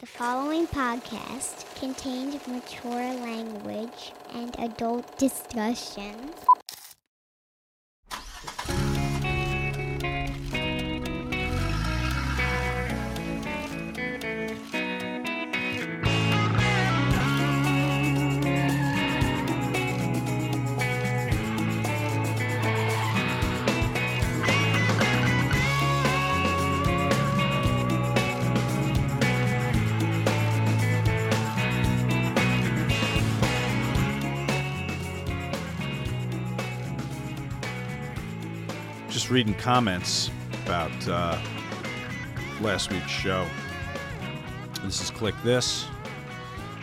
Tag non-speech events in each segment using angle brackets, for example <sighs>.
The following podcast contains mature language and adult discussions. Just reading comments about uh, last week's show. This is Kliq This,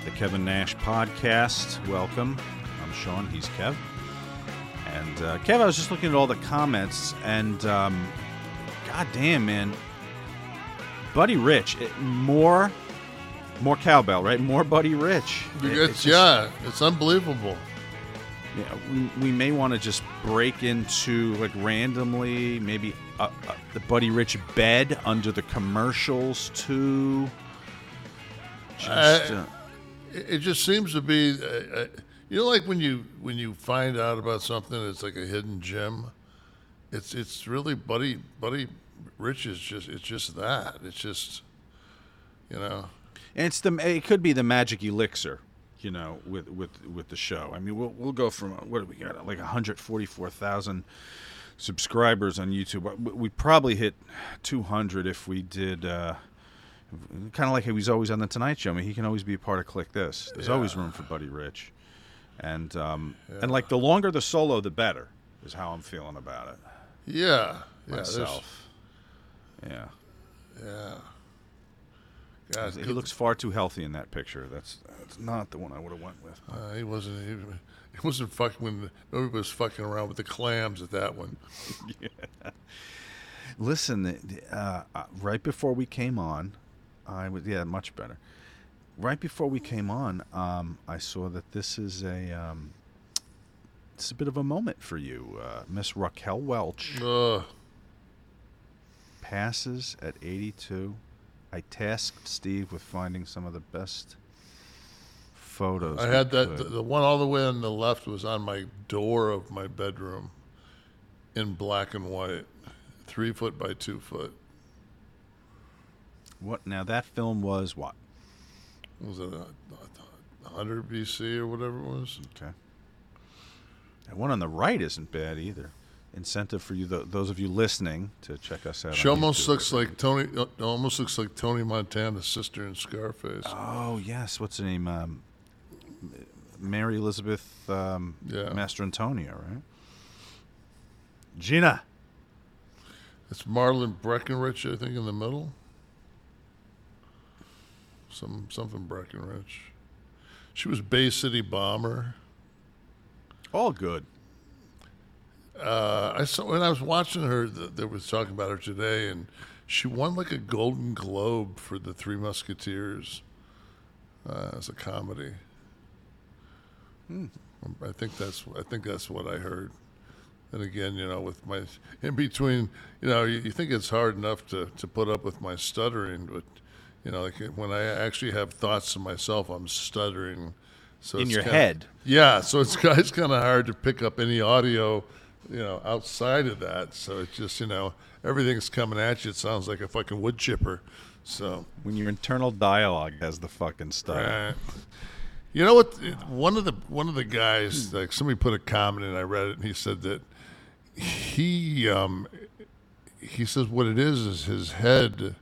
the Kevin Nash podcast. Welcome. I'm Sean. He's Kev. And uh, Kev, I was just looking at all the comments, and um, god damn, man, Buddy Rich, it, more, more cowbell, right? More Buddy Rich. It- It's, it's just- yeah, it's unbelievable. Yeah, we, we may want to just break into like randomly, maybe uh, uh, the Buddy Rich bed under the commercials too. Just, Uh, uh, It, it just seems to be, uh, uh, you know, like when you when you find out about something, it's like a hidden gem. It's it's really Buddy Buddy Rich is just it's just that. It's just, you know, and it's the it could be the magic elixir, you know, with with with the show. I mean, we'll we'll go from what do we got like 144,000 subscribers on YouTube. We- We'd probably hit 200 if we did. Uh, kind of like he was always on the Tonight Show. I mean, he can always be a part of Kliq This. There's always room for Buddy Rich, and um, and like the longer the solo, the better is how I'm feeling about it yeah, yeah. myself. Yeah, Yeah. God, he looks far too healthy in that picture. That's that's not the one I would have went with. Uh, he wasn't. He, he wasn't fucking when nobody was fucking around with the clams at that one. <laughs> yeah. Listen, uh, uh, right before we came on, I was yeah much better. Right before we came on, um, I saw that this is a um, it's a bit of a moment for you, uh, Miss Raquel Welch Ugh. passes at 82. I tasked Steve with finding some of the best photos. I had that. The, the one all the way on the left was on my door of my bedroom, in black and white, three foot by two foot. what now? That film was what? Was it a, a hundred BC or whatever it was? Okay. And one on the right isn't bad either. Incentive for you, th- those of you listening, to check us out. She almost YouTube. looks like Tony. uh, Almost looks like Tony Montana's sister in Scarface. Oh yes, what's her name? Um, Mary Elizabeth um, Yeah. Mastrantonio, right? Gina. It's Marlon Breckinridge, I think, in the middle. Some something Breckinridge. She was Bay City Bomber. All good. Uh, I saw when I was watching her. th- They was talking about her today, and she won like a Golden Globe for the Three Musketeers uh, as a comedy. I think that's I think that's what I heard. And again, you know, with my in between, you know, you, you think it's hard enough to, to put up with my stuttering, but you know, like when I actually have thoughts to myself, I'm stuttering. So In your kinda- head. yeah, so it's <laughs> it's kind of hard to pick up any audio, you know, outside of that. So it's just you know everything's coming at you. It sounds like a fucking wood chipper. So When your internal dialogue has the fucking stuff. uh, you know what? One of the one of the guys, like somebody put a comment and I read it, and he said that he um, he says what it is is his head.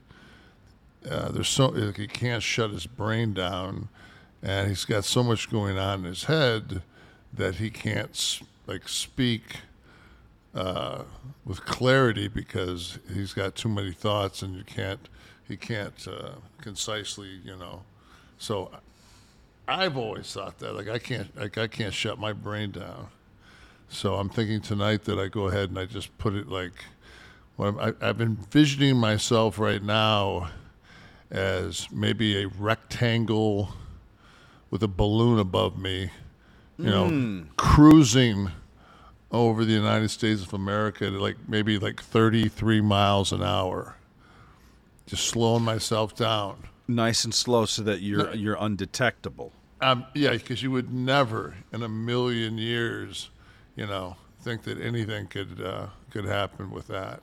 Uh, there's so like, he can't shut his brain down, and he's got so much going on in his head that he can't like speak uh, with clarity because he's got too many thoughts, and you can't he can't uh, concisely you know So I've always thought that like I can't like I can't shut my brain down. So I'm thinking tonight that I go ahead and I just put it like well, I, I've been envisioning myself right now as maybe a rectangle with a balloon above me, you know, cruising over the United States of America at like maybe like 33 miles an hour. Just slowing myself down. Nice and slow so that you're you're undetectable. Um, yeah, because you would never in a million years, you know, think that anything could uh, could happen with that.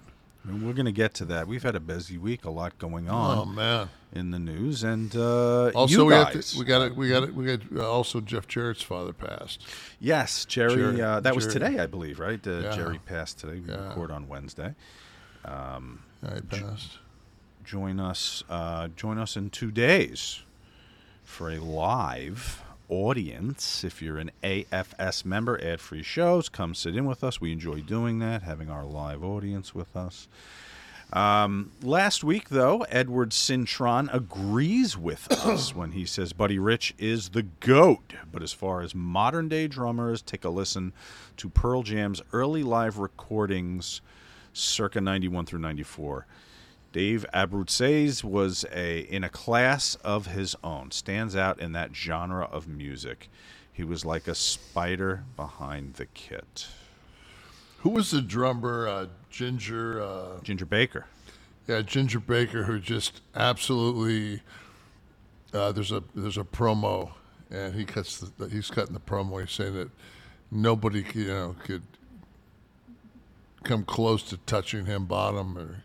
And we're going to get to that. We've had a busy week, a lot going on Oh man! in the news, and uh, Also, we to, we got it. We got it. We got uh, also Jeff Jarrett's father passed. yes, Jerry. Jerry- uh, that was today, I believe, right? Uh, Yeah. Jerry passed today. We Yeah. record on Wednesday. Yeah, he passed. join us uh, join us in two days for a live audience. If you're an afs member ad free shows come sit in with us. We enjoy doing that having our live audience with us. Um, last week though edward cintron agrees with <coughs> us when he says buddy rich is the goat. But as far as modern day drummers take a listen to pearl jam's early live recordings circa 91 through 94 Dave Abruzzese was a in a class of his own. Stands out in that genre of music. He was like a spider behind the kit. Who was the drummer? Uh, Ginger. Uh, Ginger Baker. yeah, Ginger Baker, who just absolutely. Uh, there's a there's a promo, and he cuts the, he's cutting the promo. He's saying that nobody you know could come close to touching him bottom or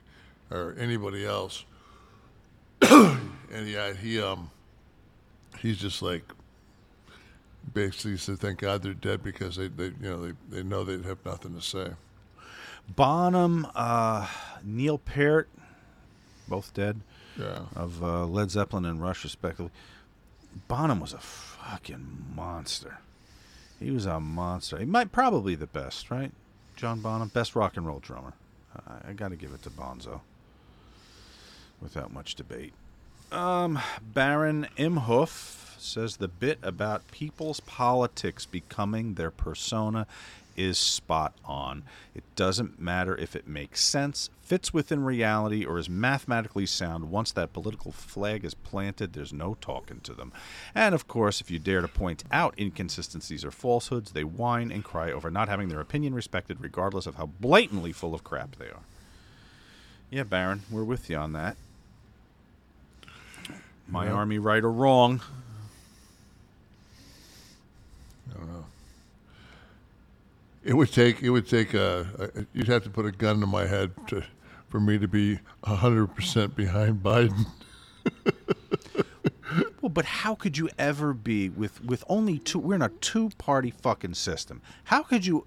or anybody else. <clears throat> and yeah, he um he's just like basically said thank God they're dead because they, they you know they, they know they'd have nothing to say. Bonham, uh, Neil Peart, both dead, Yeah. of uh, Led Zeppelin and Rush, respectively. Bonham was a fucking monster. He was a monster. He might probably the best, right? John Bonham, best rock and roll drummer. I, I got to give it to Bonzo, without much debate. Um, Baron Imhoff says the bit about people's politics becoming their persona is spot on. It doesn't matter if it makes sense, fits within reality, or is mathematically sound. Once that political flag is planted, there's no talking to them. And of course, if you dare to point out inconsistencies or falsehoods, they whine and cry over not having their opinion respected, regardless of how blatantly full of crap they are. Yeah, Baron, we're with you on that. My Yeah. army, right or wrong. I don't know. It would take it would take a, a you'd have to put a gun to my head to for me to be hundred percent behind Biden. <laughs> Well, but how could you ever be with with only two? We're in a two party fucking system. How could you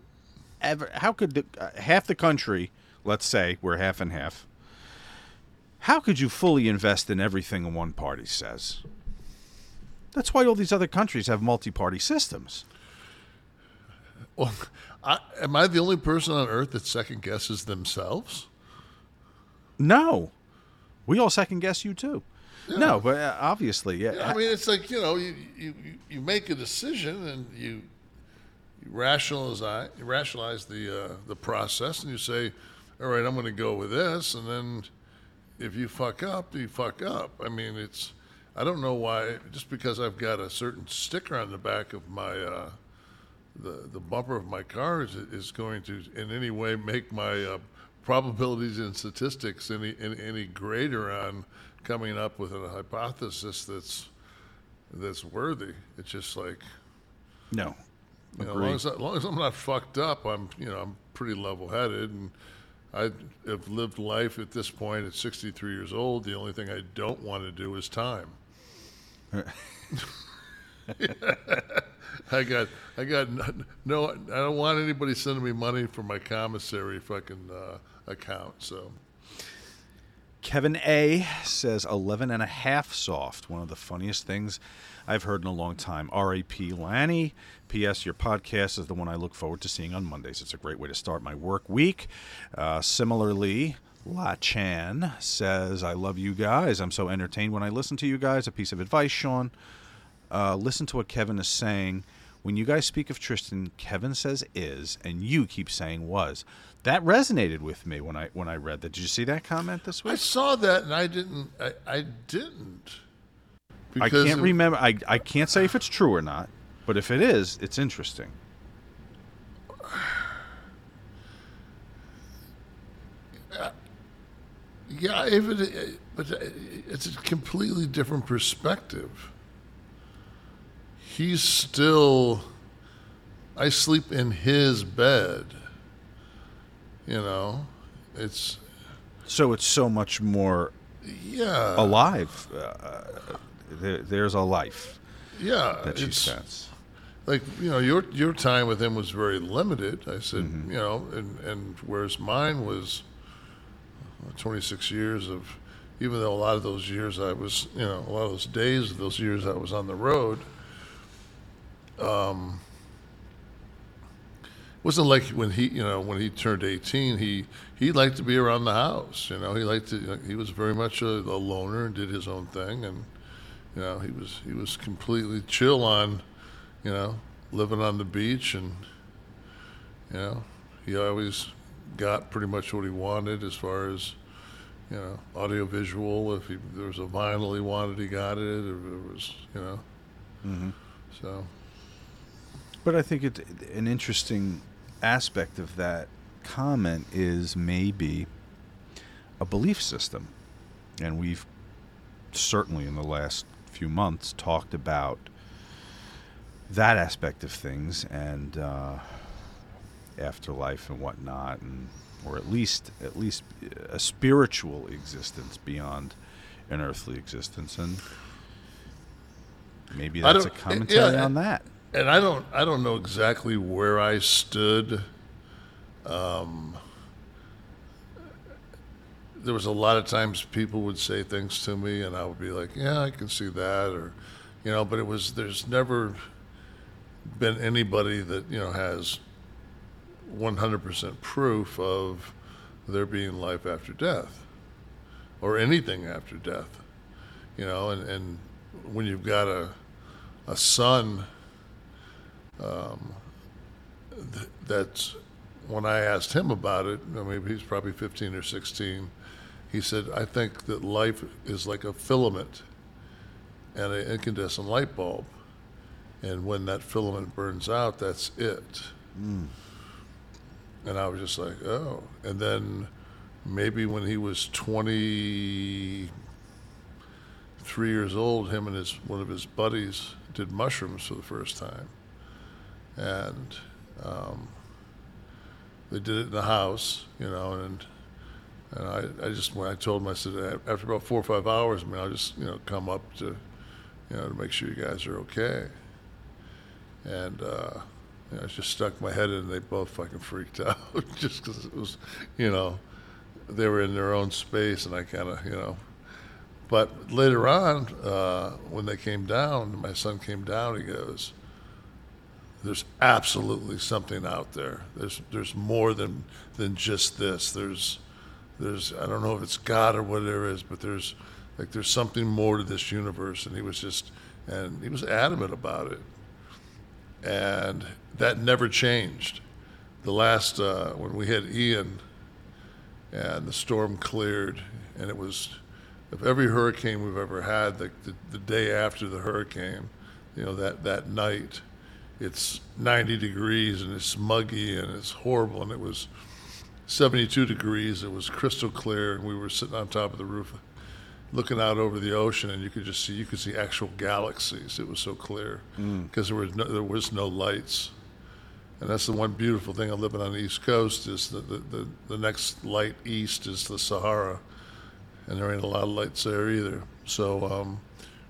ever? How could the, uh, half the country, let's say we're half and half. How could you fully invest in everything one party says? That's why all these other countries have multi party systems. Well, I, am I the only person on earth that second guesses themselves? No, we all second guess you too. No, but uh, obviously, yeah. I mean, it's like you know, you you, you- you make a decision and you you rationalize you rationalize the uh, the process and you say, all right, I'm going to go with this, and then if you fuck up, you fuck up. I mean, it's I don't know why just because I've got a certain sticker on the back of my uh, the the bumper of my car is, is going to in any way make my uh, probabilities and statistics any, any any greater on coming up with a hypothesis that's that's worthy. It's just like no. you know, as long as, as long as I'm not fucked up, I'm you know I'm pretty level headed and. I have lived life at this point at 63 years old. The only thing I don't want to do is time. <laughs> I got, I got no. I don't want anybody sending me money for my commissary fucking uh, account. So Kevin A says 11 and a half soft. One of the funniest things I've heard in a long time. R.A.P. Lanny. P.S. Your podcast is the one I look forward to seeing on Mondays. It's a great way to start my work week. Uh, similarly, La Chan says, I love you guys. I'm so entertained when I listen to you guys. A piece of advice, Sean. uh, listen to what Kevin is saying. When you guys speak of Tristan, Kevin says is, and you keep saying was. That resonated with me when I when I read that. Did you see that comment this week? I saw that and I didn't. I, I didn't. I can't remember. I I can't say if it's true or not, but if it is, it's interesting. Yeah, if it, but it's a completely different perspective. He's still. I sleep in his bed. You know, it's So it's so much more yeah, alive. Uh, there, there's a life yeah. that she says. like you know your your time with him was very limited. I said Mm-hmm. you know, and and whereas mine was twenty six years of. Even though a lot of those years I was, you know, a lot of those days of those years I was on the road, um, wasn't like when he, you know, when he turned 18, he he liked to be around the house. You know, he liked to. He was very much a, a loner and did his own thing, and you know, he was he was completely chill on, you know, living on the beach, and you know, he always got pretty much what he wanted as far as. You know, audiovisual. If he, there was a vinyl he wanted, he got it. If there was, you know, Mm-hmm. so But I think it, an interesting aspect of that comment is maybe a belief system. And we've certainly in the last few months talked about that aspect of things and uh, afterlife and whatnot, and or at least at least a spiritual existence beyond an earthly existence, and maybe that's a don't- commentary yeah, on that. and I don't I don't know exactly where I stood. Um, there was a lot of times people would say things to me, and I would be like, "Yeah, I can see that," or you know. But it was there's never been anybody that you know has 100% proof of there being life after death or anything after death. You know, and, and when you've got a a son um, th- that's when I asked him about it, I mean, he's probably 15 or 16. He said, I think that life is like a filament and an incandescent light bulb. And when that filament burns out, that's it. And I was just like, oh. And then maybe when he was 23 years old, him and his one of his buddies did mushrooms for the first time. And um, they did it in the house, you know, and and I, I just when I told him I said after about four or five hours, I mean I'll just you know come up to you know to make sure you guys are okay. And uh, you know, I just stuck my head in, and they both fucking freaked <laughs> out just because it was, you know, they were in their own space, and I kind of you know. But later on, uh, when they came down, my son came down. He goes, there's absolutely something out there. There's there's more than than just this. There's there's I don't know if it's God or what there is, but there's like there's something more to this universe. And he was just and he was adamant about it, and that never changed. The last uh, when we had Ian, and the storm cleared, and it was of every hurricane we've ever had. The, the, the day after the hurricane, you know that that night it's 90 degrees and it's muggy and it's horrible and it was 72 degrees it was crystal clear and we were sitting on top of the roof looking out over the ocean and you could just see you could see actual galaxies. It was so clear because there was no, there was no lights. And that's the one beautiful thing of living on the east coast is that the, the, the next light east is the sahara and there ain't a lot of lights there either. So um,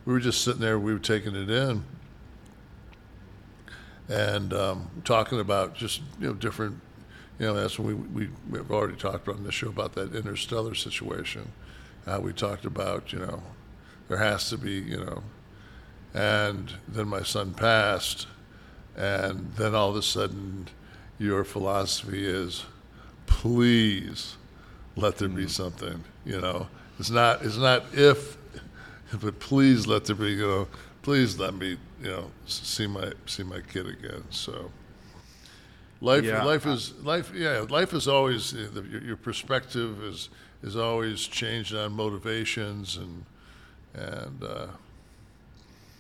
we were just sitting there we were taking it in and um, talking about just you know different you know that's when we, we we've already talked about in the show about that interstellar situation how we talked about you know there has to be you know and then my son passed and then all of a sudden your philosophy is please let there be mm. something you know it's not it's not if but please let there be you know please let me, you know, see my see my kid again. So life Yeah, life is life. Yeah, life is always the, your, your perspective is is always changed on motivations and and uh,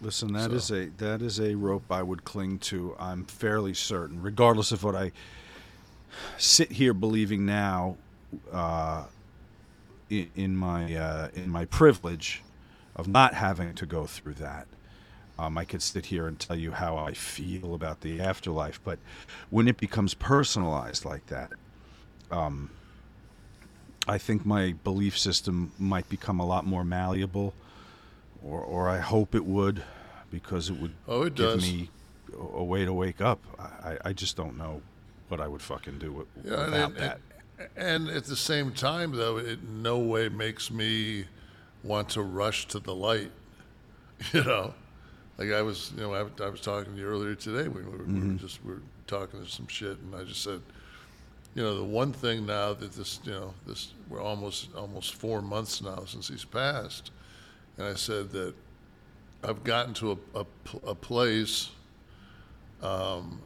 Listen, that So- is a that is a rope I would cling to. I'm fairly certain, regardless of what I sit here believing now, uh, in, in my uh, in my privilege of not having to go through that. Um, I could sit here and tell you how I feel about the afterlife, but when it becomes personalized like that, um, I think my belief system might become a lot more malleable or, or I hope it would, because it would Oh, it give does. me a, a way to wake up. I, I just don't know what I would fucking do with, Yeah, without and, that. and at the same time, though, it no way makes me want to rush to the light. <laughs> You know, like I was, you know, I, I was talking to you earlier today. We were, we were mm-hmm. just we were talking to some shit, and I just said, you know, the one thing now that this, you know, this we're almost almost four months now since he's passed, and I said that I've gotten to a, a, a place um,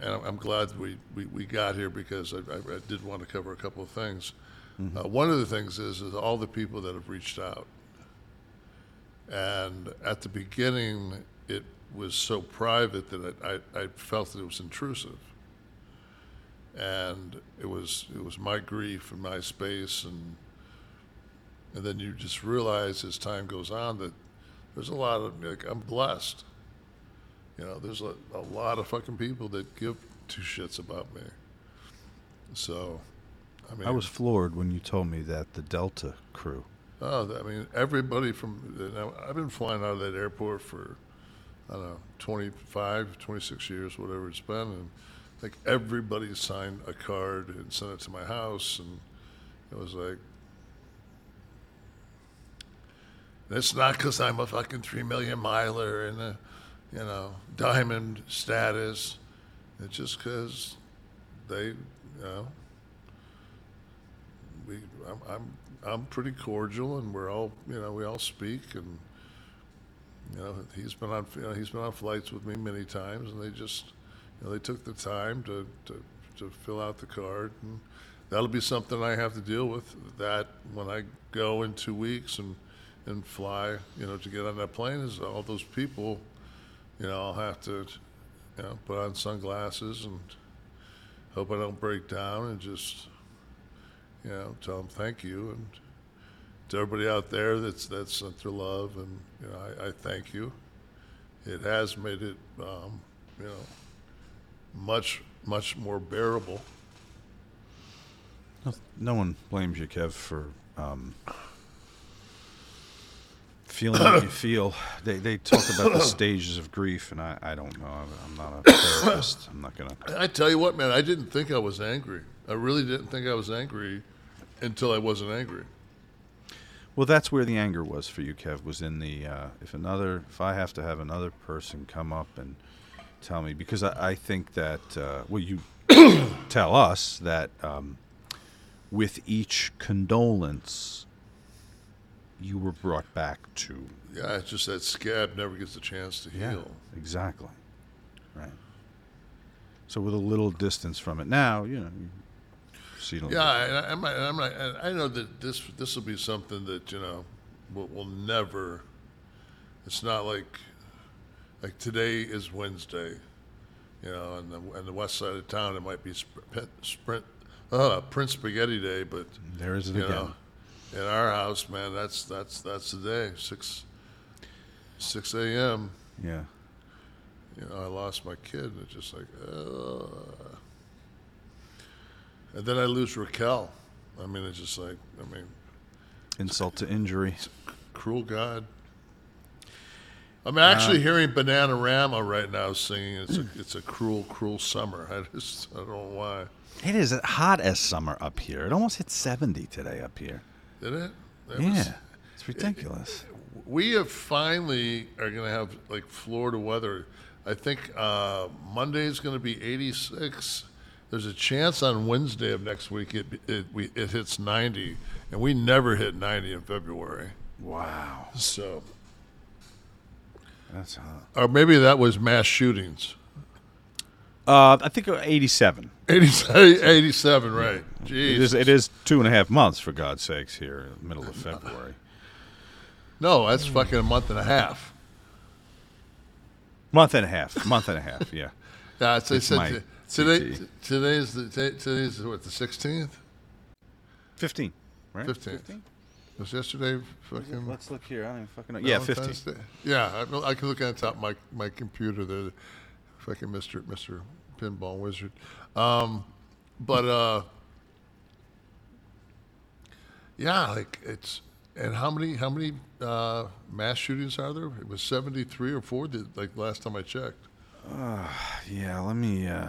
and I'm- I'm glad we, we, we got here because I, I, I did want to cover a couple of things. Mm-hmm. Uh, one of the things is is all the people that have reached out, and at the beginning it was so private that I, I, felt that it was intrusive, and it was it was my grief and my space and and then you just realize as time goes on that there's a lot of like I'm blessed. You know, there's a, a lot of fucking people that give two shits about me. So, I mean, I was floored when you told me that the Delta crew. Oh, I mean, everybody from. Know, I've been flying out of that airport for, I don't know, 25, 26 years, whatever it's been, and like everybody signed a card and sent it to my house, and it was like. It's not because I'm a fucking three million miler and a, you know, diamond status. It's just because they, you know, we I'm, I'm I'm pretty cordial and we're all you know we all speak and you know he's been on you know he's been on flights with me many times and they just you know they took the time to to, to fill out the card and that'll be something I have to deal with that when I go in two weeks and and fly you know to get on that plane is all those people you know I'll have to you know put on sunglasses and hope I don't break down and just you know, tell them thank you, and to everybody out there that's that's sent their love, and you know, I, I thank you. It has made it, um, you know, much much more bearable. No one blames you, Kev, for um, feeling what you <coughs> feel. They they talk about the stages of grief, and I, I don't know. I'm, I'm not a therapist. I'm not gonna. <coughs> I tell you what, man, I didn't think I was angry. I really didn't think I was angry until I wasn't angry. Well, that's where the anger was for you, Kev. Was in the uh, if another if I have to have another person come up and tell me because I, I think that uh, well you <coughs> tell us that um, with each condolence you were brought back to Yeah, it's just that scab never gets a chance to heal. exactly right. So with a little distance from it now, you know, you see it Yeah, and I, I'm not, I'm not, and I know that this this will be something that you know will, will never. It's not like like today is Wednesday, you know, and the the west side of town it might be sprint, sprint uh, Prince Spaghetti Day, but There is it again. know, in our house, man, that's that's that's the day six six a.m. Yeah. You know, I lost my kid, and it's just like, uh. And then I lose Raquel. I mean, it's just like, I mean, Insult to injury. cruel God. I'm actually hearing Bananarama right now singing. It's a, it's a cruel, cruel summer. <laughs> I just, I don't know why. It is hot as summer up here. It almost hit 70 today up here. Did it? It yeah. was- it's ridiculous. we have finally are going to have like Florida weather. I think uh, Monday is going to be 86. There's a chance on Wednesday of next week it it, we, it hits 90, and we never hit 90 in February. wow. So That's hot. or maybe that was mass shootings. Uh, I think 87. 87, <laughs> 87 right? It Jeez. is, it is two and a half months, for God's sakes, here in the middle of February. No, that's fucking a month and a half. Month and a half. Month and a half, yeah. <laughs> Yeah, it's, they It's my t- today. CT. Today's the t- today's what the sixteenth, 15, right? fifteenth. Was yesterday fucking Let's look here. I don't even fucking know. Yeah, 15. Day? Yeah, I, I can look at the top of my my computer there, fucking Mister Mister Pinball Wizard. Um, but uh, yeah, like it's and how many how many uh, mass shootings are there? It was seventy three or four. The, like last time I checked. Yeah, let me. Uh,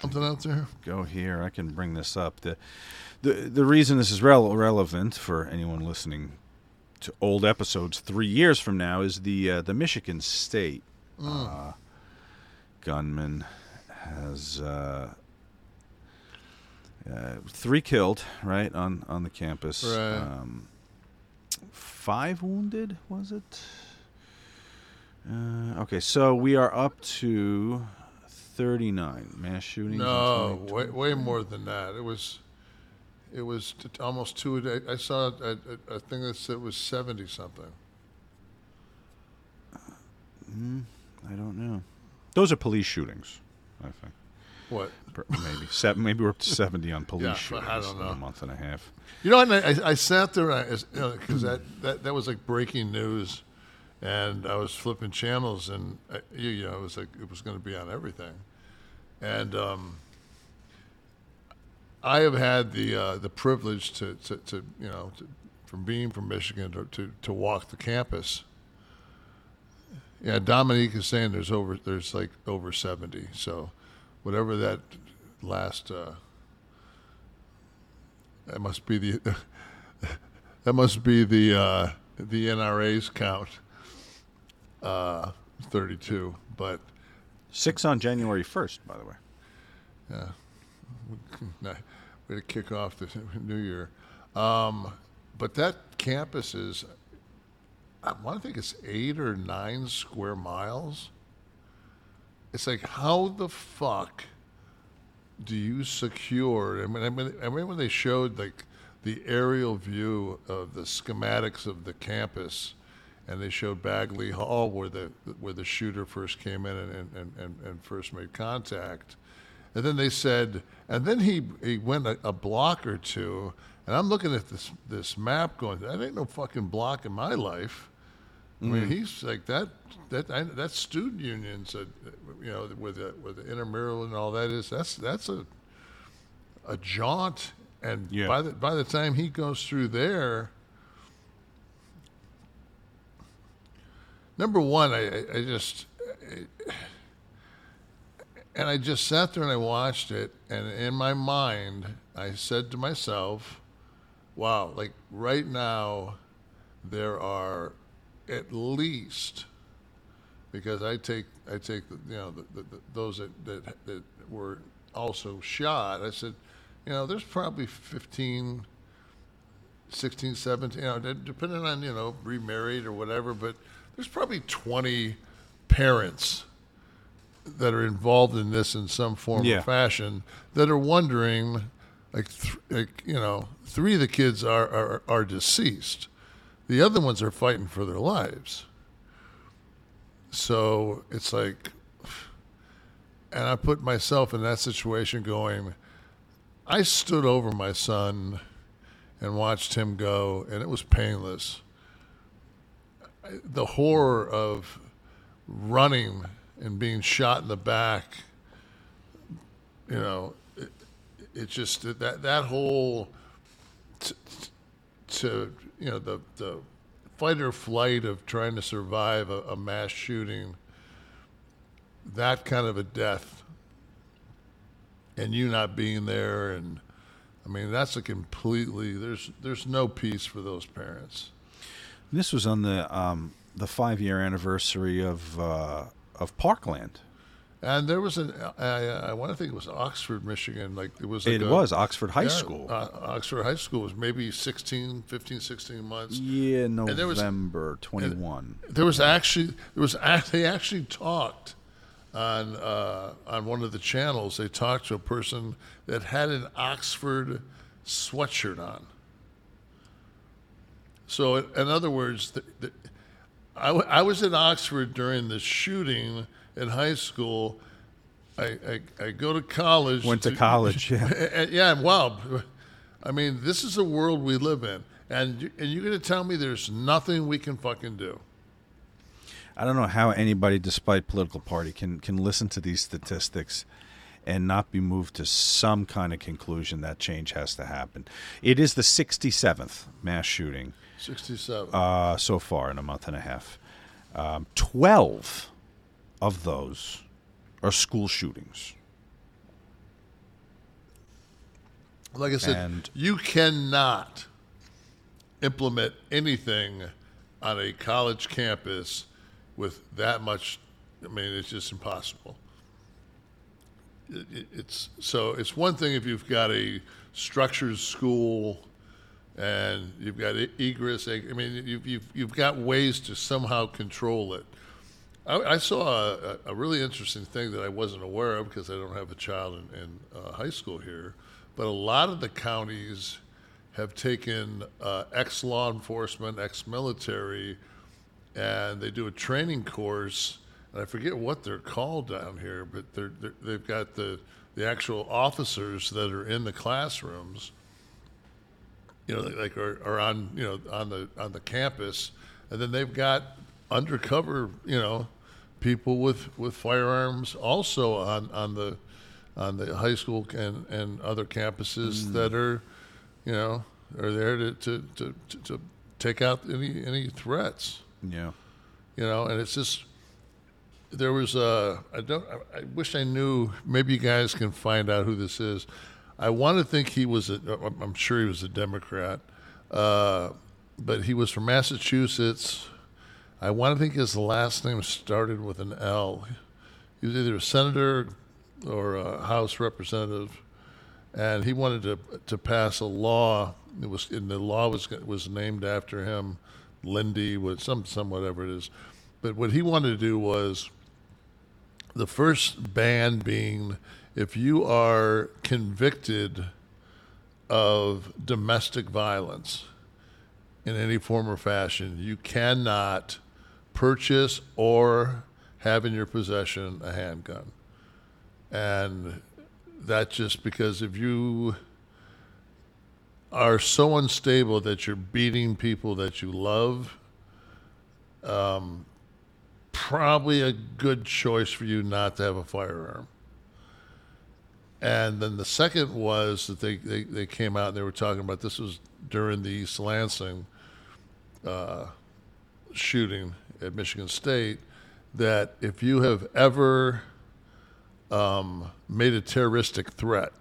Something out there? go here. I can bring this up. The the the reason this is rel- relevant for anyone listening to old episodes three years from now is the uh, the Michigan State uh, gunman has uh, uh, three killed right on on the campus. Right. Um, five wounded was it? Uh, okay, so we are up to 39 mass shootings. No, way, way more than that. It was, it was t- almost two a day. I saw a, a, a thing that said it was seventy something. Hmm, I don't know. Those are police shootings, I think. What? Maybe <laughs> seven. Maybe we're up to seventy on police <laughs> Yeah, shootings I don't in a month and a half. You know, and I, I sat there because you know, that, that that was like breaking news, and I was flipping channels, and I, you, you know, it was like it was going to be on everything, and um, I have had the uh, the privilege to, to, to you know to, from being from Michigan to, to, to walk the campus. Yeah, Dominique is saying there's over there's like over seventy, so whatever that last. Uh, that must be the <laughs> that must be the uh, the NRA's count. Uh, Thirty-two, but Six on January first, by the way. nah, way to kick off the new year. Um, but that campus is, I want to think it's eight or nine square miles. It's like how the fuck do you secure? I mean, I mean, I remember when they showed like the aerial view of the schematics of the campus, and they showed Bagley Hall where the where the shooter first came in and and, and, and first made contact, and then they said, and then he he went a, a block or two, and I'm looking at this this map going, that ain't no fucking block in my life. I mean, he's like that. That I, that student unions, uh, you know, with the, with the intramural and all that is that's that's a a jaunt. And Yeah. by the by the time he goes through there, number one, I, I, I just and I just sat there and I watched it, and in my mind, I said to myself, "Wow! Like right now, there are at least because I take I take you know the, the, the, those that, that that were also shot. I said, you know, there's probably 15, 16, 17, you know, depending on you know remarried or whatever, but there's probably 20 parents that are involved in this in some form Yeah. or fashion that are wondering, like, th- like you know, three of the kids are, are are deceased, the other ones are fighting for their lives. So it's like, and I put myself in that situation, going, I stood over my son and watched him go, and it was painless. The horror of running and being shot in the back, you know, it, it just that that whole t- t- to you know the the fight or flight of trying to survive a, a mass shooting, that kind of a death, and you not being there, and I mean that's a completely there's there's no peace for those parents. This was on the um, the five year anniversary of uh, of Parkland. And there was an, I, I want to think it was Oxford, Michigan. Like it was. Like it a- was Oxford High yeah, School. Uh, Oxford High School was maybe 16, 15, 16 months. yeah, there was- November twenty one. There was actually there was they actually talked on uh, on one of the channels. They talked to a person that had an Oxford sweatshirt on. So, in other words, the, the, I, w- I was in Oxford during the shooting in high school. I, I, I go to college. Went to college, yeah. <laughs> And- yeah, and wow. I mean, this is the world we live in. And, and you're going to tell me there's nothing we can fucking do. I don't know how anybody, despite political party, can can listen to these statistics and not be moved to some kind of conclusion that change has to happen. It is the 67th mass shooting 67. uh, so far in a month and a half. Um, Twelve of those are school shootings. like I said, and- you cannot implement anything on a college campus with that much. I mean, it's just impossible. It, it, it's so it's one thing if you've got a structured school and you've got egress. I mean, you've, you've, you've got ways to somehow control it. I, I saw a, a really interesting thing that I wasn't aware of because I don't have a child in, in uh, high school here. But a lot of the counties have taken uh, ex law enforcement, ex military, and they do a training course. And I forget what they're called down here, but they're, they're, they've got the, the actual officers that are in the classrooms you know, like are, are on you know on the on the campus, and then they've got undercover you know people with with firearms also on on the on the high school and and other campuses mm. that are you know are there to to, to, to, take out any any threats Yeah. you know, and it's just there was a I don't I wish I knew maybe you guys can find out who this is. I want to think he was a I'm sure he was a Democrat, uh, but he was from Massachusetts. I want to think his last name started with an L. He was either a senator or a House representative, and he wanted to to pass a law. It was and the law was was named after him, Lindy, was some some whatever it is. But what he wanted to do was the first ban being if you are convicted of domestic violence in any form or fashion, you cannot purchase or have in your possession a handgun. And that's just because if you are so unstable that you're beating people that you love, um, probably a good choice for you not to have a firearm. And then the second was that they, they, they came out and they were talking about this was during the East Lansing uh, shooting at Michigan State that if you have ever um, made a terroristic threat,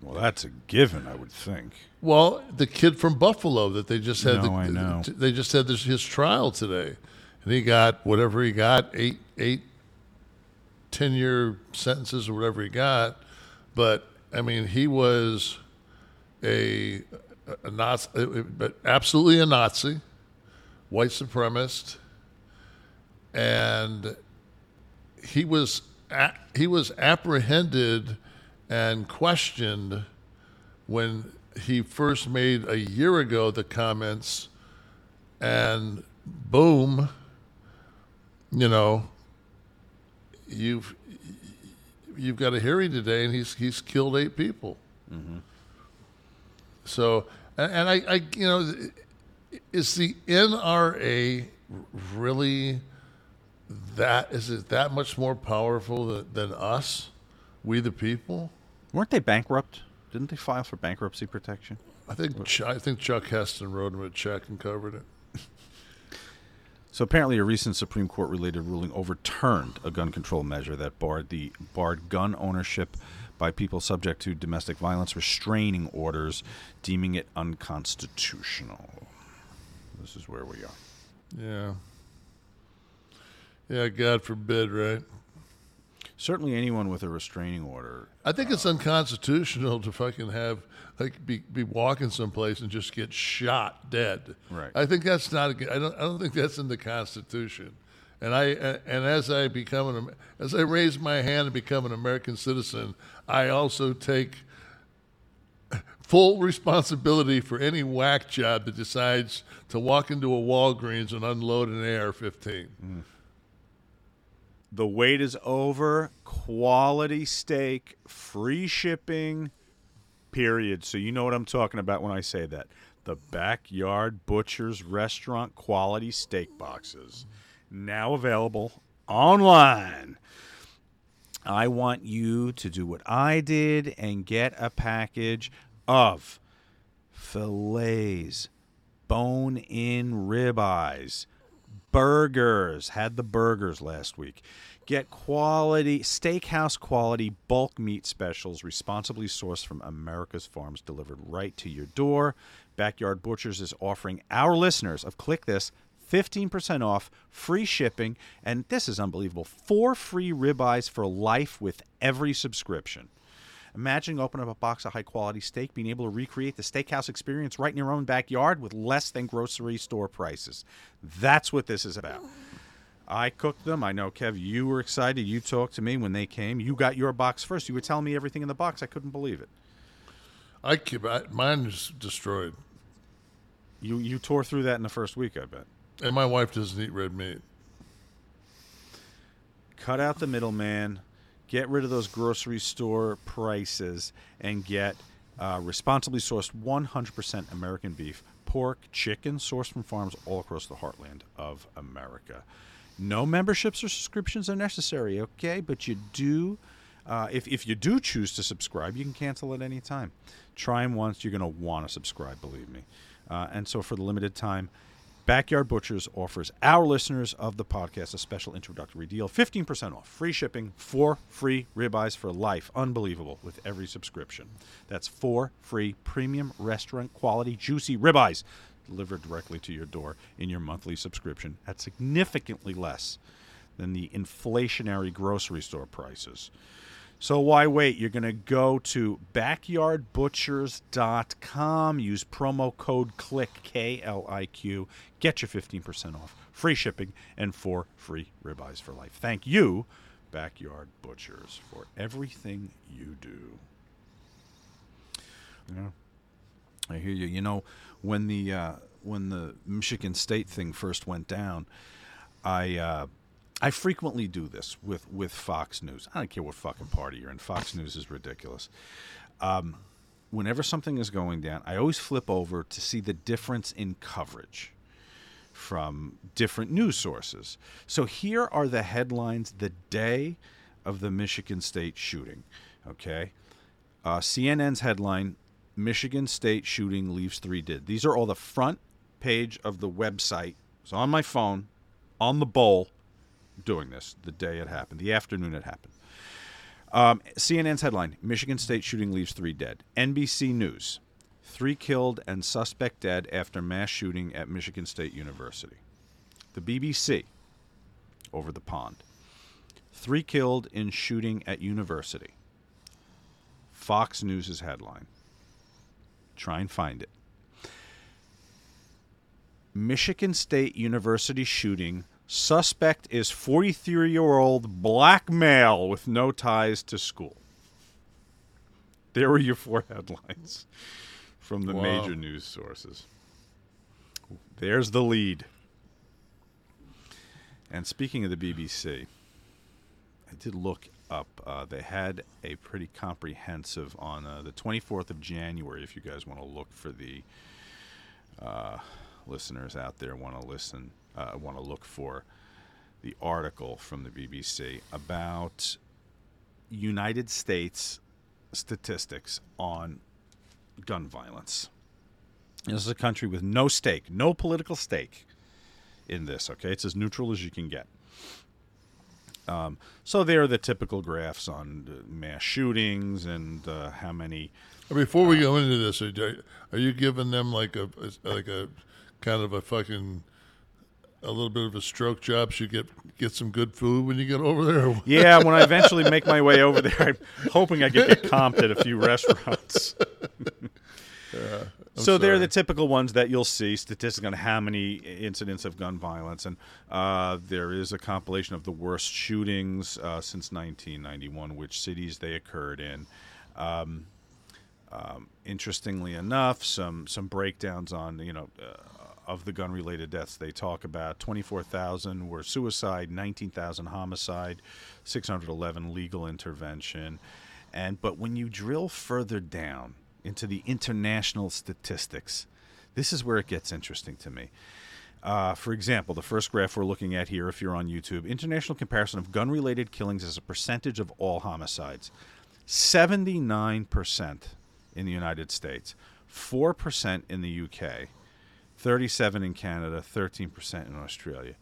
Well, that's a given, I would think. Well, the kid from Buffalo that they just had, No, the, I know. they just had this, his trial today, and he got whatever he got eight eight ten year sentences or whatever he got, but I mean he was a a Nazi, but absolutely a Nazi, white supremacist, and he was he was apprehended and questioned when he first made a year ago the comments and boom you know you've you've got a hearing today and he's he's killed eight people mm-hmm. so and, and I, I you know is the NRA really that is it that much more powerful than, than us we the people Weren't they bankrupt? Didn't they file for bankruptcy protection? I think Ch- I think Chuck Heston wrote him a check and covered it. So apparently, a recent Supreme Court related ruling overturned a gun control measure that barred the barred gun ownership by people subject to domestic violence restraining orders, deeming it unconstitutional. This is where we are. Yeah. Yeah, God forbid, right? Certainly, anyone with a restraining order. I think it's uh, unconstitutional to fucking have like be, be walking someplace and just get shot dead. Right. I think that's not. A, I don't. I don't think that's in the Constitution. And I and as I become an as I raise my hand and become an American citizen, I also take full responsibility for any whack job that decides to walk into a Walgreens and unload an AR-15. The wait is over. Quality steak, free shipping, period. So you know what I'm talking about when I say that. The Backyard Butcher's Restaurant quality steak boxes. Now available online. I want you to do what I did and get a package of fillets, bone in ribeyes, burgers. Had the burgers last week. Get quality, steakhouse quality bulk meat specials responsibly sourced from America's farms delivered right to your door. Backyard Butchers is offering our listeners of Kliq This 15% off, free shipping, and this is unbelievable four free ribeyes for life with every subscription. Imagine opening up a box of high quality steak, being able to recreate the steakhouse experience right in your own backyard with less than grocery store prices. That's what this is about. I cooked them. I know, Kev, you were excited. You talked to me when they came. You got your box first. You were telling me everything in the box. I couldn't believe it. I keep I, mine is destroyed, You you tore through that in the first week, I bet. and my wife doesn't eat red meat. cut out the middleman, get rid of those grocery store prices, and get uh, responsibly sourced 100% American beef, pork, chicken sourced from farms all across the heartland of America. No memberships or subscriptions are necessary, okay? But you do, uh, if, if you do choose to subscribe, you can cancel at any time. Try them once, you're going to want to subscribe, believe me. Uh, and so for the limited time, Backyard Butchers offers our listeners of the podcast a special introductory deal 15% off, free shipping, four free ribeyes for life. Unbelievable with every subscription. That's four free premium restaurant quality juicy ribeyes delivered directly to your door in your monthly subscription at significantly less than the inflationary grocery store prices. So why wait? You're going to go to backyardbutchers.com, use promo code KLIQ, K L I Q, get your 15% off, free shipping, and four free ribeyes for life. Thank you, Backyard Butchers, for everything you do. Yeah. I hear you. You know, when the uh, when the Michigan State thing first went down, I uh, I frequently do this with with Fox News. I don't care what fucking party you're in. Fox News is ridiculous. Um, whenever something is going down, I always flip over to see the difference in coverage from different news sources. So here are the headlines the day of the Michigan State shooting. Okay, uh, CNN's headline: Michigan State shooting leaves three dead. These are all the front page of the website. It's on my phone, on the bowl, doing this the day it happened, the afternoon it happened. Um, CNN's headline Michigan State shooting leaves three dead. NBC News three killed and suspect dead after mass shooting at Michigan State University. The BBC over the pond three killed in shooting at university. Fox News' headline. Try and find it. Michigan State University shooting. Suspect is 43 year old black male with no ties to school. There were your four <laughs> headlines from the Wow. major news sources. There's the lead. And speaking of the BBC, I did look up. Uh, they had a pretty comprehensive on uh, the 24th of January. If you guys want to look for the uh, listeners out there want to listen, uh, want to look for the article from the BBC about United States statistics on gun violence. This is a country with no stake, no political stake in this. Okay, it's as neutral as you can get. Um, so there are the typical graphs on uh, mass shootings and uh, how many. Before we go into this, are, are you giving them like a like a kind of a fucking a little bit of a stroke job so you get get some good food when you get over there? <laughs> Yeah, when I eventually make my way over there, I'm hoping I can get comped at a few restaurants. <laughs> so they're the typical ones that you'll see statistics on how many incidents of gun violence, and uh, there is a compilation of the worst shootings uh, since 1991, which cities they occurred in. Um, um, interestingly enough, some some breakdowns on you know uh, of the gun related deaths they talk about. 24,000 were suicide, 19,000 homicide, 611 legal intervention, and but when you drill further down into the international statistics, this is where it gets interesting to me. Uh, for example, the first graph we're looking at here, if you're on YouTube, international comparison of gun related killings as a percentage of all homicides 79% in the United States, 4% in the UK, 37 in Canada, 13% in Australia.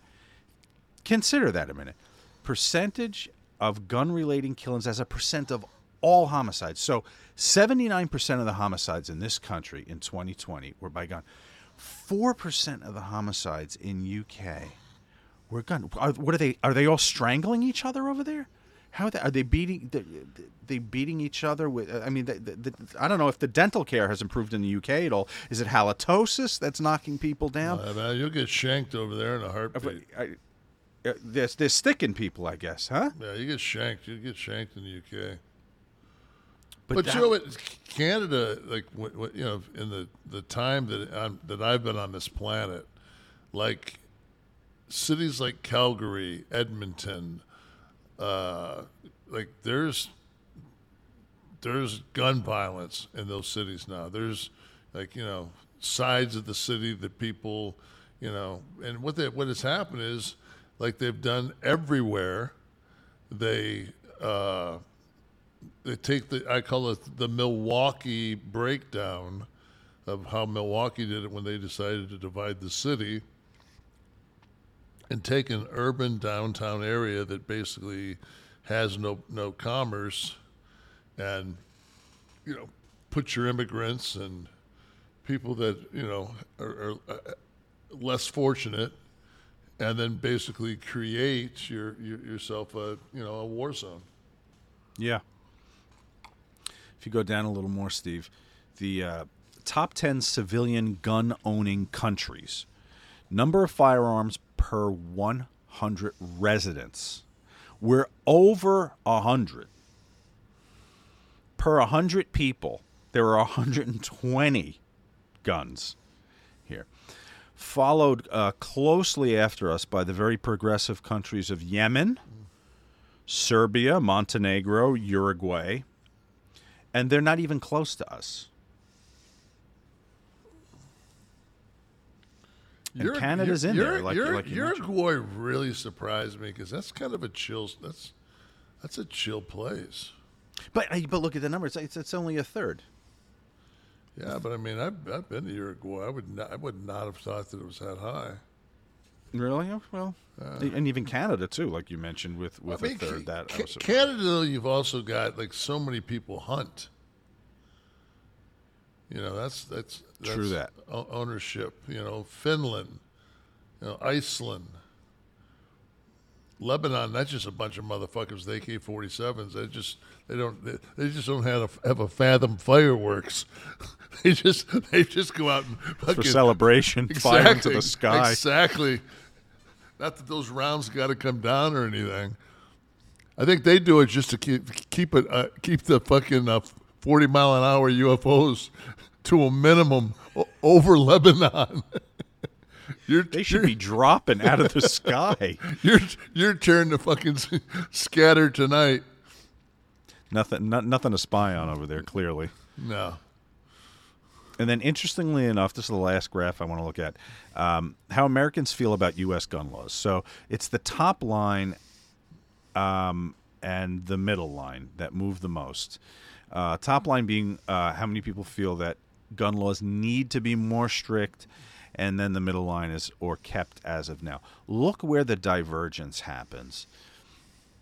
Consider that a minute. Percentage of gun related killings as a percent of all homicides. So 79% of the homicides in this country in 2020 were by gun. 4% of the homicides in UK were gun. Are, what are they? Are they all strangling each other over there? How are they, are they beating? They, they beating each other with? I mean, the, the, I don't know if the dental care has improved in the UK at all. Is it halitosis that's knocking people down? Uh, you'll get shanked over there in a heartbeat. I, uh, they're, they're sticking people, I guess, huh? Yeah, you get shanked. You get shanked in the UK. But, But, that- you know what? Canada, like what, what, you know, in the the time that I'm, that I've been on this planet, like cities like Calgary, Edmonton, uh, like there's there's gun violence in those cities now. There's like you know sides of the city that people, you know, and what they, what has happened is like they've done everywhere. They uh, they take the I call it the Milwaukee breakdown of how Milwaukee did it when they decided to divide the city and take an urban downtown area that basically has no no commerce and you know put your immigrants and people that you know are, are uh, less fortunate and then basically create your, your yourself a you know a war zone Yeah. If you go down a little more, Steve, the uh, top 10 civilian gun owning countries, number of firearms per 100 residents. We're over 100. Per 100 people, there are 120 guns here. Followed uh, closely after us by the very progressive countries of Yemen, Serbia, Montenegro, Uruguay, and they're not even close to us. And Canada's in there, like- Ur- like you. Uruguay really surprised me because that's kind of a chill. That's that's a chill place. But but look at the numbers; it's, it's only a third. Yeah, but I mean, I've, I've been to Uruguay. I would not, I would not have thought that it was that high. Really? Oh, Well, uh, and even Canada too, like you mentioned, with with I mean, a third. That I Ca- was. Canada, though, you've also got like so many people hunt. You know, that's that's, that's True that. o- ownership. You know, Finland, you know, Iceland, Lebanon. That's just a bunch of motherfuckers. with AK forty sevens. They just they don't they, they just don't have a, have a fathom fireworks. <laughs> they just they just go out and for fucking, celebration, fire into the sky. Exactly. Not that those rounds got to come down or anything. I think they do it just to keep keep it uh, keep the fucking uh, forty mile an hour UFOs to a minimum o- over Lebanon. <laughs> you're, They should you're, be dropping out of the sky. Your your turn to fucking scatter tonight. Nothing, no, nothing to spy on over there. Clearly. No. And then, interestingly enough, this is the last graph I want to look at um, how Americans feel about U.S. gun laws. So it's the top line um, and the middle line that move the most. Uh, top line being uh, how many people feel that gun laws need to be more strict. And then the middle line is or kept as of now. Look where the divergence happens.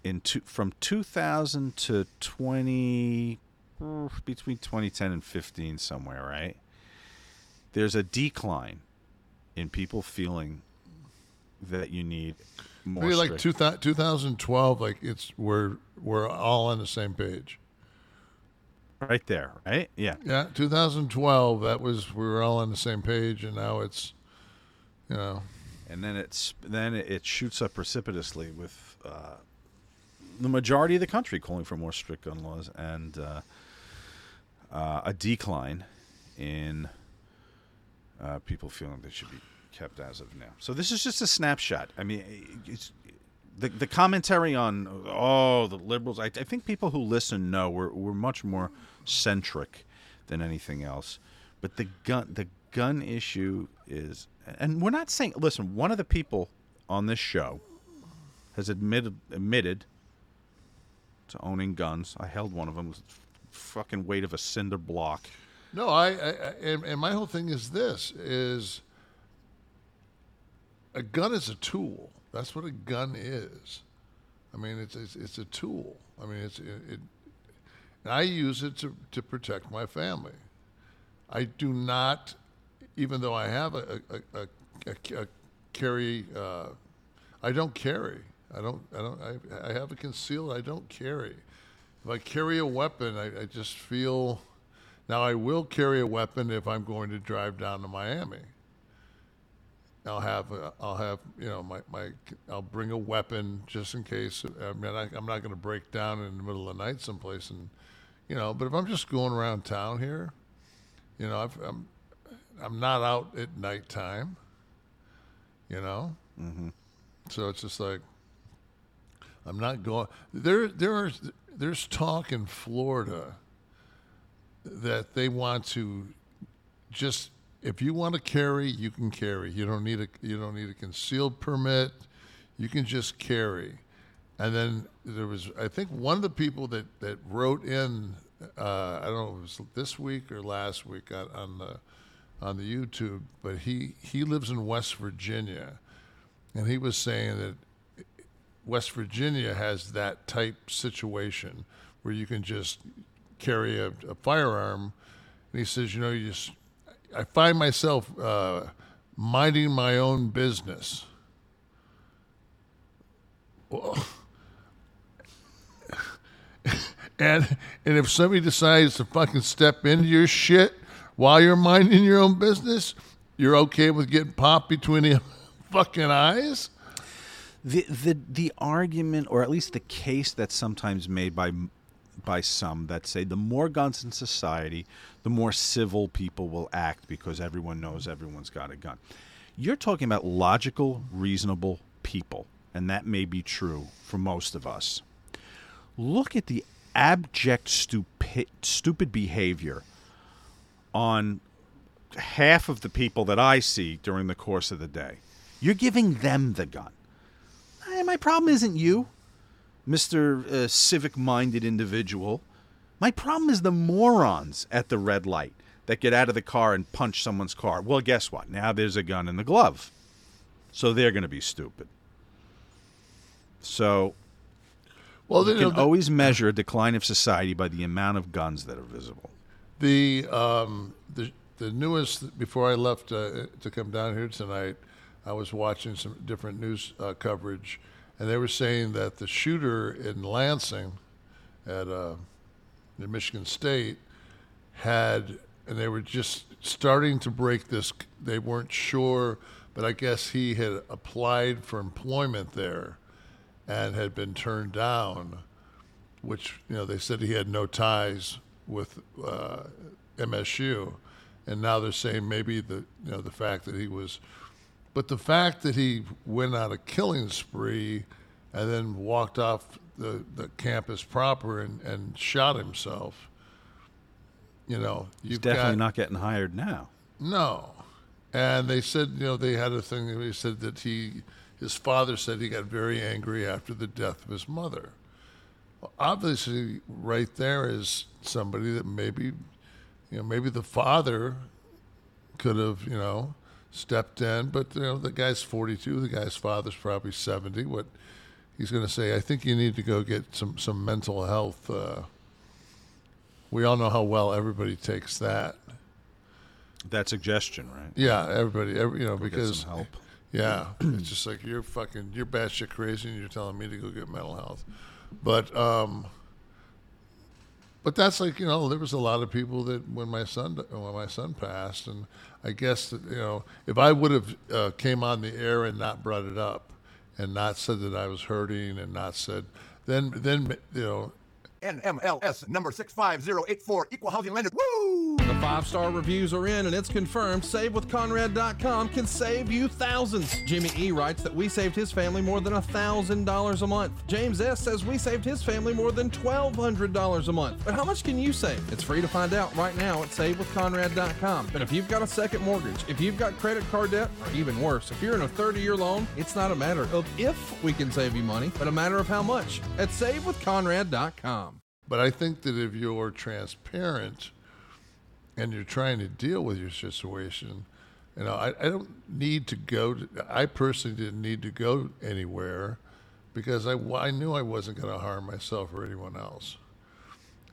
In two, from 2000 to 20 uh, between 2010 and 15 somewhere, right? There's a decline in people feeling that you need more Maybe like two thou- 2012, like it's we're we're all on the same page. right there, right? Yeah. Yeah, 2012. That was we were all on the same page, and now it's, you know, and then it's then it shoots up precipitously with uh, the majority of the country calling for more strict gun laws and uh, uh, a decline in uh, people feeling they should be kept as of now. So this is just a snapshot. I mean, the the commentary on oh the liberals. I, I think people who listen know we're we're much more centric than anything else. But the gun the gun issue is, and we're not saying. Listen, one of the people on this show has admitted admitted to owning guns. I held one of them. It was fucking weight of a cinder block. no, I, I, and, and my whole thing is this: is a gun is a tool. That's what a gun is. I mean, it's it's, it's a tool. I mean, it's it. it I use it to, to protect my family. I do not, even though I have a, a, a, a, a carry, uh, I don't carry. I don't, I don't, I, I have a concealed. I don't carry. If I carry a weapon, I, I just feel, now I will carry a weapon if I'm going to drive down to Miami. I'll have, I'll have, you know, my, my, I'll bring a weapon just in case. I mean, I, I'm not going to break down in the middle of the night someplace and, you know, but if I'm just going around town here, you know, I've, I'm, I'm not out at nighttime, you know? Mm-hmm. So it's just like, I'm not going, there, there is, there's talk in Florida that they want to just if you want to carry, you can carry. You don't need a you don't need a concealed permit. You can just carry. And then there was I think one of the people that that wrote in uh, I don't know if it was this week or last week on, on the on the YouTube, but he he lives in West Virginia, and he was saying that West Virginia has that type situation where you can just carry a, a firearm. And he says, you know, you just, I find myself uh, minding my own business. Well, <laughs> and and if somebody decides to fucking step into your shit while you're minding your own business, you're okay with getting popped between the <laughs> fucking eyes. The the the argument or at least the case that's sometimes made by by some that say the more guns in society the more civil people will act because everyone knows everyone's got a gun. You're talking about logical reasonable people and that may be true for most of us. Look at the abject stupid stupid behavior on half of the people that I see during the course of the day. You're giving them the gun Hey, my problem isn't you, Mr. Uh, civic minded individual. My problem is the morons at the red light that get out of the car and punch someone's car. Well, guess what? Now there's a gun in the glove. So they're going to be stupid. So Well, you can the- always measure a decline of society by the amount of guns that are visible. The um, the the newest before I left uh, to come down here tonight, I was watching some different news uh, coverage, and they were saying that the shooter in Lansing, at uh, in Michigan State, had and they were just starting to break this. They weren't sure, but I guess he had applied for employment there, and had been turned down which you know they said he had no ties with uh, MSU, and now they're saying maybe the you know the fact that he was, but the fact that he went on a killing spree, and then walked off the, the campus proper and, and shot himself. You know, He's definitely got, not getting hired now. no. And they said, you know, they had a thing. They said that he, his father said he got very angry after the death of his mother. Well, obviously, right there is somebody that maybe, you know, maybe the father could have, you know, stepped in, but you know, the guy's 42. The guy's father's probably 70. What he's going to say, I think you need to go get some some mental health. Uh, we all know how well everybody takes that. That suggestion, right? Yeah, everybody, every, you know, Go because some help. yeah, <clears throat> it's just like you're fucking, you're batshit crazy, and you're telling me to go get mental health. But um, but that's like you know, there was a lot of people that when my son when my son passed, and I guess that you know, if I would have uh, came on the air and not brought it up, and not said that I was hurting, and not said, then then you know, NMLS number 65084, equal housing lender. Woo! The five star reviews are in and it's confirmed. SaveWithConrad.com can save you thousands. Jimmy E writes that we saved his family more than $1,000 a month. James S says we saved his family more than $1,200 a month. But how much can you save? It's free to find out right now at SaveWithConrad.com. But if you've got a second mortgage, if you've got credit card debt, or even worse, if you're in a 30 year loan, it's not a matter of if we can save you money, but a matter of how much at SaveWithConrad.com. But I think that if you're transparent and you're trying to deal with your situation, you know, I, I don't need to go. To, I personally didn't need to go anywhere because I, I knew I wasn't going to harm myself or anyone else.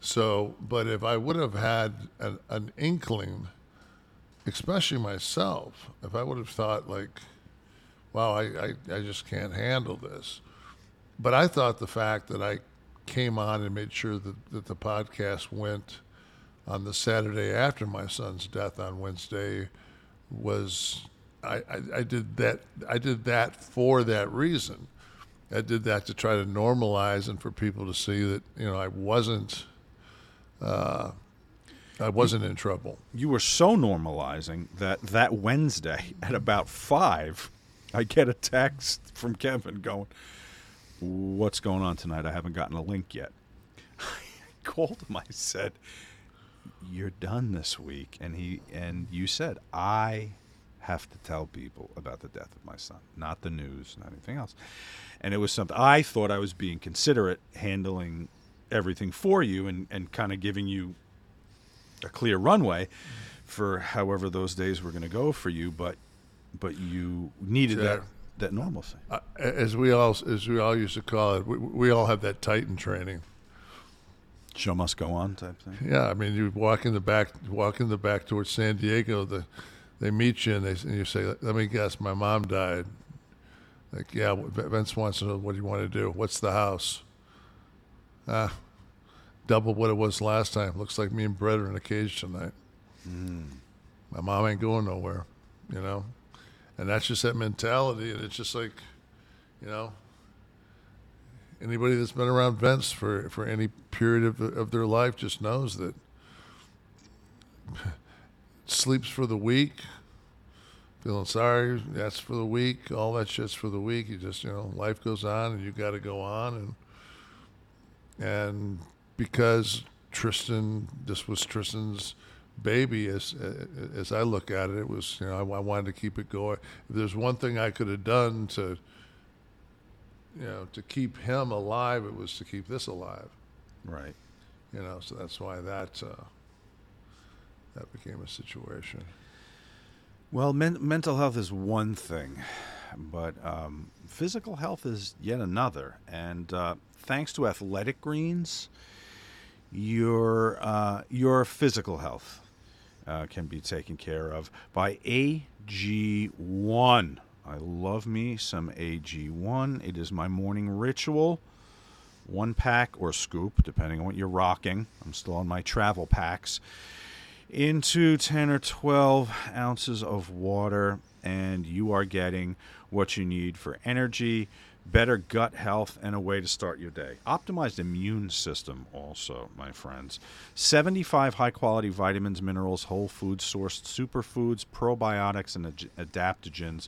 So, but if I would have had an, an inkling, especially myself, if I would have thought like, wow, I, I, I just can't handle this. But I thought the fact that I came on and made sure that, that the podcast went on the Saturday after my son's death on Wednesday was I, I, I did that I did that for that reason. I did that to try to normalize and for people to see that you know I wasn't uh, I wasn't in trouble. You were so normalizing that that Wednesday at about five, I get a text from Kevin going, "What's going on tonight? I haven't gotten a link yet." I called him. I said, "You're done this week," and he and you said, "I have to tell people about the death of my son, not the news, not anything else." And it was something I thought I was being considerate, handling everything for you, and and kind of giving you a clear runway for however those days were going to go for you, but but you needed that Sure. that normalcy. Uh, as we all as we all used to call it, we, we all have that Titan training. Show must go on type thing. Yeah, I mean, you walk in the back, walk in the back towards San Diego. The, they meet you and they and you say, "Let me guess, my mom died." Like, yeah, Vince wants to know what do you want to do? What's the house? Ah, double what it was last time. Looks like me and Brett are in a cage tonight. My mom ain't going nowhere, you know, and that's just that mentality. And it's just like, you know, anybody that's been around Vince for, for any period of, of their life just knows that <laughs> sleeps for the weak, feeling sorry, that's for the weak, all that shit's for the weak. You just, you know, life goes on and you got to go on. And, and because Tristan, this was Tristan's baby, as, as I look at it, it was, you know, I, I wanted to keep it going. If there's one thing I could have done to, you know, to keep him alive, it was to keep this alive. Right. You know, so that's why that uh, that became a situation. Well, men- mental health is one thing, but um, physical health is yet another. And uh, thanks to Athletic Greens, your uh, your physical health uh, can be taken care of by AG1. I love me some AG1. It is my morning ritual. One pack or scoop, depending on what you're rocking. I'm still on my travel packs into 10 or 12 ounces of water, and you are getting what you need for energy, better gut health, and a way to start your day. Optimized immune system, also, my friends. 75 high quality vitamins, minerals, whole food sourced superfoods, probiotics, and ad- adaptogens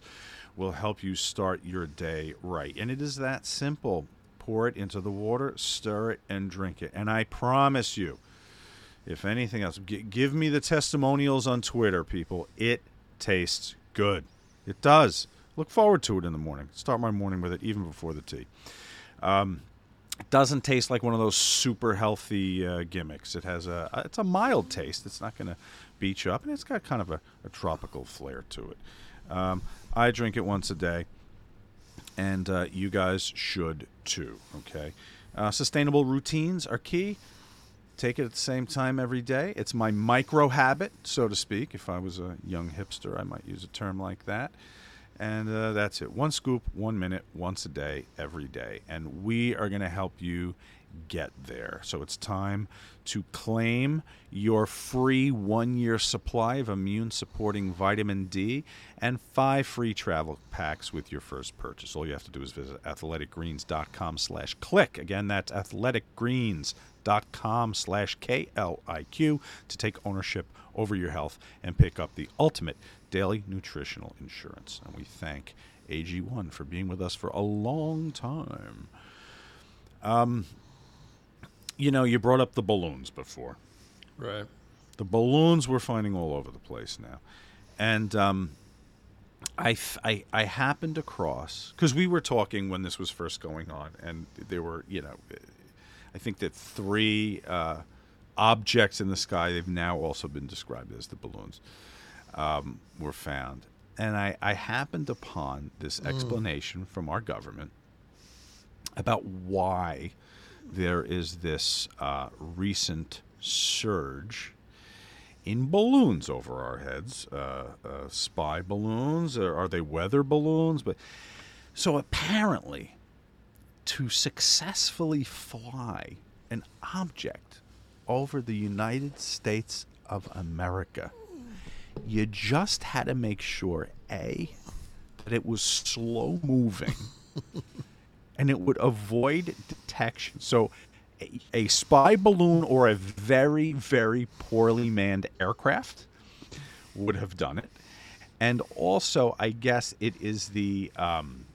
will help you start your day right. And it is that simple. Pour it into the water, stir it, and drink it. And I promise you, if anything else, g- give me the testimonials on Twitter, people. It tastes good. It does. Look forward to it in the morning. Start my morning with it even before the tea. Um, doesn't taste like one of those super healthy uh, gimmicks. It has a it's a mild taste. It's not going to beat you up, and it's got kind of a, a tropical flair to it. Um, I drink it once a day, and uh, you guys should too. Okay, uh, sustainable routines are key. Take it at the same time every day. It's my micro habit, so to speak. If I was a young hipster, I might use a term like that. And uh, that's it. One scoop, one minute, once a day, every day. And we are going to help you get there. So it's time to claim your free one year supply of immune supporting vitamin D and five free travel packs with your first purchase. All you have to do is visit athleticgreens.com slash KLIQ. Again, that's athleticgreens.com slash K-L-I-Q to take ownership over your health and pick up the ultimate daily nutritional insurance. And we thank AG1 for being with us for a long time. Um, you know, you brought up the balloons before. Right. The balloons we're finding all over the place now. And um, I, I happened across, because we were talking when this was first going on, and there were, you know, I think that three uh, objects in the sky, they've now also been described as the balloons, um, were found. And I, I happened upon this explanation from our government about why there is this uh, recent surge in balloons over our heads. Uh, uh, spy balloons? Or are they weather balloons? But so apparently, to successfully fly an object over the United States of America, you just had to make sure a that it was slow moving <laughs> and it would avoid detection. So, a, a spy balloon or a very, very poorly manned aircraft would have done it. And also, I guess it is the um,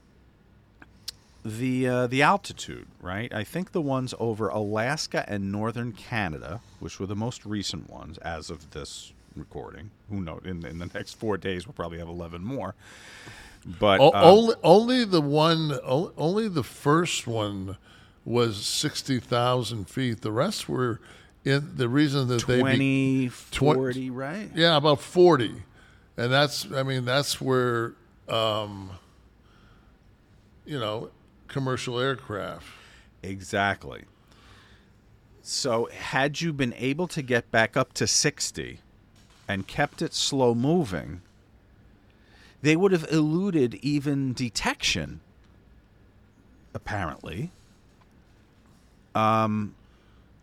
the uh, the altitude, right? I think the ones over Alaska and northern Canada, which were the most recent ones as of this recording. Who knows? In, in the next four days, we'll probably have eleven more. But O- um, only, only the one, o- only the first one was sixty thousand feet. The rest were in the reason that they 20, be, 40, right? Yeah, about forty, and that's I mean that's where, um, you know, commercial aircraft. Exactly. So, had you been able to get back up to 60 and kept it slow moving, they would have eluded even detection, apparently. Um,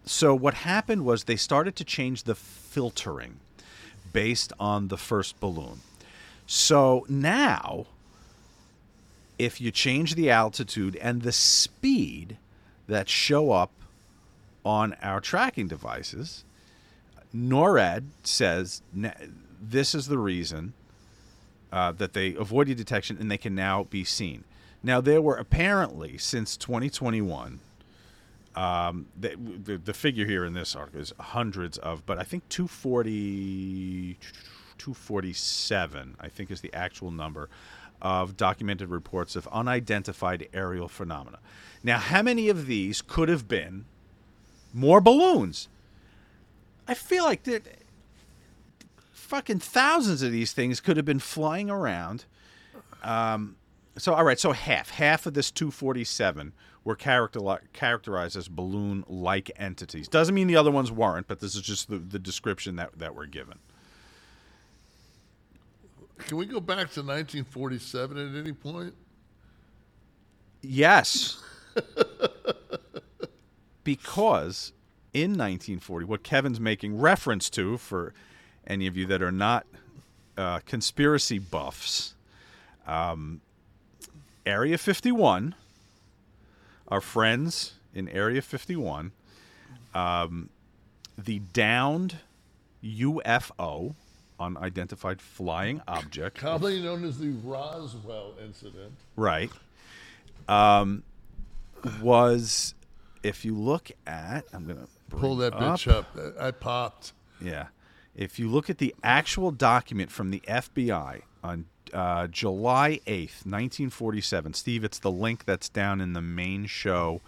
so, what happened was they started to change the filtering based on the first balloon. So now, if you change the altitude and the speed that show up on our tracking devices, NORAD says "Na- this is the reason uh, that they avoided detection and they can now be seen. Now, there were apparently, since 2021, um, the, the, the figure here in this article is hundreds of, but I think 240, 247, I think is the actual number of documented reports of unidentified aerial phenomena. Now, how many of these could have been more balloons? I feel like there, fucking thousands of these things could have been flying around. Um, so, all right, so half, half of this 247 were character, characterized as balloon-like entities. Doesn't mean the other ones weren't, but this is just the, the description that, that we're given. Can we go back to 1947 at any point? Yes. <laughs> because in 1940, what Kevin's making reference to, for any of you that are not uh, conspiracy buffs, um, Area 51, our friends in Area 51, um, the downed UFO, unidentified flying object, Commonly known as the Roswell incident. Right. Um, was if you look at I'm gonna Pull that bitch up. I popped. Yeah. If you look at the actual document from the FBI on uh, July 8th, 1947, Steve, it's the link that's down in the main show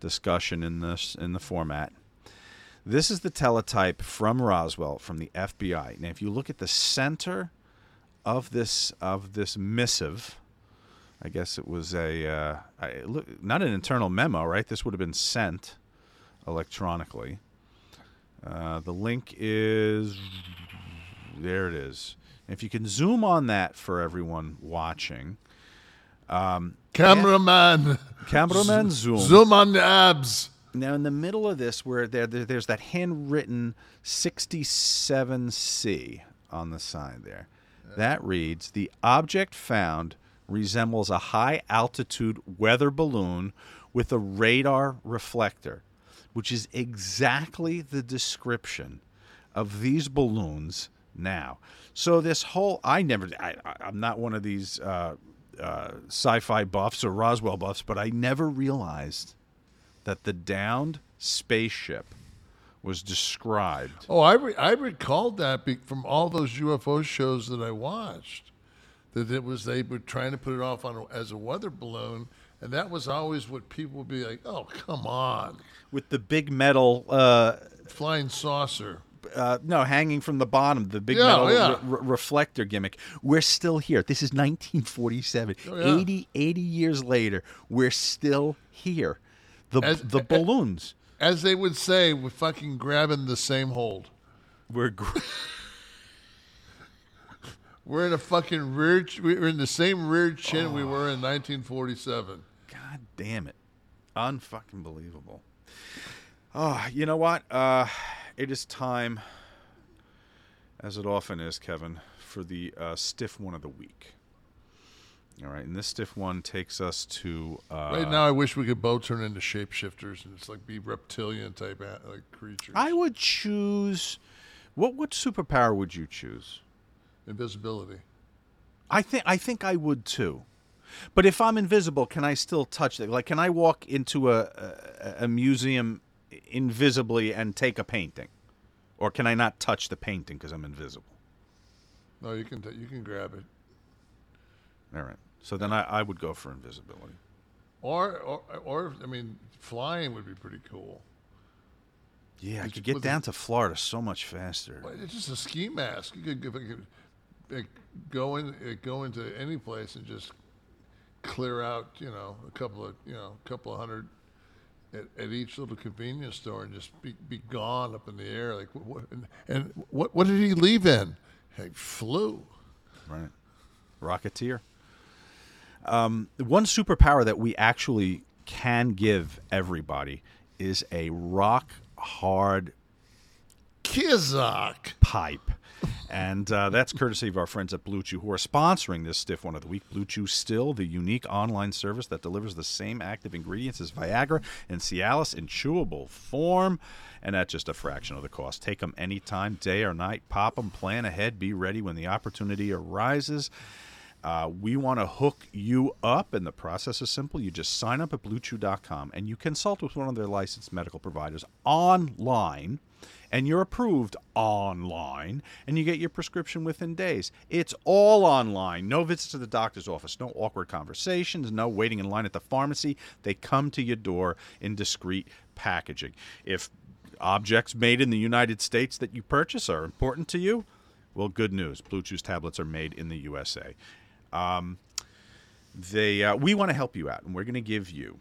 discussion in this in the format. This is the teletype from Roswell from the FBI. Now, if you look at the center of this of this missive, I guess it was a uh, I, look, not an internal memo, right? This would have been sent electronically. Uh, the link is there. It is. If you can zoom on that for everyone watching, um, Cameraman. cameraman zoom. Zoom on the abs. Now, in the middle of this, where there, there there's that handwritten 67C on the side there, that reads The object found resembles a high altitude weather balloon with a radar reflector, which is exactly the description of these balloons now. So, this whole, I never, I, I'm not one of these uh, uh, sci fi buffs or Roswell buffs, but I never realized that the downed spaceship was described. Oh, I re- I recalled that be- from all those UFO shows that I watched. That it was they were trying to put it off on a, as a weather balloon, and that was always what people would be like, "Oh, come on, with the big metal uh, flying saucer." uh, no, hanging from the bottom, the big Yeah, metal yeah. re- re- reflector gimmick. We're still here. This is 1947. Oh, yeah. 80, 80 years later, we're still here. The As- the balloons. As they would say, we're fucking grabbing the same hold. We're gr- <laughs> We're in a fucking rear. Ch- we're in the same rear chin we were in 1947. God damn it. Unfucking believable. Oh, you know what? Uh, it is time, as it often is, Kevin, for the uh, stiff one of the week. All right, and this stiff one takes us to uh, right now, I wish we could both turn into shapeshifters and it's like be reptilian type like creatures. I would choose. What what superpower would you choose? Invisibility. I think I think I would too. But if I'm invisible, can I still touch it? Like, can I walk into a, a, a museum invisibly and take a painting, or can I not touch the painting because I'm invisible? No, you can t- you can grab it. All right. So then I, I would go for invisibility. Or, or, or I mean, flying would be pretty cool. Yeah, I could get down the- to Florida so much faster. It's just a ski mask. You could, give- could, like, go in, uh, go into any place and just clear out, you know, a couple of, you know, a couple of hundred at, at each little convenience store and just be, be gone up in the air. Like, what, what, and, and what, what did he leave in? He flew. Right. Rocketeer. Um, one superpower that we actually can give everybody is a rock hard Kizak. pipe. And uh, that's courtesy of our friends at Blue Chew, who are sponsoring this Stiff One of the Week. Blue Chew still the unique online service that delivers the same active ingredients as Viagra and Cialis in chewable form, and at just a fraction of the cost. Take them anytime, day or night. Pop them, plan ahead, be ready when the opportunity arises. Uh, we want to hook you up, and the process is simple. You just sign up at BlueChew.com, and you consult with one of their licensed medical providers online, and you're approved online, and you get your prescription within days. It's all online. No visits to the doctor's office, no awkward conversations, no waiting in line at the pharmacy. They come to your door in discreet packaging. If objects made in the United States that you purchase are important to you, well, good news. Blue Chew's tablets are made in the USA. Um, they uh, we want to help you out, and we're going to give you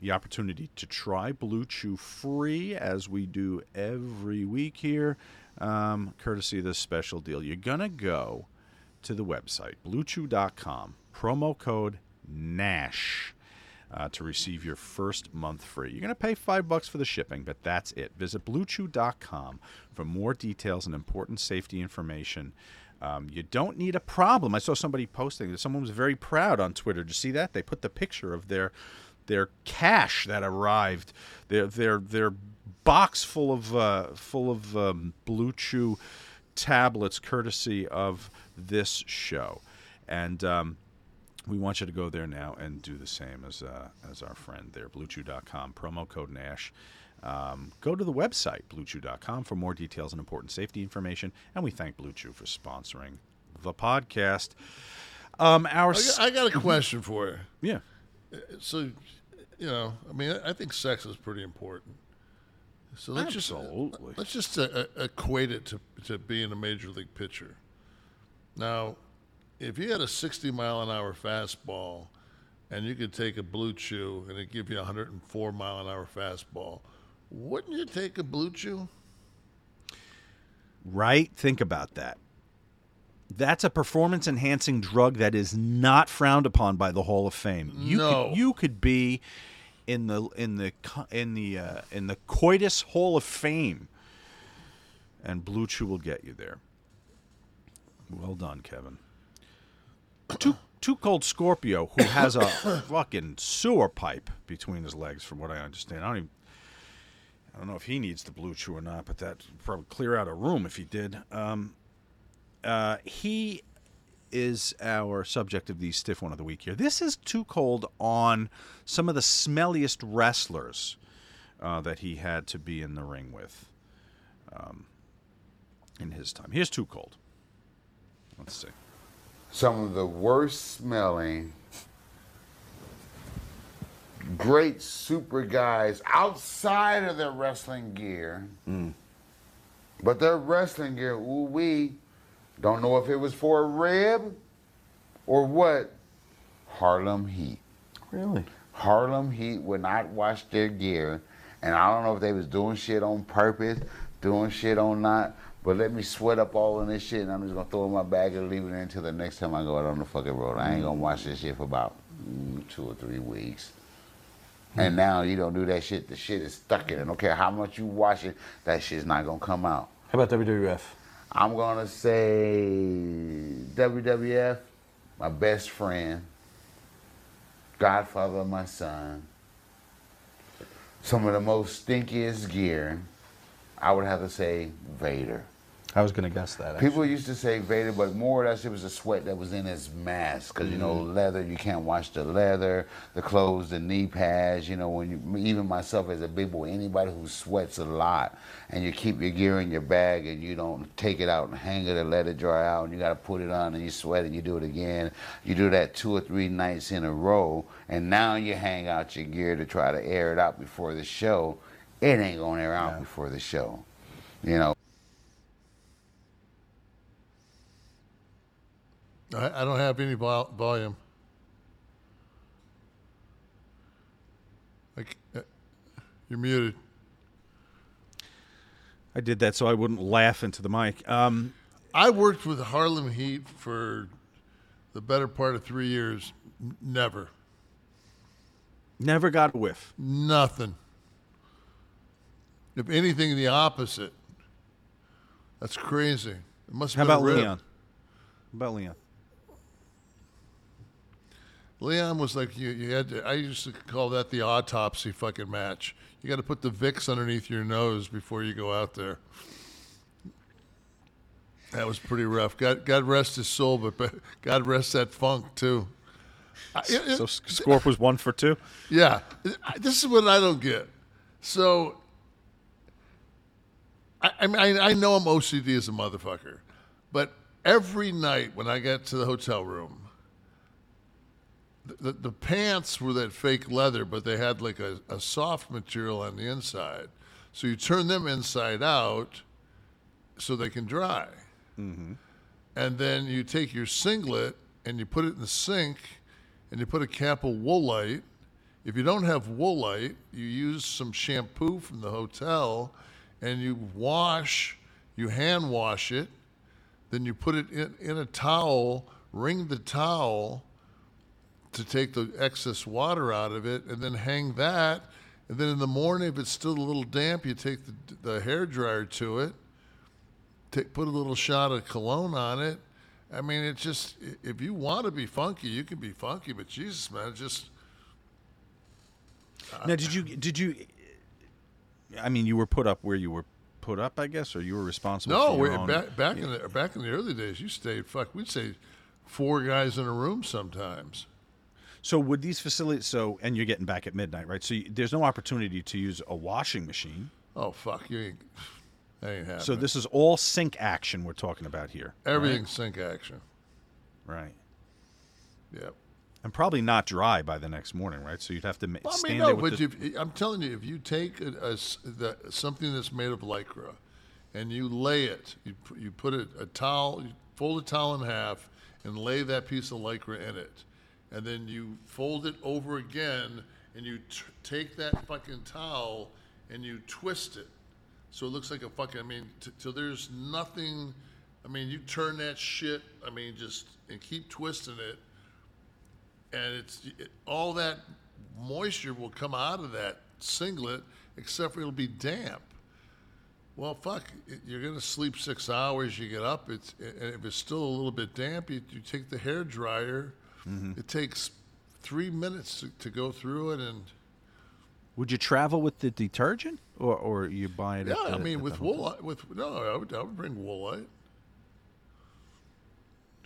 the opportunity to try Blue Chew free, as we do every week here, um, courtesy of this special deal. You're going to go to the website bluechew.com, promo code NASH. Uh, to receive your first month free. You're going to pay five bucks for the shipping, but that's it. Visit bluechew.com for more details and important safety information. Um, you don't need a problem. I saw somebody posting that someone was very proud on Twitter. Did you see that? They put the picture of their their cash that arrived, their their their box full of uh, full of um, Blue Chew tablets, courtesy of this show, and. Um, we want you to go there now and do the same as uh, as our friend there, BlueChew.com, promo code Nash. Um, go to the website, BlueChew.com, for more details and important safety information. And we thank Blue Chew for sponsoring the podcast. Um, our I got, I got a question for you. yeah, So, you know, I mean, I think sex is pretty important. So let's Absolutely. just let's just uh, uh, equate it to to being a major league pitcher. Now, if you had a 60 mile an hour fastball, and you could take a blue chew and it give you a 104 mile an hour fastball, wouldn't you take a blue chew? Right? Think about that. That's a performance enhancing drug that is not frowned upon by the Hall of Fame. You No. could, you could be in the in the in the uh, in the coitus Hall of Fame, and Blue Chew will get you there. Well done, Kevin. <coughs> Too Too Cold Scorpio, who has a <coughs> fucking sewer pipe between his legs, from what I understand. I don't even. I don't know if he needs the blue chew or not, but that would probably clear out a room if he did. Um, uh, he is our subject of the stiff one of the week here. This is too cold on some of the smelliest wrestlers uh, that he had to be in the ring with um, in his time. Here's too cold. Let's see. some of the worst smelling great super guys outside of their wrestling gear. But their wrestling gear, ooh wee, don't know if it was for a rib or what. Harlem Heat. Really? Harlem Heat would not wash their gear, and I don't know if they was doing shit on purpose, doing shit on not. But let me sweat up all in this shit, and I'm just gonna throw it in my bag and leave it there until the next time I go out on the fucking road. I ain't gonna wash this shit for about mm, two or three weeks. And now you don't do that shit. The shit is stuck in it. Don't care how much you wash it, that shit's not gonna come out. How about WWF? I'm gonna say WWF, my best friend, godfather of my son. Some of the most stinkiest gear, I would have to say Vader. I was going to guess that. actually. People used to say Vader, but more or less it was the sweat that was in his mask. Because, you know, mm-hmm. leather, you can't wash the leather, the clothes, the knee pads. You know, when you, even myself as a big boy, anybody who sweats a lot and you keep your gear in your bag and you don't take it out and hang it and let it dry out and you got to put it on and you sweat and you do it again. You do that two or three nights in a row and now you hang out your gear to try to air it out before the show. It ain't going to air out before the show. You know, I, I don't have any vol- volume. Like, uh, you're muted. I did that so I wouldn't laugh into the mic. Um, I worked with Harlem Heat for the better part of three years. Never. never got a whiff. Nothing. If anything, the opposite. That's crazy. It must How have been about. Leon? How about Leon? Leon was like you. You had. To, I used to call that the autopsy fucking match. You got to put the Vicks underneath your nose before you go out there. That was pretty rough. God, God rest his soul, but, but God rest that funk too. I- it- it- So Scorp was one for two. yeah, this is what I don't get. So, I, I mean, I, I know I'm OCD as a motherfucker, but every night when I get to the hotel room, the, the, pants were that fake leather, but they had like a, a soft material on the inside. So you turn them inside out so they can dry. Mm-hmm. And then you take your singlet and you put it in the sink and you put a cap of Woolite. If you don't have Woolite, you use some shampoo from the hotel and you wash, you hand wash it. Then you put it in, in a towel, wring the towel to take the excess water out of it, and then hang that. And then in the morning, if it's still a little damp, you take the, the hair dryer to it, take, put a little shot of cologne on it. I mean, it's just if you want to be funky, you can be funky. But Jesus, man, it's just Now, did you did you? I mean, you were put up where you were put up, I guess, or you were responsible. no. for We, own, back back in the back in the early days, you stayed fuck. We'd say four guys in a room sometimes. So would these facilities? So and you're getting back at midnight, right? So you, there's no opportunity to use a washing machine. Oh fuck, you ain't. <sighs> That ain't happening. So this is all sink action we're talking about here. right? everything sink action. right? Yep. and probably not dry by the next morning, right? So you'd have to ma- Well, I mean, no, but the, if, I'm telling you, if you take a the, something that's made of lycra and you lay it, you, you put it, a towel, you fold a towel in half and lay that piece of lycra in it. And then you fold it over again and you t- take that fucking towel and you twist it. So it looks like a fucking, I mean, t- so there's nothing, I mean, you turn that shit, I mean, just, and keep twisting it and it's it, all that moisture will come out of that singlet, except for it'll be damp. Well, fuck, you're gonna sleep six hours. You get up, it's and if it's still a little bit damp, you, you take the hair dryer. Mm-hmm. It takes three minutes to, to go through it, and would you travel with the detergent, or or you buy it? yeah, at the, I mean with the hotel? wool, with no, I would I would bring woolite.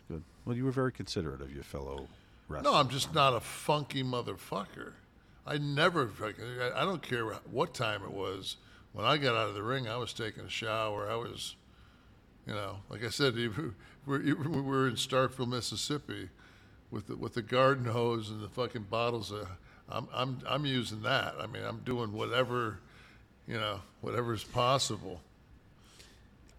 Good. Well, you were very considerate of your fellow wrestlers. No, I'm just not a funky motherfucker. I never. I- I don't care what time it was. When I got out of the ring, I was taking a shower. I was, you know, like I said, <laughs> we were in Starkville, Mississippi, with the, with the garden hose and the fucking bottles. Of, I'm I'm I'm using that. I mean, I'm doing whatever, you know, whatever's possible.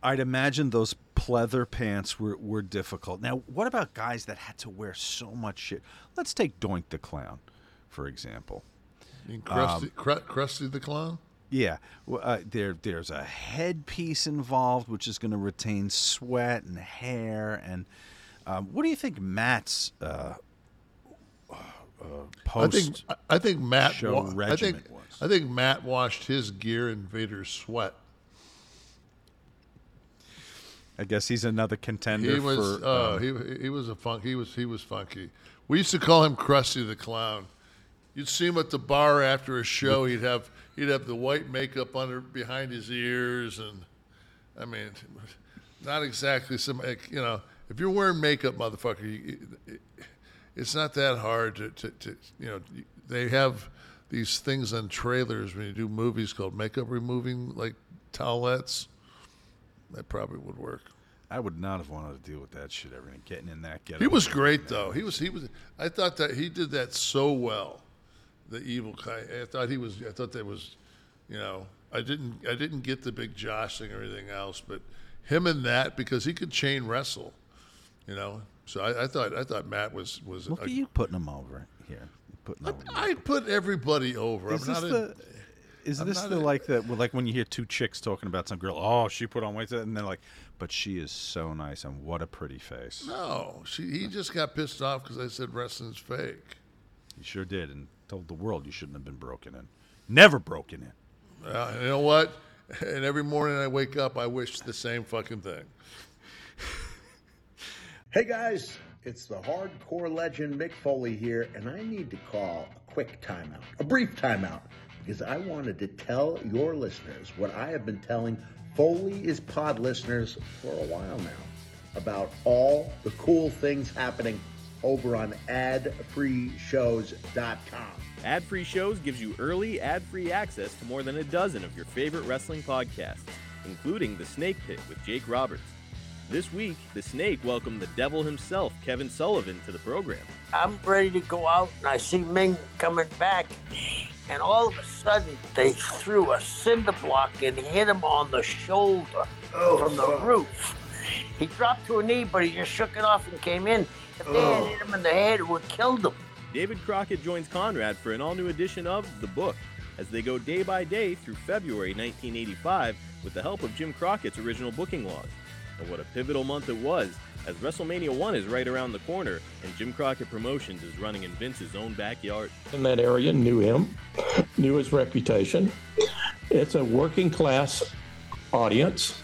I'd imagine those pleather pants were, were difficult. Now, what about guys that had to wear so much shit? Let's take Doink the Clown, for example. You mean Krusty, Um, Kru- Krusty the Clown. Yeah, well, uh, there there's a headpiece involved, which is going to retain sweat and hair. And um, what do you think Matt's uh, uh, I think post I think Matt. show wa- I think was? I think Matt washed his gear in Vader's sweat. I guess he's another contender He was. for. oh, um, he he was a funk. He was he was funky. We used to call him Krusty the Clown. You'd see him at the bar after a show. He'd have he'd have the white makeup under behind his ears, and I mean, <laughs> not exactly some. You know, if you're wearing makeup, motherfucker, you, it, it's not that hard to, to, to you know. They have these things on trailers when you do movies called makeup removing, like towelettes. That probably would work. I would not have wanted to deal with that shit ever and getting in that. Get He was great though. He was he was. I thought that he did that so well. The evil guy. I thought he was. I thought that was, you know. I didn't. I didn't get the big jostling or anything else, but him and that because he could chain wrestle, you know. So I, I thought. I thought Matt was was. Look a- at you putting him over here. Putting over I put everybody over. Is I'm this not. the? a, Is I'm this the a- like that? well, like when you hear two chicks talking about some girl? Oh, she put on weight, and they're like, but she is so nice and what a pretty face. no, she. He just got pissed off because I said wrestling's fake. He sure did, and told the world you shouldn't have been broken in. Never broken in. Uh, you know what? <laughs> And every morning I wake up, I wish the same fucking thing. Hey guys, it's the hardcore legend Mick Foley here, and I need to call a quick timeout, a brief timeout, because I wanted to tell your listeners what I have been telling Foley is Pod listeners for a while now about all the cool things happening over on adfreeshows.com. Ad Free Shows gives you early, ad free access to more than a dozen of your favorite wrestling podcasts, including The Snake Pit with Jake Roberts. This week, The Snake welcomed the devil himself, Kevin Sullivan, to the program. I'm ready to go out and I see Ming coming back. And all of a sudden, they threw a cinder block and hit him on the shoulder from the oh. roof. He dropped to a knee, but he just shook it off and came in. If they had oh. hit him in the head, it would have killed him. David Crockett joins Conrad for an all new edition of The Book as they go day by day through February 1985 with the help of Jim Crockett's original booking log. And what a pivotal month it was, as WrestleMania 1 is right around the corner and Jim Crockett Promotions is running in Vince's own backyard. in that area knew him, <laughs> knew his reputation. It's a working class audience.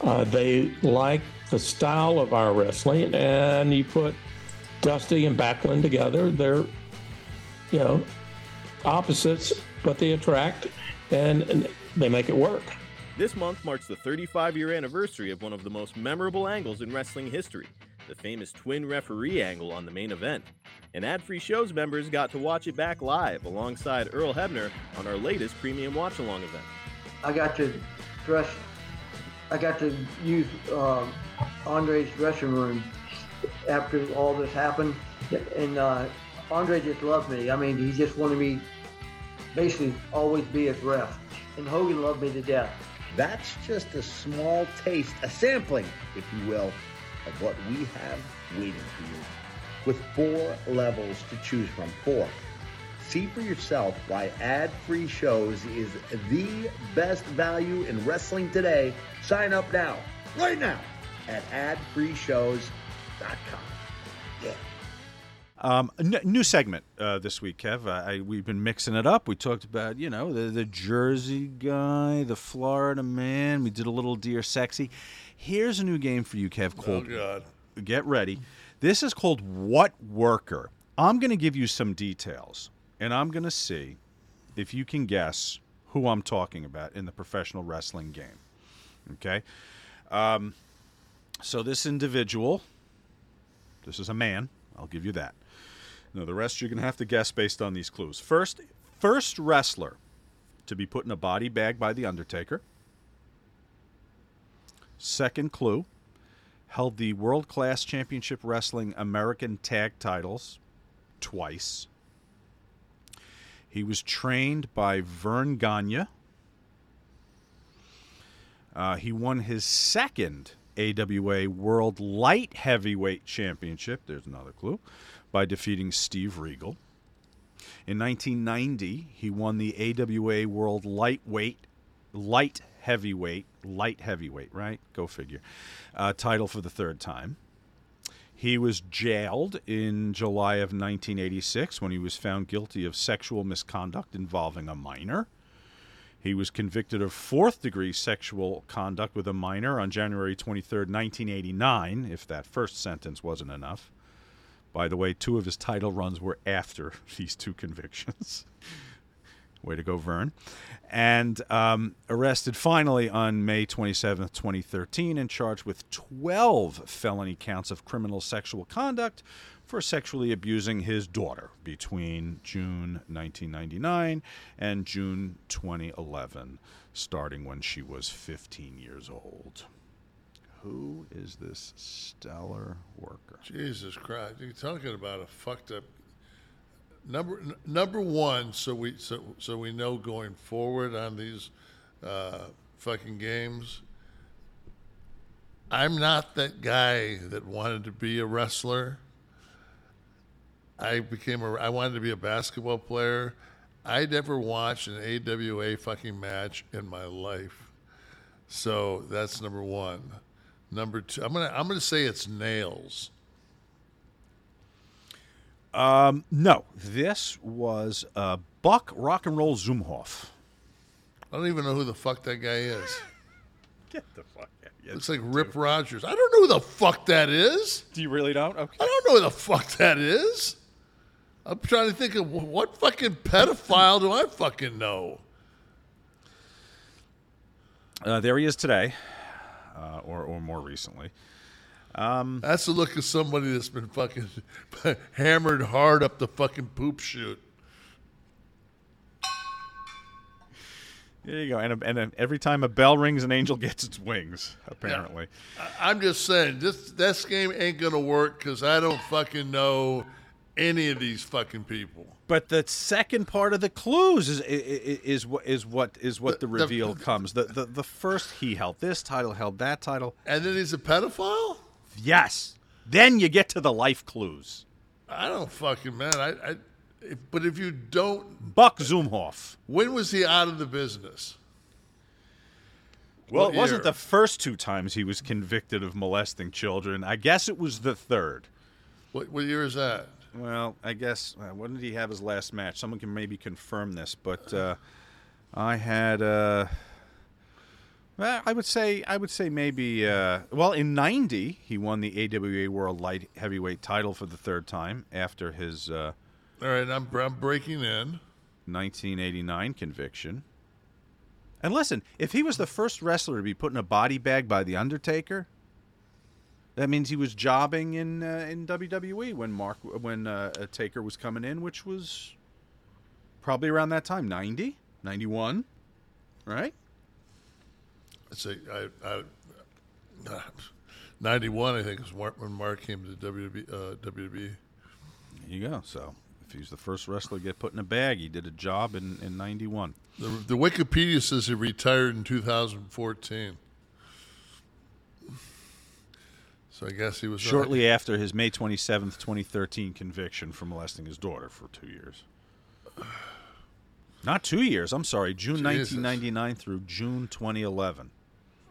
Uh, they like the style of our wrestling, and you put Dusty and Backlund together. They're, you know, opposites, but they attract, and, and they make it work. This month marks the 35 year anniversary of one of the most memorable angles in wrestling history the famous twin referee angle on the main event. And ad free shows members got to watch it back live alongside Earl Hebner on our latest premium watch along event. I got to dress. I got to use uh, Andre's dressing room after all this happened, and uh, Andre just loved me. I mean, he just wanted me basically always be his ref. And Hogan loved me to death. That's just a small taste, a sampling, if you will, of what we have waiting for you. With four levels to choose from. Four. See for yourself why ad free shows is the best value in wrestling today. Sign up now, right now, at adfreeshows.com. Um, n- new segment uh, this week, Kev. I, we've been mixing it up. We talked about, you know, the, the Jersey guy, the Florida man. We did a little Dear Sexy. Here's a new game for you, Kev. Called, Oh, God. Get ready. This is called What Worker. I'm going to give you some details, and I'm going to see if you can guess who I'm talking about in the professional wrestling game. Okay? Um, so this individual, this is a man. I'll give you that. Now the rest you're going to have to guess based on these clues. First, first wrestler to be put in a body bag by the Undertaker. Second clue, held the World Class Championship Wrestling American Tag titles twice. He was trained by Verne Gagne. Uh, he won his second AWA World Light Heavyweight Championship. There's another clue. By defeating Steve Regal. In 1990, he won the AWA World Lightweight, Light Heavyweight, Light Heavyweight, right? Go figure. Uh, title for the third time. He was jailed in July of 1986 when he was found guilty of sexual misconduct involving a minor. He was convicted of fourth degree sexual conduct with a minor on January 23rd, 1989, if that first sentence wasn't enough. By the way, two of his title runs were after <laughs> these two convictions. <laughs> Way to go, Verne. And um, arrested finally on May 27th, 2013, and charged with 12 felony counts of criminal sexual conduct for sexually abusing his daughter between June 1999 and June 2011, starting when she was 15 years old. Who is this stellar worker? Jesus Christ! You're talking about a fucked up number. n- Number one, so we so so we know going forward on these uh, fucking games. I'm not that guy that wanted to be a wrestler. I became a. I wanted to be a basketball player. I never watched an AWA fucking match in my life. So that's number one. Number two, I'm gonna I'm gonna say it's nails. Um, no, this was uh, Buck Rock and Roll Zumhofe. I don't even know who the fuck that guy is. <laughs> Get the fuck out. Yeah, Looks like Rip Rogers. I don't know who the fuck that is. Do you really don't? Okay. I don't know who the fuck that is. I'm trying to think of what fucking pedophile do I fucking know? Uh, there he is today, uh, or or more recently. Um, That's the look of somebody that's been fucking <laughs> hammered hard up the fucking poop chute. there you go. And, and and every time a bell rings, an angel <laughs> gets its wings. Apparently. I- I'm just saying, this this game ain't gonna work because I don't fucking know any of these fucking people. But the second part of the clues is is, is what is what is what the, The- the- reveal comes. The, the the first he held this title, held that title. And then he's a pedophile. Yes. Then you get to the life clues. I don't fucking man. I, I if, but if you don't, Buck Zumhofe. when was he out of the business? Well, What it wasn't the first two times he was convicted of molesting children. I guess it was the third. What, what year is that? Well, I guess uh, when did he have his last match? Someone can maybe confirm this, but uh, I had. Uh, well, I would say I would say maybe. Uh, well, in '90, he won the AWA World Light Heavyweight title for the third time after his uh, All right, I'm I'm breaking in. 1989 conviction. And listen, if he was the first wrestler to be put in a body bag by the Undertaker, that means he was jobbing in uh, in WWE when Mark when uh, uh, Taker was coming in, which was probably around that time, 90, 91, right? I'd say I, I, <laughs> ninety one. I think is when Mark came to WB, uh, WWE. There you go. So if He's the first wrestler to get put in a bag. He did a job in in '91. The, the Wikipedia says he retired in 2014. So I guess he was uh, Shortly after his May 27th, 2013 conviction for molesting his daughter for two years. Not two years. I'm sorry. June Jesus. 1999 through June 2011.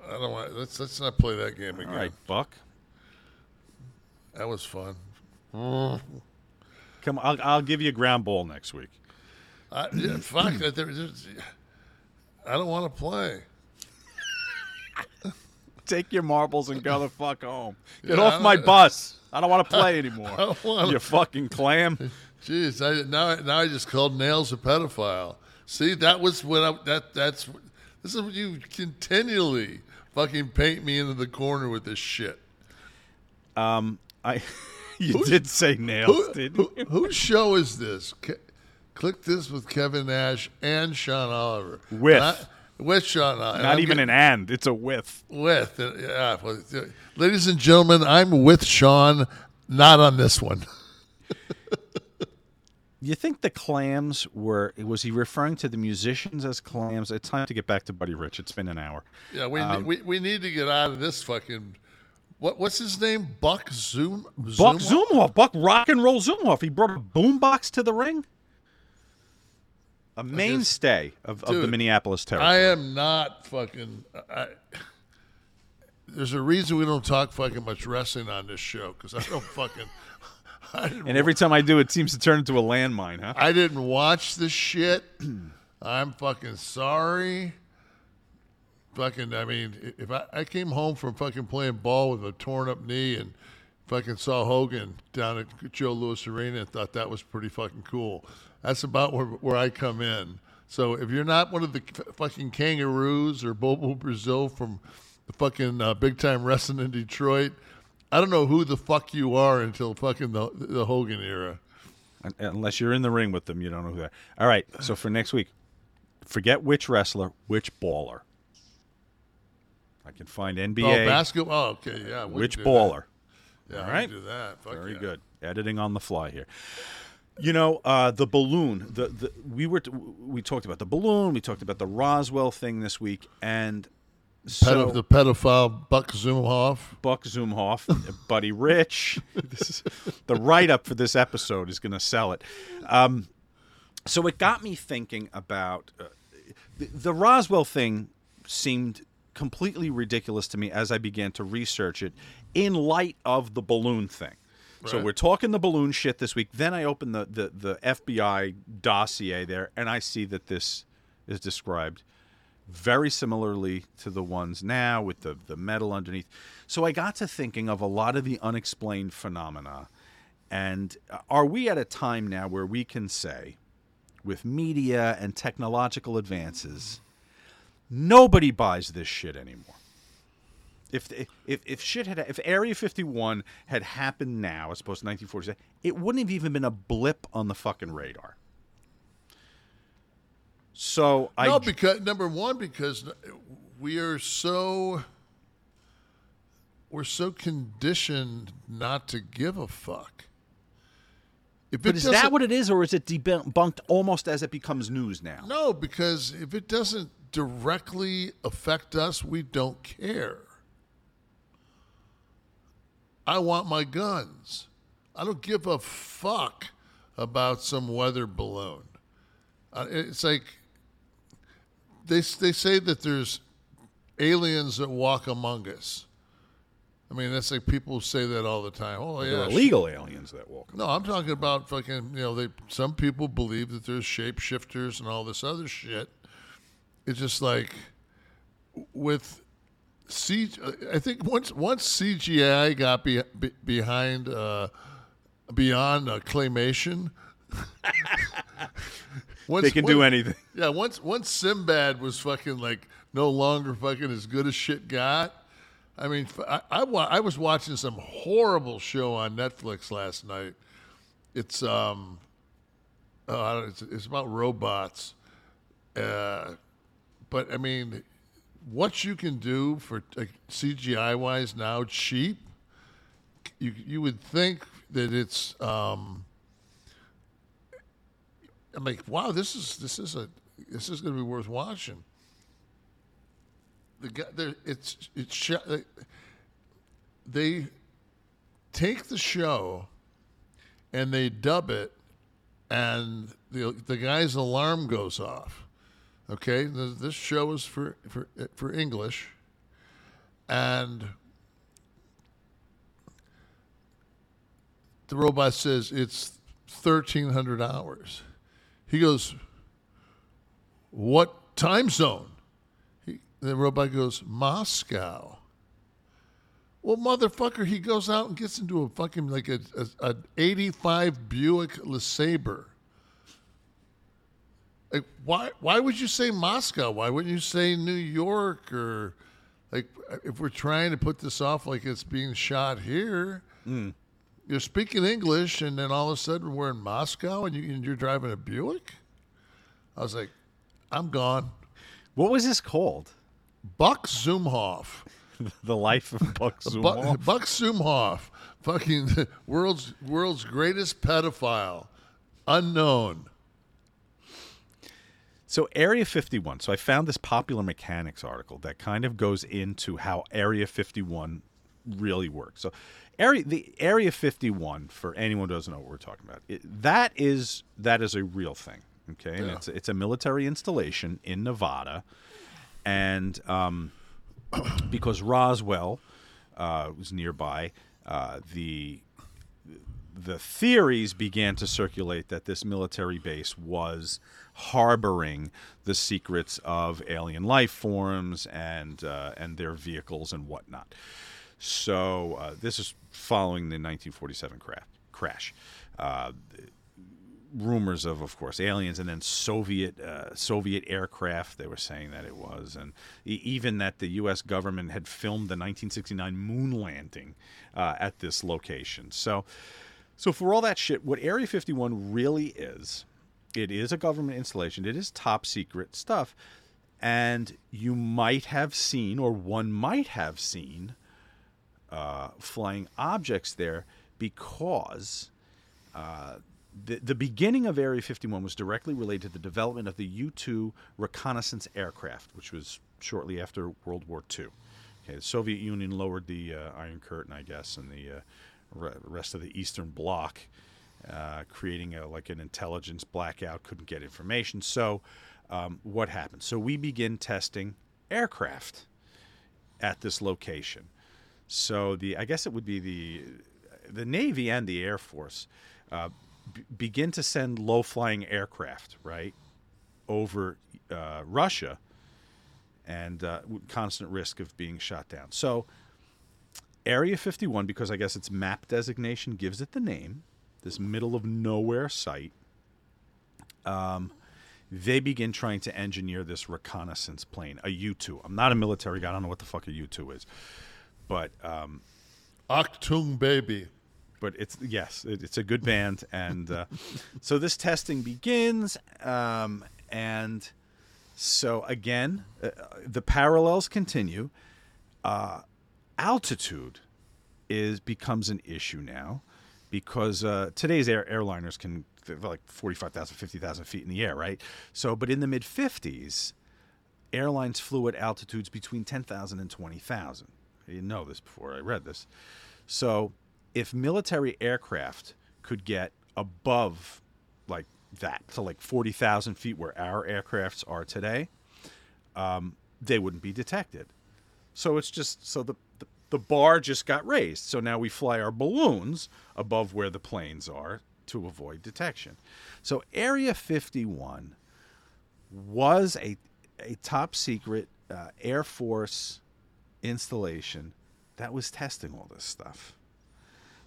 I don't want. Let's let's not play that game again. All right, Buck. That was fun. Come on, I'll, I'll give you a ground ball next week. I, yeah, fuck that. I don't want to play. <laughs> Take your marbles and go the fuck home. Get Yeah, off my bus. I don't want to play anymore. <laughs> You fucking clam. <laughs> Jeez, I, now now I just called Nails a pedophile. See, that was what I, that that's this is what you continually fucking paint me into the corner with this shit. Um, I <laughs> you Who's- did say nails, Who, didn't who- you? whose show is this? Ke- Kliq This with Kevin Nash and Sean Oliver. With. Not- with Sean Oliver. Not even an and. It's a with. with. uh, Yeah, uh, ladies and gentlemen, I'm with Sean. Not on this one. <laughs> You think the clams were? Was he referring to the musicians as clams? It's time to get back to Buddy Rich. It's been an hour. Yeah, we, Um, we we need to get out of this fucking. What what's his name? Buck Zoom. Buck Zumhofe, Buck Rock and Roll Zumhofe. He brought a boombox to the ring. A mainstay of, of the Minneapolis territory. I am not fucking. I, there's a reason we don't talk fucking much wrestling on this show because I don't <laughs> fucking. I and every time I do, it seems to turn into a landmine, huh? I didn't watch the shit. <clears throat> I'm fucking sorry. Fucking, I mean, if I, I came home from fucking playing ball with a torn up knee and fucking saw Hogan down at Joe Louis Arena and thought that was pretty fucking cool. That's about where, where I come in. So if you're not one of the fucking kangaroos or Bobo Brazil from the fucking uh, big time wrestling in Detroit, I don't know who the fuck you are until fucking the, the Hogan era. Unless you're in the ring with them, you don't know who they are. All right, so for next week, forget which wrestler, which baller. I can find NBA. Oh, basketball. Oh, okay, yeah. which baller? that. Yeah, All can do that. Fuck Very yeah. good. Editing on the fly here. You know, uh, the balloon. The, the we were t- we talked about the balloon. We talked about the Roswell thing this week, and so the pedophile Buck Zumhofe. Buck Zumhofe, <laughs> Buddy Rich. This is, the write up for this episode is going to sell it. Um, so it got me thinking about uh, the, the Roswell thing. Seemed completely ridiculous to me as I began to research it in light of the balloon thing. So we're talking the balloon shit this week. Then I open the, the, the FBI dossier there, and I see that this is described very similarly to the ones now with the, the metal underneath. So I got to thinking of a lot of the unexplained phenomena. And uh, are we at a time now where we can say, with media and technological advances, nobody buys this shit anymore? If, if if shit had if Area 51 had happened now as opposed to 1947, it wouldn't have even been a blip on the fucking radar. So I no, because number one, because we are so we're so conditioned not to give a fuck. If But is that what it is, or is it debunked almost as it becomes news now? No, because if it doesn't directly affect us, we don't care. I want my guns. I don't give a fuck about some weather balloon. Uh, it's like they they say that there's aliens that walk among us. I mean, that's like people say that all the time. Oh, yeah, illegal aliens that walk. no, I'm talking about fucking. You know, they some people believe that there's shapeshifters and all this other shit. It's just like with C. I think once once CGI got be, be, behind uh, beyond uh, claymation. <laughs> once, They can do anything. Yeah, once once Sinbad was fucking like no longer fucking as good as shit got. I mean, I, I, I was watching some horrible show on Netflix last night. It's um, oh, it's, it's about robots. Uh, but I mean, what you can do for like, CGI wise now, cheap. You you would think that it's um, I'm like, wow, this is this is a this is going to be worth watching. The guy, there, it's it's they take the show and they dub it, and the the guy's alarm goes off. Okay, this, show is for for for English, and the robot says it's thirteen hundred hours. He goes, "What time zone?" He, the robot goes, "Moscow." Well, motherfucker, he goes out and gets into a fucking like a, a, a 85 Buick LeSabre. Like, why? Why would you say Moscow? Why wouldn't you say New York or like if we're trying to put this off like it's being shot here? Mm. You're speaking English, and then all of a sudden we're in Moscow, and, you, and you're driving a Buick. I was like, I'm gone. What was this called? Buck Zumhofe. <laughs> the life of Buck <laughs> Buck, Zumhofe. Buck Zumhofe, fucking the <laughs> world's world's greatest pedophile, unknown. So Area 51. So I found this popular mechanics article that kind of goes into how Area 51 really works. So area the Area 51 for anyone who doesn't know what we're talking about. It, that is that is a real thing, okay? And Yeah. it's it's a military installation in Nevada and um, <clears throat> because Roswell uh, was nearby, uh, the the theories began to circulate that this military base was harboring the secrets of alien life forms and uh, and their vehicles and whatnot. So uh, this is following the 1947 cra- crash. Uh, rumors of, of course, aliens, and then Soviet uh, Soviet aircraft. They were saying that it was, and even that the U.S. government had filmed the 1969 moon landing uh, at this location. So, so for all that shit, what Area 51 really is, it is a government installation. It is top secret stuff, and you might have seen, or one might have seen, uh, flying objects there because. Uh, the, the beginning of Area 51 was directly related to the development of the U 2 reconnaissance aircraft, which was shortly after World War II. Okay, the Soviet Union lowered the uh, Iron Curtain, I guess, and the uh, re- rest of the Eastern Bloc, uh, creating a, like an intelligence blackout, couldn't get information. So, um, what happened? So, we begin testing aircraft at this location. So, the I guess it would be the the Navy and the Air Force uh, b- begin to send low flying aircraft, right, over uh, Russia and uh, constant risk of being shot down. So, Area 51, because I guess its map designation gives it the name, this middle of nowhere site, um, they begin trying to engineer this reconnaissance plane, a U 2. I'm not a military guy, I don't know what the fuck a U 2 is. But. Um, Achtung Baby. But it's yes, it, it's a good band, and uh, <laughs> so this testing begins, um, and so again, uh, the parallels continue. Uh, altitude is becomes an issue now because uh, today's air, airliners can like 45,000, 50,000 feet in the air, right? So, but in the mid 50s, airlines flew at altitudes between 10,000 and 20,000. I didn't know this before I read this. So, if military aircraft could get above like that to like 40,000 feet where our aircrafts are today, um, they wouldn't be detected. So it's just so the, the bar just got raised. So now we fly our balloons above where the planes are to avoid detection. So Area 51 was a a top secret uh, Air Force installation that was testing all this stuff.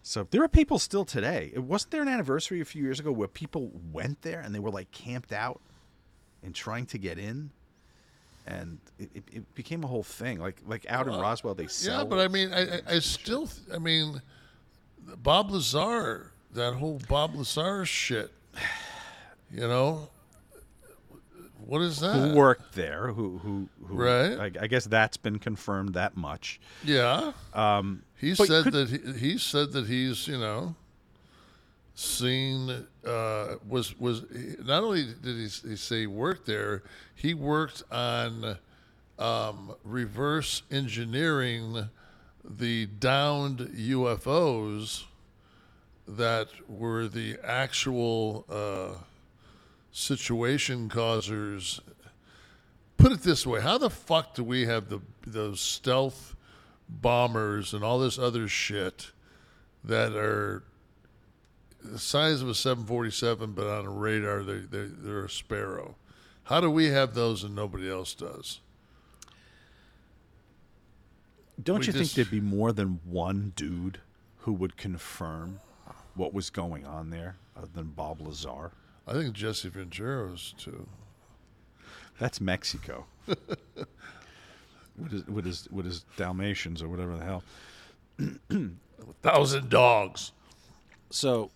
So there are people still today. It wasn't there an anniversary a few years ago where people went there and they were like camped out and trying to get in, and it, it, it became a whole thing. Like like out in Roswell, they sell. Yeah, but I mean, I, I, still, th- I mean, Bob Lazar, that whole Bob Lazar shit, <sighs> you know, what is that? who worked there? Who who who? Right. I, I guess that's been confirmed that much. Yeah. Um, He said could- that he, he said that he's, you know, seen uh, was was not only did he, he say he worked there, he worked on um, reverse engineering the downed UFOs that were the actual uh, situation causers. Put it this way: How the fuck do we have the those stealth bombers and all this other shit that are the size of a 747, but on a radar they they they're a Sparrow? How do we have those and nobody else does? Don't We you just- think there'd be more than one dude who would confirm what was going on there other than Bob Lazar? I think Jesse Ventura was too. That's Mexico. <laughs> with, his, with his with his Dalmatians or whatever the hell. A thousand dogs. So,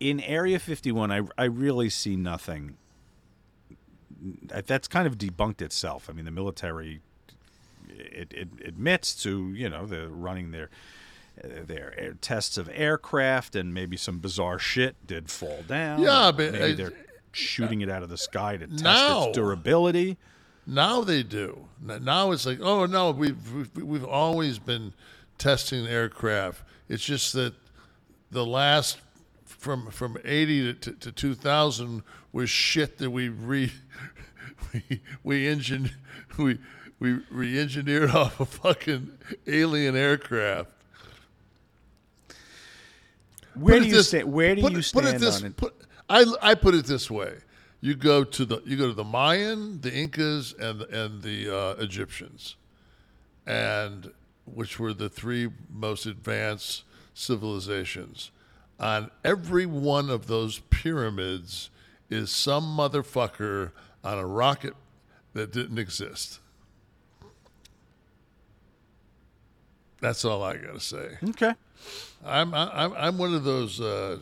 in Area 51, I I really see nothing. That's kind of debunked itself. I mean, the military it, it admits to you know they're running their their air, tests of aircraft and maybe some bizarre shit did fall down. Yeah, but, maybe uh, they're shooting it out of the sky to test now- its durability. Now they do. Now it's like, oh no, we've we've, we've always been testing aircraft. It's just that the last from from eighty to, to, to two thousand was shit that we re <laughs> we we engine we we re-engineered <laughs> off a fucking alien aircraft. Where Put do you this- sta- where do put you it- put it stand this- on it? Put, I I put it this way: you go to the you go to the Mayan, the Incas, and and the uh, Egyptians, and which were the three most advanced civilizations. On every one of those pyramids is some motherfucker on a rocket that didn't exist. That's all I got to say. Okay. I'm I'm I'm one of those. Uh,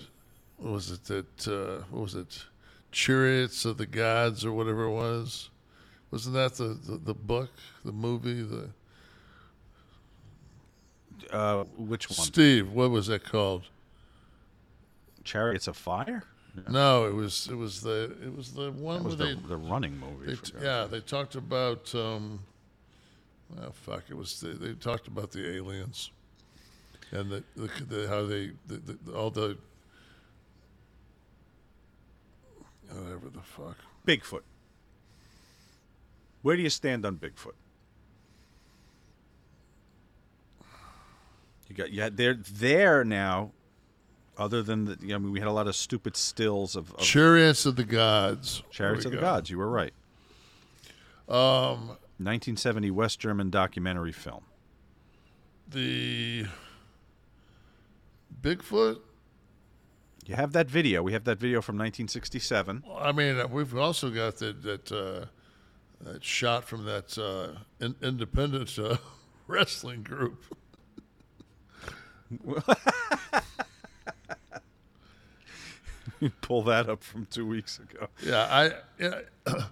what was it that? Uh, what was it? Chariots of the Gods or whatever it was. Wasn't that the, the, the book, the movie, the Uh, which one? Steve? What was that called? Chariots of Fire. No, it was it was the it was the one That was where the- they the running movie, They, for God's yeah, they talked about. Um, oh fuck! It was they, they talked about the aliens and the, the, the how they the, the, all the whatever the fuck. Bigfoot. Where do you stand on Bigfoot? You got yeah, they're there now. Other than the, I mean, we had a lot of stupid stills of, of Chariots of the Gods. Chariots of we the. Gods. You were right. Um, 1970 West German documentary film. the Bigfoot. You have that video. We have that video from 1967. I mean, uh, we've also got that that uh, that shot from that uh, in, independent uh, <laughs> wrestling group. <laughs> <laughs> Pull that up from two weeks ago. Yeah, I, yeah,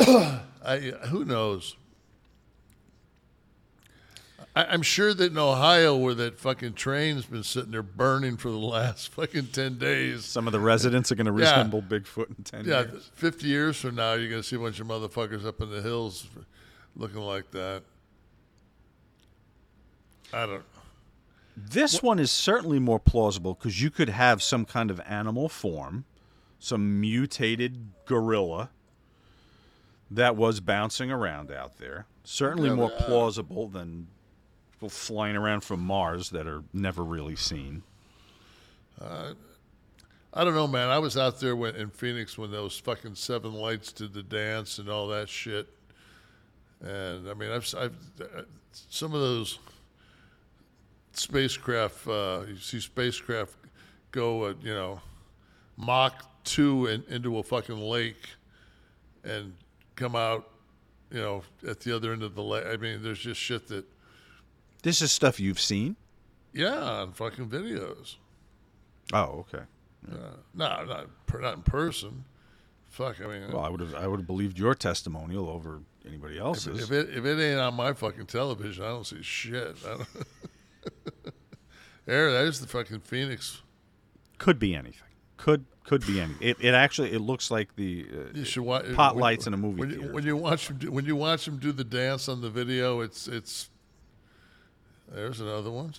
<coughs> I, who knows? I, I'm sure that in Ohio, where that fucking train's been sitting there burning for the last <laughs> fucking ten days, Some of the residents are going to Yeah. resemble Bigfoot in 10 yeah, years. fifty years from now, you're gonna see a bunch of motherfuckers up in the hills looking like that. I don't. This one is certainly more plausible because you could have some kind of animal form, some mutated gorilla that was bouncing around out there. Certainly Yeah, more uh, plausible than people flying around from Mars that are never really seen. Uh, I don't know, man. I was out there when, in Phoenix when those fucking seven lights did the dance and all that shit. And I mean, I've, I've uh, some of those spacecraft. Uh, you see spacecraft go, uh, you know, Mach two in, into a fucking lake and come out, you know, at the other end of the lake. I mean, there's just shit that, This is stuff you've seen? yeah, on fucking videos. Oh, okay. Uh, no, not not in person. Fuck, I mean, Well, I would have I would have believed your testimonial over anybody if, else's. if it if it ain't on my fucking television, I don't see shit. I don't <laughs> there, there's the fucking Phoenix. Could be anything. Could could be anything. It, it actually it looks like the uh, watch pot lights in a movie when you, theater. when you watch them do, when you watch him do the dance on the video. It's it's. There's another one.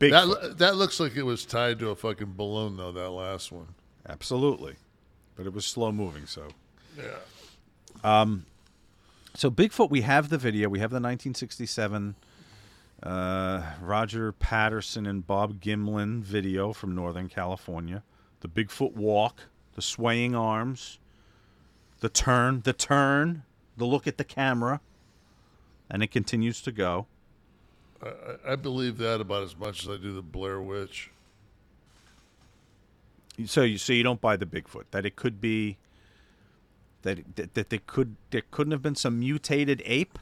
Bigfoot. That that looks like it was tied to a fucking balloon though. That last one. Absolutely, but it was slow moving. So Yeah. Um, so Bigfoot, we have the video. We have the 1967 uh, Roger Patterson and Bob Gimlin video from Northern California. The Bigfoot walk, the swaying arms, the turn, the turn, the look at the camera, and it continues to go. I, I- I believe that about as much as I do the Blair Witch. So you so you don't buy the Bigfoot that it could be that that, that there could there couldn't have been some mutated ape.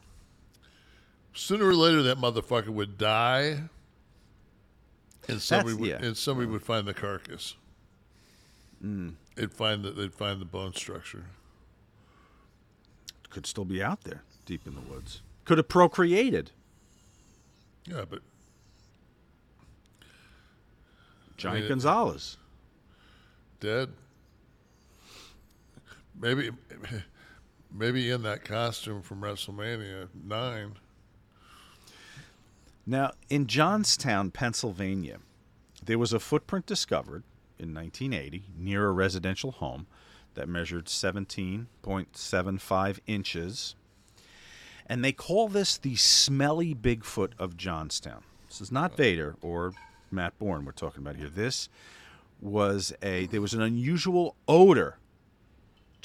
Sooner or later, that motherfucker would die, and somebody would, yeah. and somebody would find the carcass. Mm. They'd find the, they'd find the bone structure. Could still be out there deep in the woods. Could have procreated. Yeah, but Giant Yeah. Gonzalez. dead. Maybe, <laughs> maybe in that costume from WrestleMania nine. Now, in Johnstown, Pennsylvania, there was a footprint discovered in 1980 near a residential home that measured 17.75 inches. And they call this the smelly Bigfoot of Johnstown. This is not uh. Vader or Matt Borne we're talking about here. This was a there was an unusual odor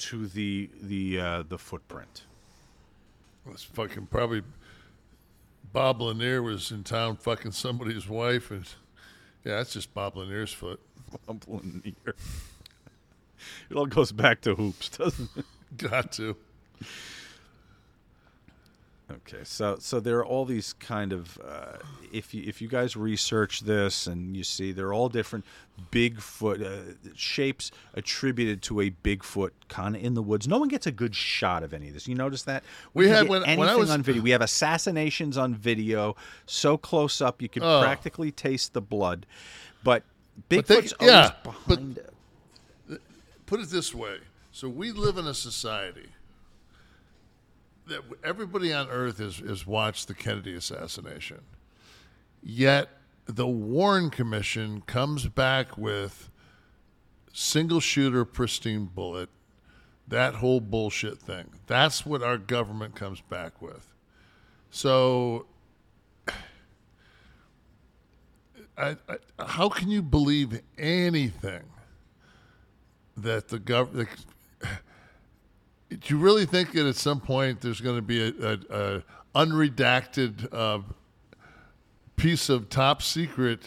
to the the uh, the footprint. It's fucking probably Bob Lanier was in town fucking somebody's wife, and yeah, that's just Bob Lanier's foot. Bob Lanier. It all goes back to hoops, doesn't it? Got to. Okay, so so there are all these kind of uh, if you if you guys research this and you see they're all different Bigfoot uh, shapes attributed to a Bigfoot kind of in the woods. No one gets a good shot of any of this. You notice that We can had when- when I anything was- on video. We have assassinations on video, so close up you can Oh. practically taste the blood. But But they- Bigfoot's always yeah, behind it. Put it this way: so we live in a society everybody on Earth has has watched the Kennedy assassination, yet the Warren Commission comes back with single shooter, pristine bullet, that whole bullshit thing. That's what our government comes back with. So, I, I, how can you believe anything that the government? Do you really think that at some point there's going to be a, a, a unredacted uh, piece of top secret,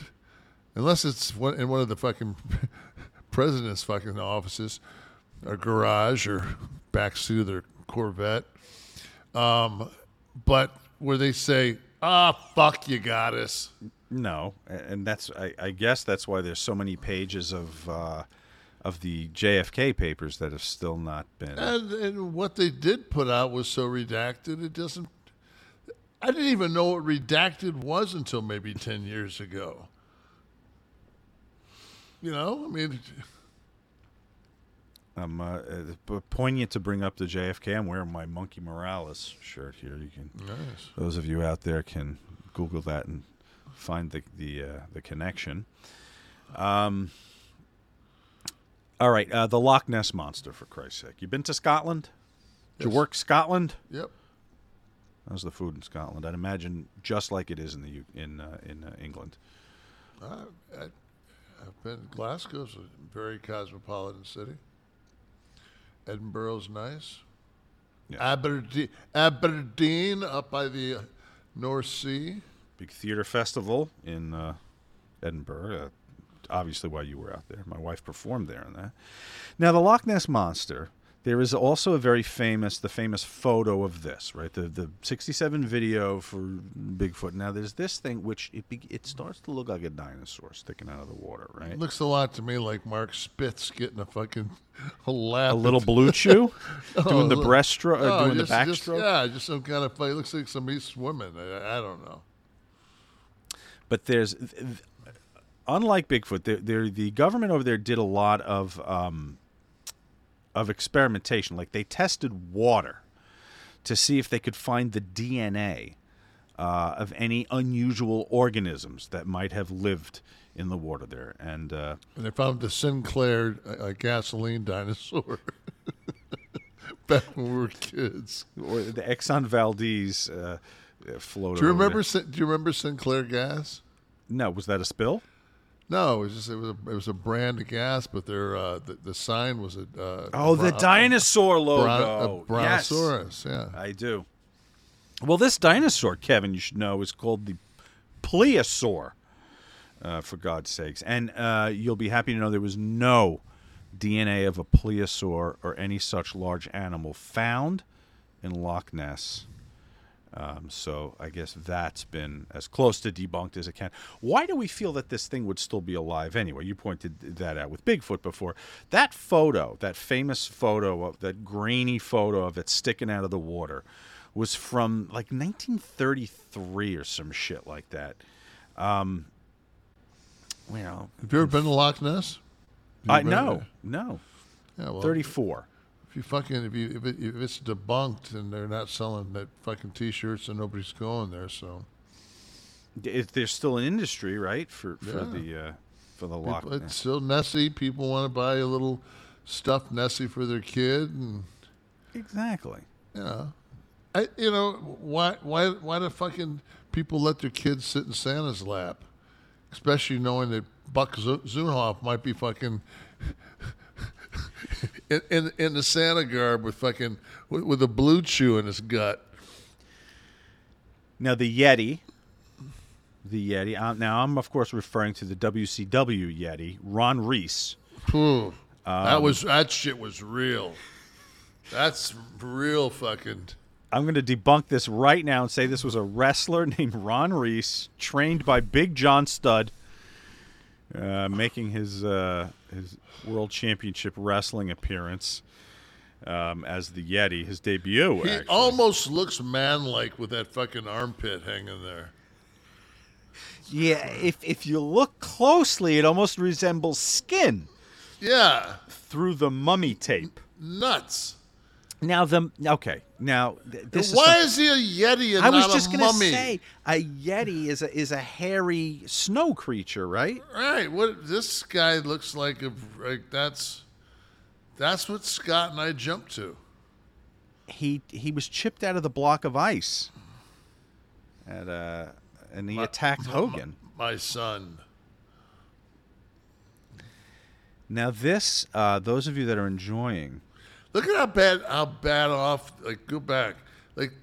unless it's in one of the fucking <laughs> president's fucking offices, or garage, or backseat of their Corvette, um, but where they say, "Ah, fuck, you got us." No, and that's I, I guess that's why there's so many pages of uh, of the JFK papers that have still not been. And, and what they did put out was so redacted, it doesn't. I didn't even know what redacted was until maybe 10 years ago. You know, I mean, I'm uh, uh, poignant to bring up the JFK. I'm wearing my Monkey Morales shirt here. You can, Nice. those of you out there can Google that and find the the uh, the connection. Um. All right, uh, the Loch Ness monster. For Christ's sake, you been to Scotland? Did you work Scotland? Yep. How's the food in Scotland? I'd imagine just like it is in the U- in uh, in uh, England. I, I, I've been. Glasgow's a very cosmopolitan city. Edinburgh's nice. Aberdeen, Aberdeen, up by the uh, North Sea. Big theater festival in uh, Edinburgh. Obviously, while you were out there, my wife performed there in that. Now, the Loch Ness monster. There is also a very famous, the famous photo of this, right? The the '67 video for Bigfoot. Now, there's this thing which it be, it starts to look like a dinosaur sticking out of the water, right? Looks a lot to me like Mark Spitz getting a fucking a <laughs> lap. A little blue <laughs> chew? Doing the breaststroke- uh, doing the just- just- backstroke? Yeah, just some kind of. It looks like somebody swimming. I, I don't know. But there's, unlike Bigfoot, there, there the government over there did a lot of um, of experimentation. Like they tested water to see if they could find the DNA uh, of any unusual organisms that might have lived in the water there. And, uh, and they found the Sinclair uh, gasoline dinosaur <laughs> back when we were kids. Or the Exxon Valdez uh, floater. Do you remember? Do you remember Sinclair gas? No, was that a spill? No, it was just it was a, it was a brand of gas, but their uh, the, the sign was a uh, oh a the dinosaur logo, a brontosaurus. Yes. Yeah, I do. Well, this dinosaur, Kevin, you should know, is called the plesiosaur. Uh, for God's sakes, and uh, you'll be happy to know there was no DNA of a plesiosaur or any such large animal found in Loch Ness. Um, so I guess that's been as close to debunked as it can. Why do we feel that this thing would still be alive anyway? You pointed that out with Bigfoot before. That photo, that famous photo of that grainy photo of it sticking out of the water, was from like 1933 or some shit like that. Um, well, have you ever been to Loch Ness? I no, no. Yeah, well, 34 if you fucking if you if, it, if it's debunked and they're not selling that fucking t-shirts and nobody's going there, so if there's still an industry, right, for for Yeah. the uh, for the lock. People- it's still Nessie. People want to buy a little stuffed Nessie for their kid, and exactly. you know, I you know why why why do fucking people let their kids sit in Santa's lap, especially knowing that Buck Zu- Zumhofe might be fucking. <laughs> In, in in the Santa garb with fucking with, with a blue chew in his gut. Now the Yeti, the Yeti. Uh, now I'm of course referring to the WCW Yeti, Ron Reis. Phew. that Um, was that shit was real. That's real fucking. I'm going to debunk this right now and say this was a wrestler <laughs> named Ron Reis, trained by Big John Studd, uh, making his uh, his World Championship Wrestling appearance um, as the Yeti, his debut. He actually. almost looks man-like with that fucking armpit hanging there. Yeah, if if you look closely, it almost resembles skin. Yeah. Through the mummy tape. Nuts. Now the okay. Now th- this Why is, is he a yeti and I was just gonna mummy? say a yeti is a is a hairy snow creature, right? Right. What this guy looks like? A, like that's that's what Scott and I jumped to. He he was chipped out of the block of ice. At uh, and he attacked Hogan. My son. Now this, uh, those of you that are enjoying, Look at how bad how bad off. Like go back. Like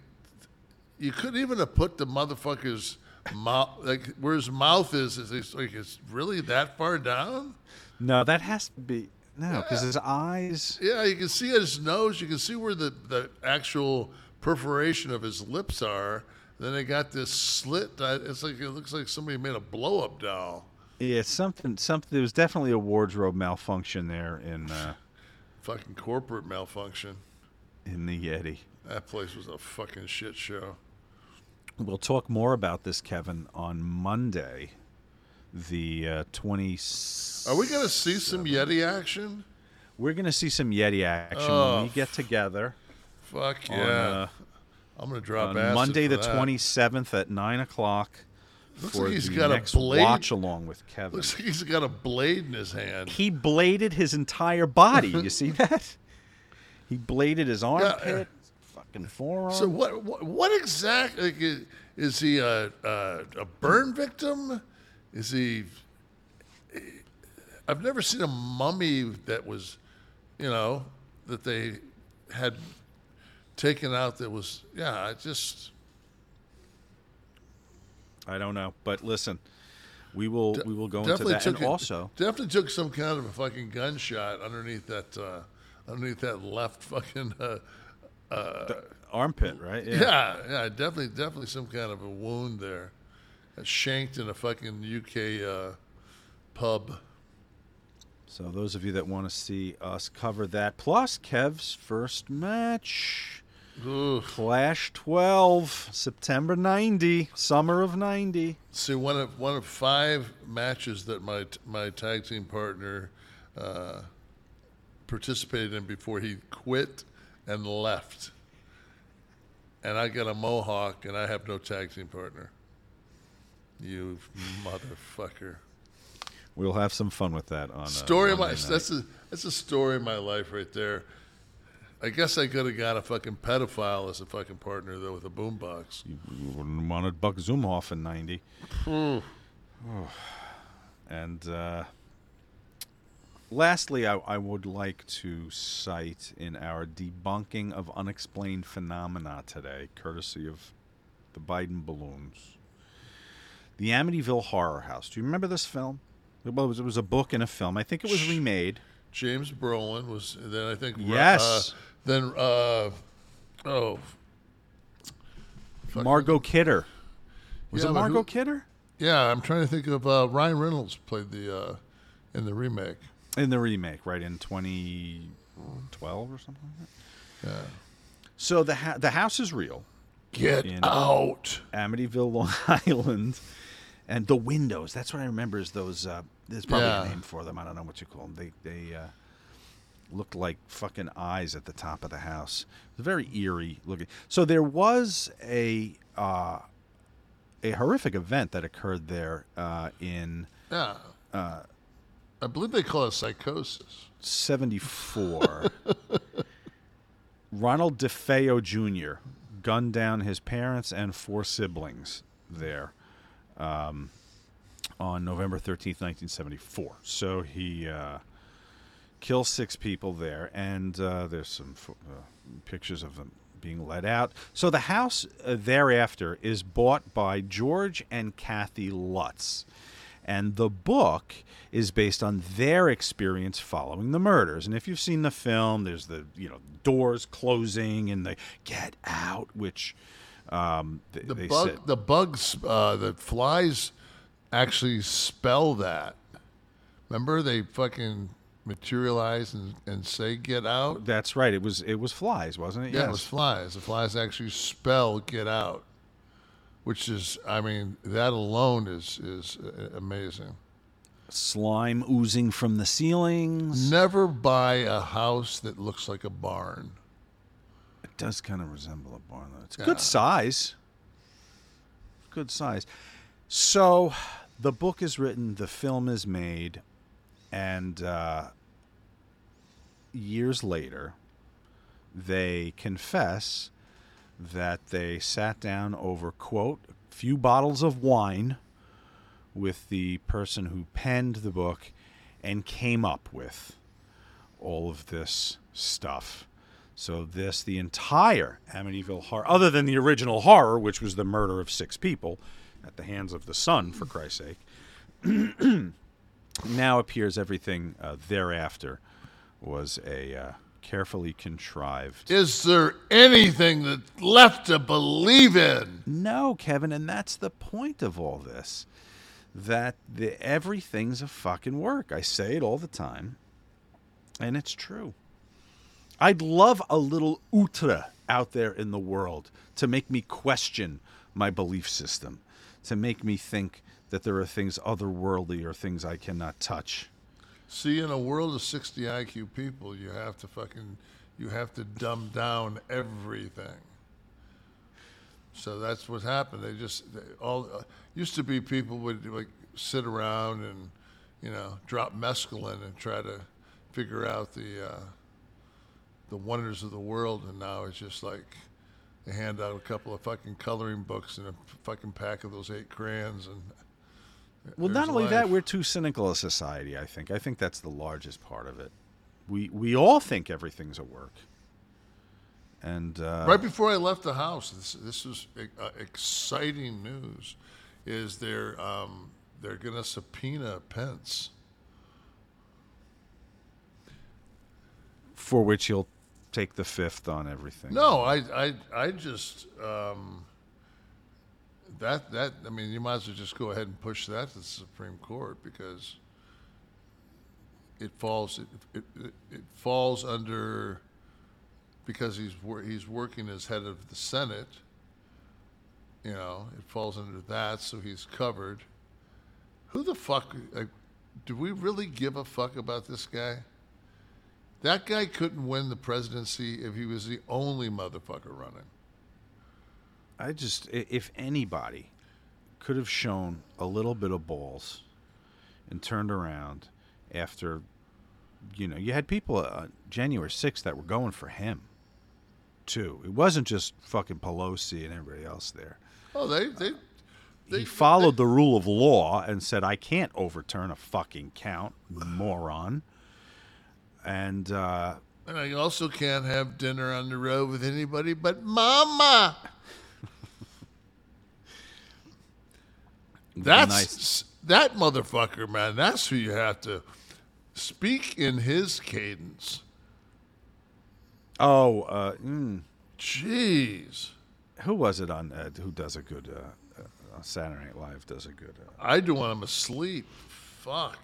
you couldn't even have put the motherfucker's mouth like where his mouth is. Is it's like it's really that far down? no, that has to be no, because his eyes. Yeah, you can see his nose. You can see where the, the actual perforation of his lips are. Then they got this slit. It's like it looks like somebody made a blow up doll. Yeah, something something. There was definitely a wardrobe malfunction there in uh, Fucking corporate malfunction. in the Yeti. That place was a fucking shit show. We'll talk more about this, Kevin, on Monday, the uh, twenty. Are we gonna see some Yeti action? We're gonna see some Yeti action Oh, when we get together. Fuck on, yeah! uh, I'm gonna drop on Monday the that. twenty seventh at nine o'clock. Looks for like he's the got next a blade. watch along with Kevin. Looks like he's got a blade in his hand. He bladed his entire body. You <laughs> see that? He bladed his armpit, uh, fucking forearm. So what? What, what exactly like, is, is he a, a a burn victim? Is he? Eh, I've never seen a mummy that was, you know, that they had taken out. That was yeah. I just I don't know, but listen, we will we will go into that, and a- also definitely took some kind of a fucking gunshot underneath that uh, underneath that left <laughs> fucking. Uh, uh, armpit, right? Yeah. yeah, definitely, definitely some kind of a wound there. Got shanked in a fucking UK uh, pub. So those of you that want to see us cover that, plus Kev's first match Clash 12, September 90, summer of 90. See, one of one of five matches that my my tag team partner uh, participated in before he quit and left. And I got a mohawk, and I have no tag team partner. You motherfucker! We'll have some fun with that on uh, Story of my night. that's a that's a story of my life right there. I guess I could have got a fucking pedophile as a fucking partner though with a boombox. You wouldn't want to Buck Zumhofe in 90. Hmm. <sighs> and uh, lastly, I, I would like to cite in our debunking of unexplained phenomena today, courtesy of the Biden balloons, the Amityville Horror House. Do you remember this film? Well, it was, it was a book and a film. I think it was remade. James Brolin was then I think Yes. uh, then uh, oh Margot Kidder. Was Yeah, it but Margot who- Kidder? Yeah, I'm trying to think of uh, Ryan Reynolds played the uh, in the remake. In the remake, right in 2012 or something like that. Yeah. So the ha- the house is real. Get out. Amityville, <laughs> Long Island, and the windows. That's what I remember. Is those? Uh, there's probably Yeah. a name for them. I don't know what you call them. They they uh, looked like fucking eyes at the top of the house. It was very eerie looking. So there was a uh, a horrific event that occurred there uh, in Yeah. uh, I believe they call it psychosis. 74. <laughs> Ronald DeFeo Jr. gunned down his parents and four siblings there um, on November 13th, 1974. So he uh, kills six people there, and uh, there's some uh, pictures of them being let out. So the house uh, thereafter is bought by George and Kathy Lutz. And the book is based on their experience following the murders. And if you've seen the film, there's the you know doors closing and the get out, which um, th- The bug, said the bugs, uh, the flies actually spell that. Remember, they fucking materialize and, and say "get out." that's right. It was it was flies, wasn't it? Yeah, Yes. it was flies. The flies actually spell "get out," which is, I mean, that alone is is amazing. slime oozing from the ceilings. Never buy a house that looks like a barn. It does kind of resemble a barn, though. It's Yeah. good size. Good size. So, the book is written, the film is made, and uh, years later, they confess that they sat down over, quote, a few bottles of wine with the person who penned the book and came up with all of this stuff. So this, the entire Amityville horror, other than the original horror, which was the murder of six people at the hands of the son, for Christ's sake, <clears throat> now appears everything uh, thereafter was a uh, carefully contrived. Is there anything that left to believe in? No, Kevin, and that's the point of all this. That the, everything's a fucking work. I say it all the time, and it's true. I'd love a little outre out there in the world to make me question my belief system, to make me think that there are things otherworldly or things I cannot touch. See, in a world of 60 IQ people, you have to fucking, you have to dumb down everything. So that's what happened. They just they, all uh, used to be people would like sit around and, you know, drop mescaline and try to figure out the uh, the wonders of the world, and now it's just like they hand out a couple of fucking coloring books and a fucking pack of those eight crayons and. Well, there's not only that, we're too cynical a society. I think. I think that's the largest part of it. We we all think everything's a work. And uh, right before I left the house, this this was uh, exciting news. Is they're um, they're going to subpoena Pence. for which he'll take the fifth on everything. No, I I I just um, that that I mean you might as well just go ahead and push that to the Supreme Court because it falls it it, it, falls under because he's he's working as head of the Senate. You know, it falls under that, so he's covered. Who the fuck? Like, do we really give a fuck about this guy? That guy couldn't win the presidency if he was the only motherfucker running. I just, if anybody could have shown a little bit of balls and turned around after, you know, you had people on January 6th that were going for him, too. It wasn't just fucking Pelosi and everybody else there. Oh, they they he followed the rule of law and said, I can't overturn a fucking count, <sighs> moron. And, uh, And I also can't have dinner on the road with anybody but Mama. That's nice. that motherfucker, man. That's who you have to speak in his cadence. oh, uh, mm, Jeez. who was it on, uh, who does a good, uh, uh, Saturday Night Live does a good, uh, I do when I'm asleep. Fuck.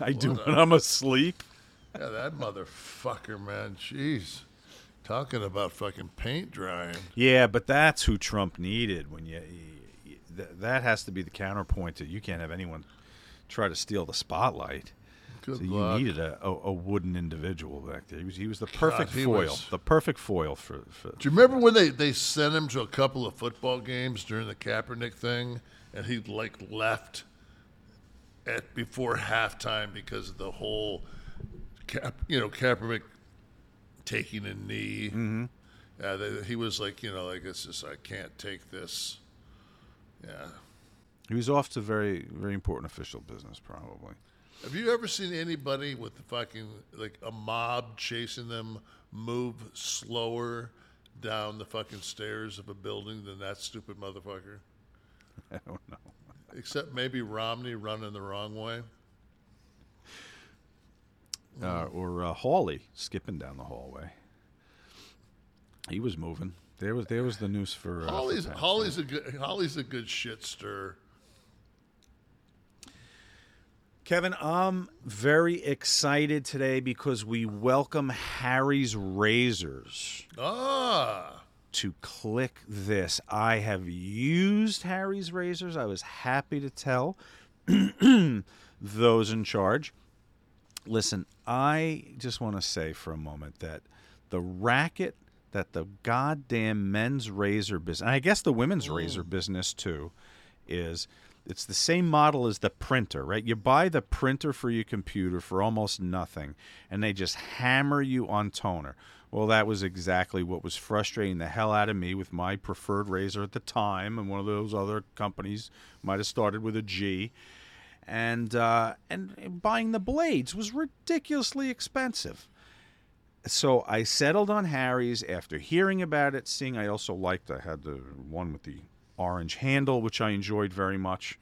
I do when I'm asleep. Yeah, that motherfucker, man. Jeez. Talking about fucking paint drying. Yeah, but that's who Trump needed. When you th- that has to be the counterpoint to you can't have anyone try to steal the spotlight. Good so luck. you needed a, a, a wooden individual back there. He was he was the perfect he foil, was- the perfect foil for. for Do you remember when they, they sent him to a couple of football games during the Kaepernick thing, and he like left at before halftime because of the whole, Cap, you know, Kaepernick taking a knee. Mm-hmm. Yeah, they, he was like, you know, like it's just I can't take this. Yeah. he was off to very very important official business, probably. Have you ever seen anybody with the fucking like a mob chasing them move slower down the fucking stairs of a building than that stupid motherfucker? <laughs> I don't know. Except maybe Romney running the wrong way. Uh, or uh, Hawley skipping down the hallway. He was moving. There was there was the news for. Uh, Hawley's Pat. Hawley's a good Hawley's a good shit stir. Kevin, I'm very excited today because we welcome Harry's Razors Ah, to Kliq This. I have used Harry's Razors. I was happy to tell <clears throat> those in charge. Listen, I just want to say for a moment that the racket that the goddamn men's razor business, and I guess the women's razor business too, is it's the same model as the printer, right? You buy the printer for your computer for almost nothing, and they just hammer you on toner. Well, that was exactly what was frustrating the hell out of me with my preferred razor at the time, and one of those other companies might have started with a G and uh, and buying the blades was ridiculously expensive. So I settled on Harry's after hearing about it, seeing I also liked I had the one with the orange handle, which I enjoyed very much.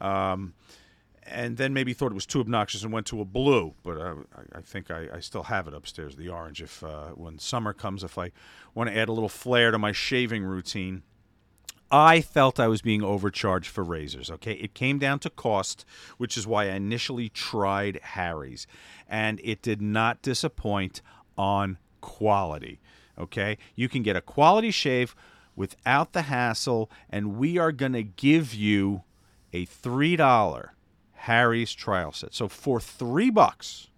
Um, and then maybe thought it was too obnoxious and went to a blue, but I, I- think I, I still have it upstairs, the orange. If uh, when summer comes, if I want to add a little flair to my shaving routine, I felt I was being overcharged for razors. Okay, it came down to cost, which is why I initially tried Harry's, and it did not disappoint on quality. Okay, you can get a quality shave without the hassle, and we are going to give you a three dollar Harry's trial set. So for three bucks,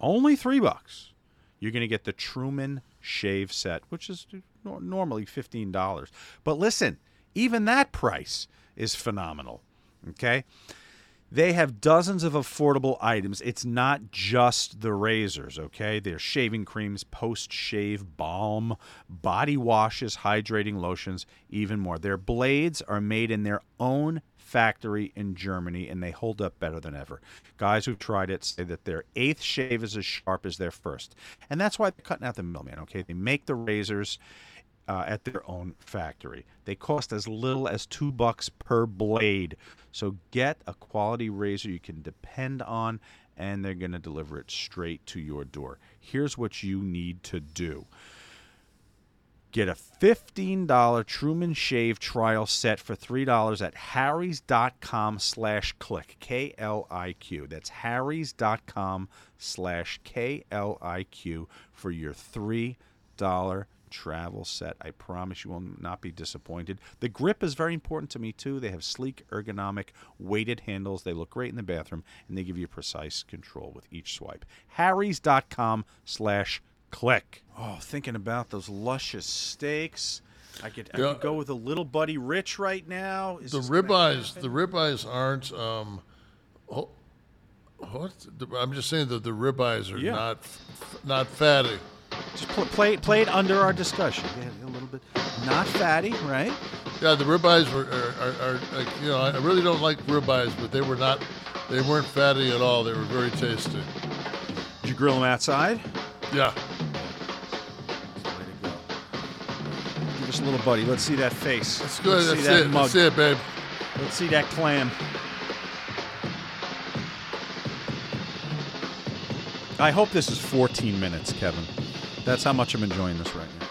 only three bucks, you're going to get the Truman shave set, which is normally $15. But listen, even that price is phenomenal. Okay? They have dozens of affordable items. It's not just the razors, okay? There's shaving creams, post shave balm, body washes, hydrating lotions, even more. Their blades are made in their own factory in Germany and they hold up better than ever. Guys who've tried it say that their eighth shave is as sharp as their first. And that's why they're cutting out the middleman, okay? They make the razors uh, at their own factory. They cost as little as two bucks per blade. So get a quality razor you can depend on, and they're going to deliver it straight to your door. Here's what you need to do Get a $15 Truman Shave trial set for $3 at harrys.com slash KLIQ. K-L-I-Q. That's harrys.com slash K-L-I-Q for your $3 travel set. I promise you will not be disappointed. The grip is very important to me too. They have sleek, ergonomic, weighted handles. They look great in the bathroom, and they give you precise control with each swipe. Harrys.com slash KLIQ. Oh, thinking about those luscious steaks. I could, I Yeah. could go with a little buddy rich right now. Is the this gonna ribeyes, happen? the ribeyes aren't. Um, oh, what? I'm just saying that the ribeyes are Yeah. not not fatty. Just pl- play, play it under our discussion. Yeah, a little bit. Not fatty, right? Yeah, the ribeyes were are, are, are like you know I really don't like ribeyes, but they were not. They weren't fatty at all. They were very tasty. Did you grill them outside? Yeah. Give us a little buddy. Let's see that face. That's good. Let's see That's that it. mug. That's it, babe. Let's see that clam. I hope this is 14 minutes, Kevin. That's how much I'm enjoying this right now.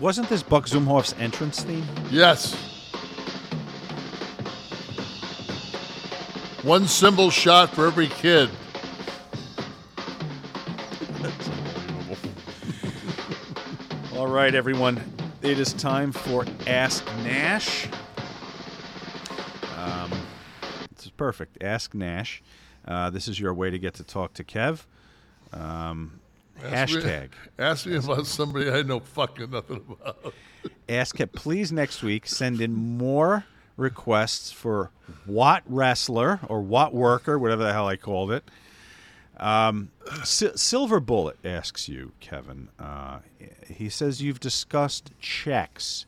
Wasn't this Buck Zumhofe's entrance theme? Yes. One cymbal shot for every kid. All right, everyone. It is time for Ask Nash. Perfect. Ask Nash. Uh, this is your way to get to talk to Kev. Um, Ask me- hashtag. <laughs> ask me about somebody I know fucking nothing about. Ask Kev. Please next week send in more requests for what Wrestler or what Worker, whatever the hell I called it. Um, Sil- Silver Bullet asks you, Kevin. Uh, he says you've discussed checks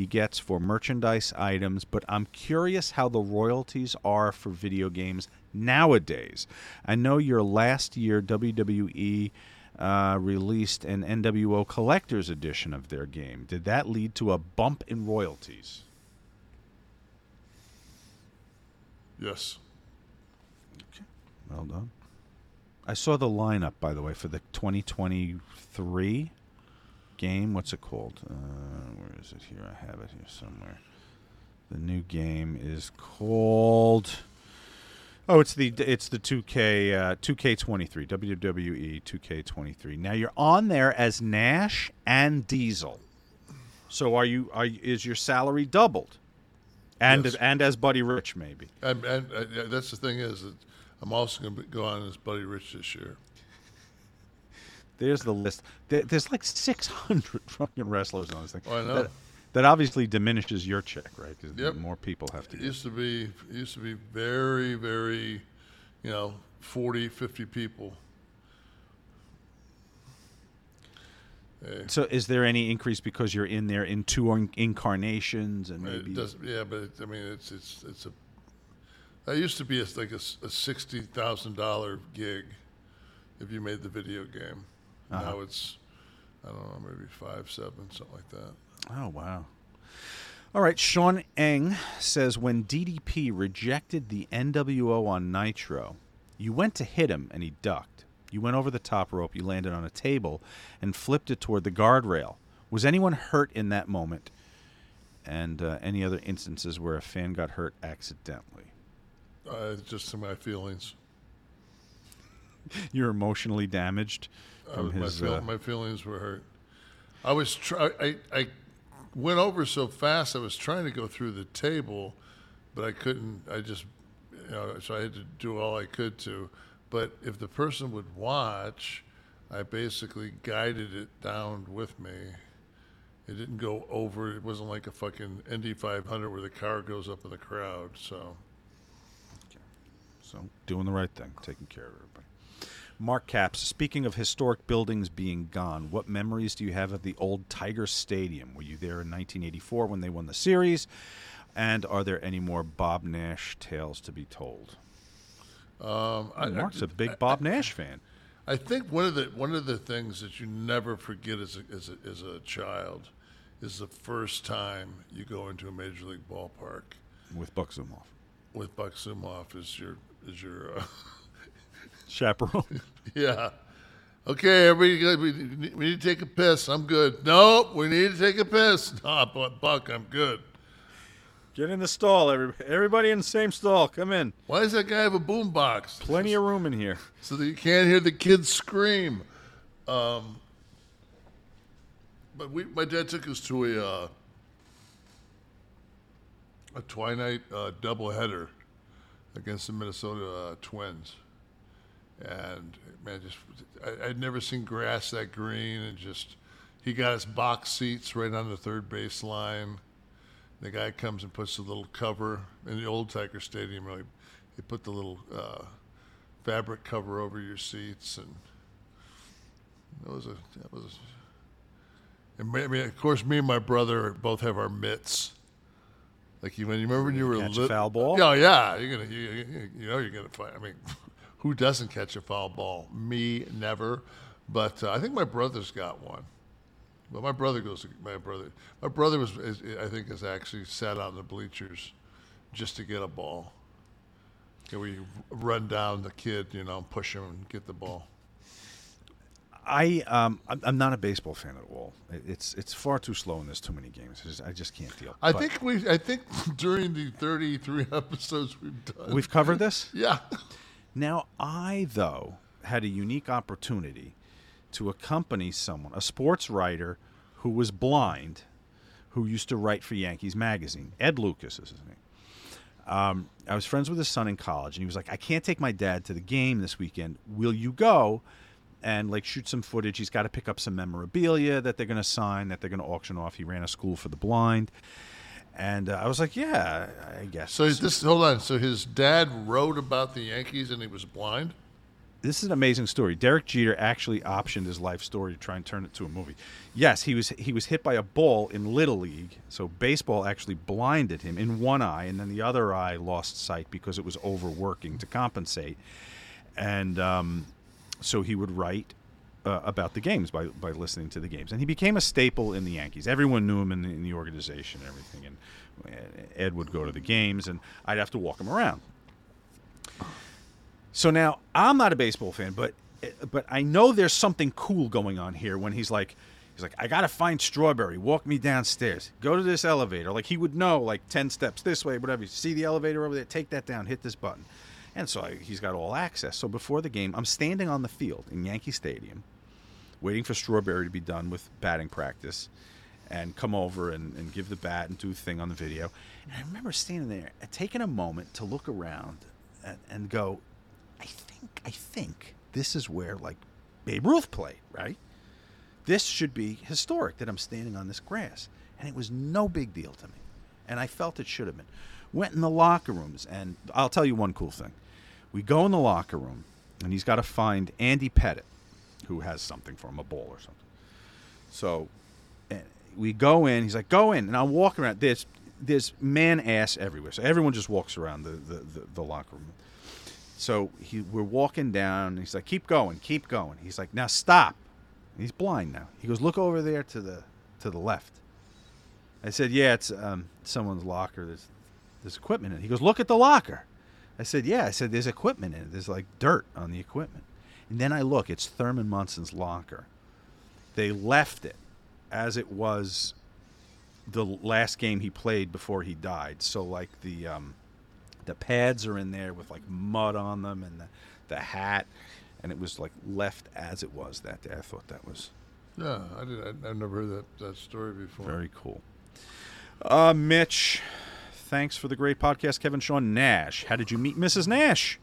he gets for merchandise items, but I'm curious how the royalties are for video games nowadays. I know your last year WWE uh, released an NWO collector's edition of their game. Did that lead to a bump in royalties? Yes. Okay. Well done. I saw the lineup, by the way, for the 2023 game. What's it called? Uh, where is it here? I have it here somewhere. The new game is called. Oh, it's the it's the 2K uh, 2K23 WWE 2K23. Now you're on there as Nash and Diesel. So are you? Are is your salary doubled? And Yes. and as Buddy Rich maybe. And, and uh, that's the thing is that I'm also going to go on as Buddy Rich this year. There's the list. There, there's like 600 <laughs> fucking wrestlers on this thing. Oh, I know. That, that obviously diminishes your check, right? Because Yep. more people have to. It used to be it used to be very very, you know, 40, 50 people. Eh, So, is there any increase because you're in there in two in- incarnations and maybe? It does, yeah, but it, I mean, it's it's it's a. That used to be a, like a, a sixty thousand dollar gig, if you made the video game. Uh-huh. Now it's, I don't know, maybe five, seven, something like that. Oh wow! All right, Sean Eng says when DDP rejected the NWO on Nitro, you went to hit him and he ducked. You went over the top rope, you landed on a table, and flipped it toward the guardrail. Was anyone hurt in that moment? And uh, any other instances where a fan got hurt accidentally? Uh, just to my feelings. <laughs> You're emotionally damaged from my, his. feel, uh, my feelings were hurt. I was try- I, I went over so fast. I was trying to go through the table, but I couldn't. I just, you know, so I had to do all I could to. But if the person would watch, I basically guided it down with me. It didn't go over. It wasn't like a fucking Indy 500 where the car goes up in the crowd. So So doing the right thing, taking care of everybody. Mark Caps, speaking of historic buildings being gone, what memories do you have of the old Tiger Stadium? Were you there in 1984 when they won the series? And are there any more Bob Nash tales to be told? Um, I- Mark's I- a big Bob Nash fan. I think one of the one of the things that you never forget as a, as a, as a child is the first time you go into a major league ballpark. With Buck Zumhofe. with Buck Zumhofe as your as your uh, <laughs> chaperone. <laughs> yeah. Okay, everybody, we need, we need to take a piss. I'm good. Nope, we need to take a piss. <laughs> Nah, but Buck, I'm good. Get in the stall, everybody. Everybody in the same stall. Come in. Why does that guy have a boom box? Plenty of room in here. So that you can't hear the kids scream. Um, but we, my dad took us to a uh, a twilight uh, doubleheader against the Minnesota uh, Twins, and man, just I, I'd never seen grass that green, and just he got his box seats right on the third base line. The guy comes and puts a little cover in the old Tiger Stadium. Really, they put the little uh, fabric cover over your seats, and that was a that was. A, and I mean, of course, me and my brother both have our mitts. Like you, when you remember when you were Catch a lit- foul ball? Oh yeah, you're gonna, you, you, you know, you're gonna find. I mean, who doesn't catch a foul ball? Me, never. But uh, I think my brother's got one. But my brother goes. To, my brother, my brother was. Is, I think has actually sat on the bleachers just to get a ball. You we run down the kid, you know, push him and get the ball. I um I'm, I'm not a baseball fan at all. It's it's far too slow and there's too many games. I just, I just can't deal. I But think we. I think <laughs> during the 33 <laughs> episodes we've done, we've covered this. Yeah. Now I though had a unique opportunity to accompany someone, a sports writer who was blind, who used to write for Yankees magazine. Ed Lucas is his name. Um, I was friends with his son in college, and he was like, "I can't take my dad to the game this weekend. Will you go?" And like shoot some footage. He's got to pick up some memorabilia that they're going to sign, that they're going to auction off. He ran a school for the blind, and uh, I was like, "Yeah, I guess." So this. Hold on. So his dad wrote about the Yankees and he was blind. this is an amazing story. Derek Jeter actually optioned his life story to try and turn it to a movie. Yes, he was he was hit by a ball in little league, so baseball actually blinded him in one eye, and then the other eye lost sight because it was overworking to compensate, and um, so he would write. Uh, about the games by, by listening to the games, and he became a staple in the Yankees. Everyone knew him in the, in the organization and everything. And uh, Ed would go to the games, and I'd have to walk him around. So now I'm not a baseball fan, but but I know there's something cool going on here when he's like he's like I got to find Strawberry, walk me downstairs. Go to this elevator. Like he would know like 10 steps this way, whatever. You see the elevator over there, take that down, hit this button. And so I, he's got all access. So before the game, I'm standing on the field in Yankee Stadium waiting for Strawberry to be done with batting practice and come over and, and give the bat and do a thing on the video. And I remember standing there and taking a moment to look around and, and go, I think, I think this is where like Babe Ruth played, right? This should be historic that I'm standing on this grass. And it was no big deal to me. And I felt it should have been. Went in the locker rooms, and I'll tell you one cool thing. We go in the locker room, and he's got to find Andy Pettitte, who has something for him, a ball or something. So and we go in. He's like, "Go in," and I'm walking around. There's there's man ass everywhere. So everyone just walks around the the, the, the locker room. So he, we're walking down. He's like, "Keep going, keep going." He's like, "Now stop." He's blind now. He goes, "Look over there to the to the left." I said, "Yeah, it's um, someone's locker. There's there's equipment in it." He goes, "Look at the locker." I said, "Yeah." I said, "There's equipment in it. There's like dirt on the equipment." And then I look. It's Thurman Munson's locker. They left it as it was the last game he played before he died. So like the um, the pads are in there with like mud on them and the, the hat, and it was like left as it was that day. I thought that was Yeah, I did. I, I've never heard that, that story before. very cool. Uh, Mitch, thanks for the great podcast, Kevin Sean Nash. How did you meet Mrs. Nash?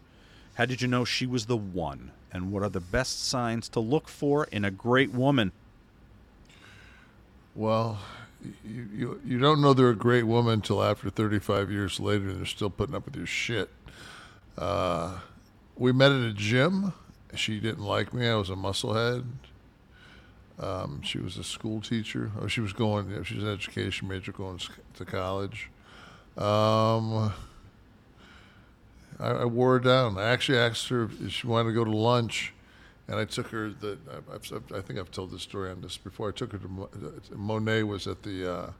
How did you know she was the one? And what are the best signs to look for in a great woman? Well, you, you you don't know they're a great woman until after 35 years later and they're still putting up with your shit. Uh, we met at a gym. She didn't like me. I was a musclehead. Um, she was a school teacher. Oh, she was going. She was an education major, going to college. Um, I, I wore her down. I actually asked her if she wanted to go to lunch, and I took her. The I, I've, I think I've told this story on this before. I took her to Monet was at the uh,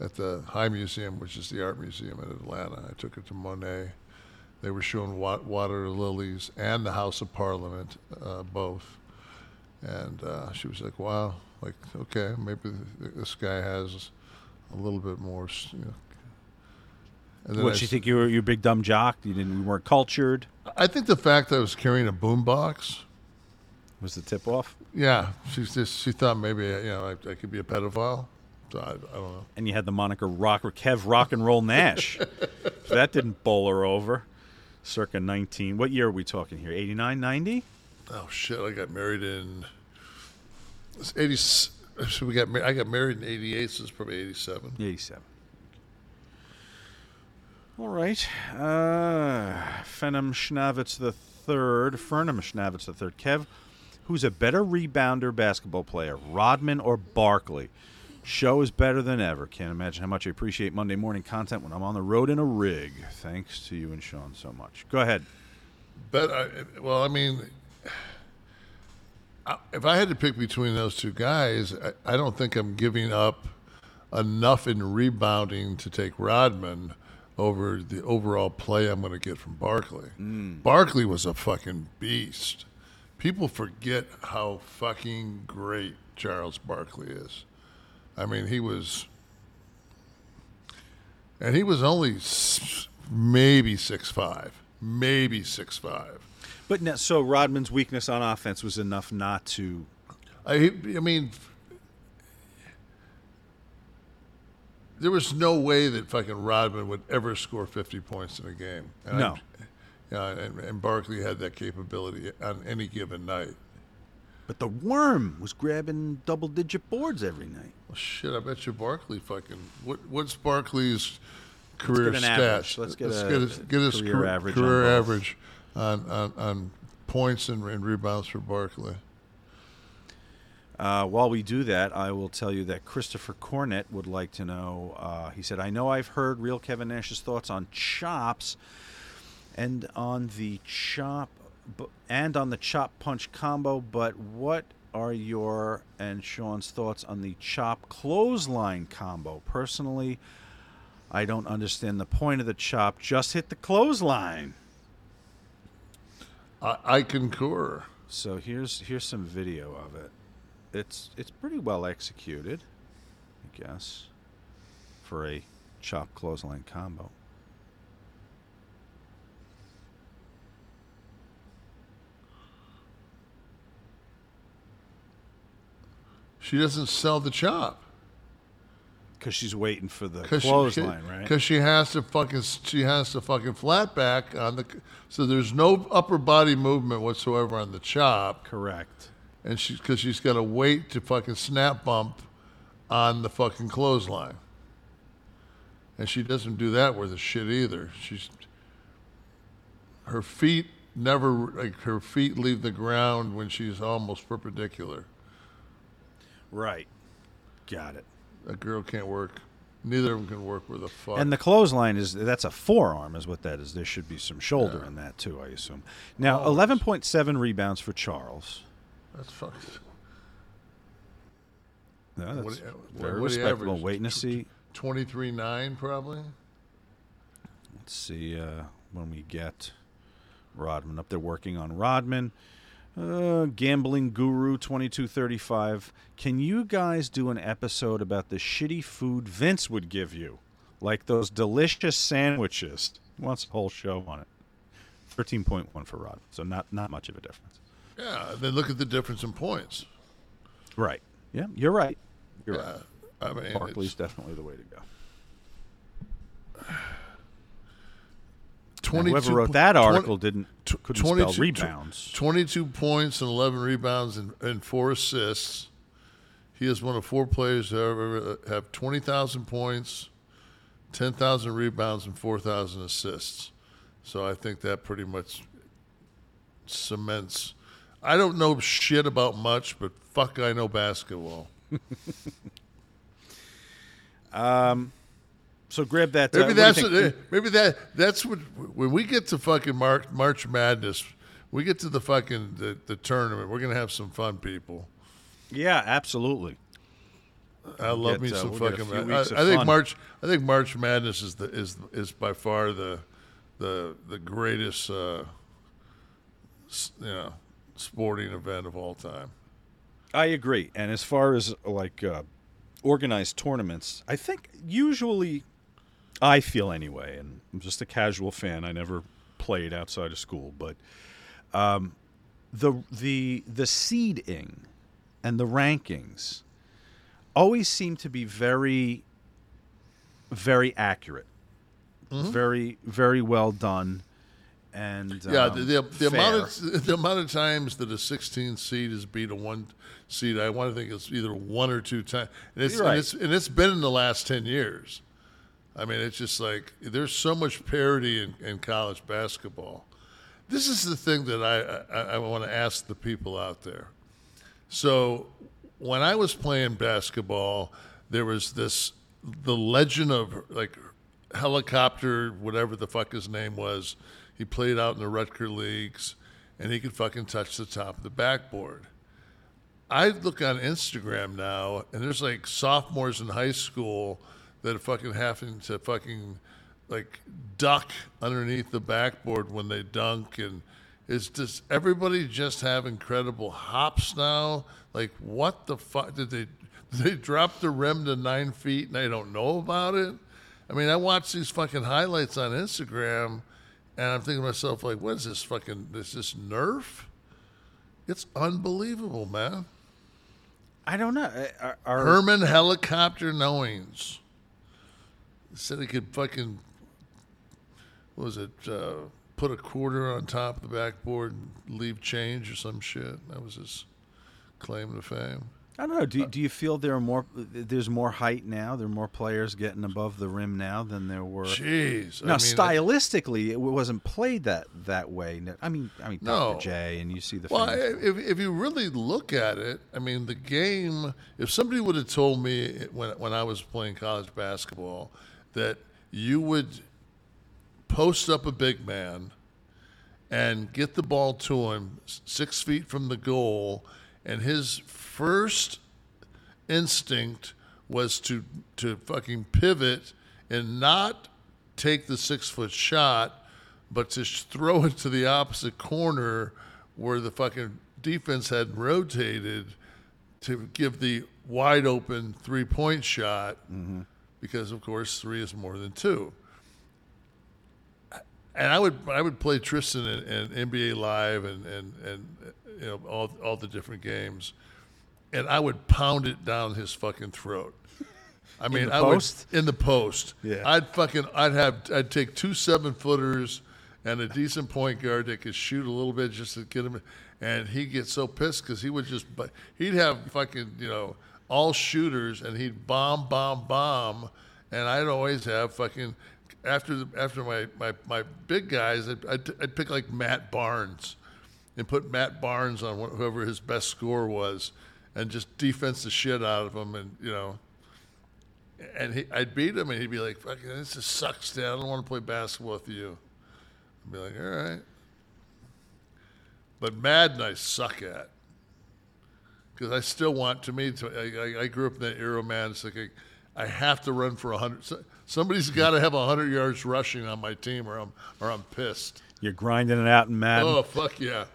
at the High Museum, which is the art museum in Atlanta. I took her to Monet, They were showing Wa- Water Lilies and the House of Parliament, uh, both. And uh, she was like, "Wow, like okay, maybe this guy has a little bit more." You know. What you think you were you a big dumb jock? You didn't you weren't cultured. I think the fact that I was carrying a boombox was the tip off. Yeah, she's just she thought maybe you know I, I could be a pedophile. So I, I don't know. And you had the moniker Rock Kev Rock and Roll Nash. so <laughs> that didn't bowl her over. Circa 19. What year are we talking here? 89, 90? Oh shit! I got married in it's eighty. So we got I got married in eighty eight. So it's probably eighty seven. 87. All right. Uh, Fenham Schnavitz the third, Fernham Schnavitz the third. Kev, who's a better rebounder basketball player, Rodman or Barkley? Show is better than ever. Can't imagine how much I appreciate Monday morning content when I'm on the road in a rig. Thanks to you and Sean so much. Go ahead. But I, well, I mean, if I had to pick between those two guys, I, I don't think I'm giving up enough in rebounding to take Rodman over the overall play I'm going to get from Barkley. Mm. Barkley was a fucking beast. People forget how fucking great Charles Barkley is. I mean, he was, and he was only maybe six five, maybe six five. But no, so Rodman's weakness on offense was enough not to. I, I mean, there was no way that fucking Rodman would ever score 50 points in a game. And No. And, and Barkley had that capability on any given night. But the worm was grabbing double digit boards every night. Well, shit, I bet you Barkley fucking. What, what's Barkley's career get an stats? average. Let's get a get his, get his career career, average on career both. average on, on, on points and, and rebounds for Barkley. Uh, while we do that, I will tell you that Christopher Cornett would like to know. Uh, he said, "I know I've heard real Kevin Nash's thoughts on chops, and on the chop, and on the chop punch combo. But what are your and Sean's thoughts on the chop clothesline combo? Personally, I don't understand the point of the chop. Just hit the clothesline." I, I concur. So here's here's some video of it. It's it's pretty well executed, I guess, for a chop clothesline combo. She doesn't sell the chop. Because she's waiting for the clothesline, right? Because she has to fucking she has to fucking flat back on the so there's no upper body movement whatsoever on the chop. Correct. And she's because she's got to wait to fucking snap bump on the fucking clothesline. And she doesn't do that with a shit either. She's her feet never like her feet leave the ground when she's almost perpendicular. Right. Got it. That girl can't work. Neither of them can work with a fuck. And the clothesline is that's a forearm, is what that is. There should be some shoulder in that too, I assume. Now, eleven point seven rebounds for Charles. That's fucked. No, that's What very what respectable. Waiting to see. Twenty-three nine, probably. Let's see uh, when we get Rodman up there working on Rodman. Uh, gambling guru 2235. Can you guys do an episode about the shitty food Vince would give you? Like those delicious sandwiches. He wants a whole show on it. 13.1 for Rodman. So not, not much of a difference. Yeah. Then look at the difference in points. Right. Yeah, you're right. You're Yeah, right. I mean, Barkley's it's- definitely the way to go. Now, whoever wrote that 20 article didn't couldn't spell 22 rebounds. 22 points and 11 rebounds and, and four assists. He is one of four players to ever uh, have 20,000 points, 10,000 rebounds, and 4,000 assists. So I think that pretty much cements. I don't know shit about much, but fuck, I know basketball. <laughs> Um, so grab that. uh, Maybe that's what, maybe that that's what when we get to fucking March, March Madness, we get to the fucking the, the tournament. We're gonna have some fun, people. Yeah, absolutely. I We'll love get, me uh, some we'll fucking. I, I think fun. March. I think March Madness is the is is by far the the the greatest uh, you know sporting event of all time. I agree. And as far as like uh, organized tournaments, I think usually I feel anyway, and I'm just a casual fan. I never played outside of school, but um, the the the seeding and the rankings always seem to be very very accurate, Mhm. very very well done, and Yeah, um, the, the, the amount of <laughs> the amount of times that a 16 seed has beat a one seed, I want to think it's either one or two times, and it's, right. and it's and it's been in the last 10 years. I mean, it's just like there's so much parity in, in college basketball. This is the thing that I I, I want to ask the people out there. So when I was playing basketball, there was this the legend of like helicopter, whatever the fuck his name was. He played out in the Rucker leagues, and he could fucking touch the top of the backboard. I look on Instagram now, and there's like sophomores in high school that are fucking having to fucking like duck underneath the backboard when they dunk, and it's just everybody just have incredible hops now. Like, what the fuck did they? They drop the rim to nine feet and I don't know about it? I mean, I watch these fucking highlights on Instagram, and I'm thinking to myself, like, what is this fucking? Is this Nerf? It's unbelievable, man. I don't know. Are, are- Herman Helicopter Knowings said he could fucking what was it? Uh, put a quarter on top of the backboard and leave change or some shit. That was his claim to fame. I don't know. Do, uh, do you feel there are more? There's more height now. There are more players getting above the rim now than there were. Jeez, I Now, mean, stylistically, it wasn't played that that way. I mean, I mean, No. Dr. J, and you see the. Well, if, if you really look at it, I mean, the game. If somebody would have told me when when I was playing college basketball that you would post up a big man and get the ball to him six feet from the goal, and his first instinct was to to fucking pivot and not take the six foot shot, but to throw it to the opposite corner where the fucking defense had rotated to give the wide open three point shot mm-hmm. because of course three is more than two. And I would I would play Tristan and, and NBA Live and, and, and you know all all the different games, and I would pound it down his fucking throat. I <laughs> mean, I post? would in the post. Yeah. I'd fucking I'd have I'd take two seven footers and a decent point guard that could shoot a little bit just to get him, and he'd get so pissed because he would just but he'd have fucking you know all shooters and he'd bomb bomb bomb, and I'd always have fucking after the, after my, my, my big guys I'd, I'd, I'd pick like Matt Barnes and put Matt Barnes on whoever his best score was and just defense the shit out of him and you know and he, I'd beat him, and he'd be like, "Fucking, this just sucks, Dad. I don't want to play basketball with you." I'd be like, "All right," but Madden I suck at because I still want. To me, to, I, I, grew up in that era, man. It's like I, I have to run for a hundred. Somebody's got to have hundred yards rushing on my team, or I'm or I'm pissed. You're grinding it out in Madden. Oh fuck yeah! <laughs>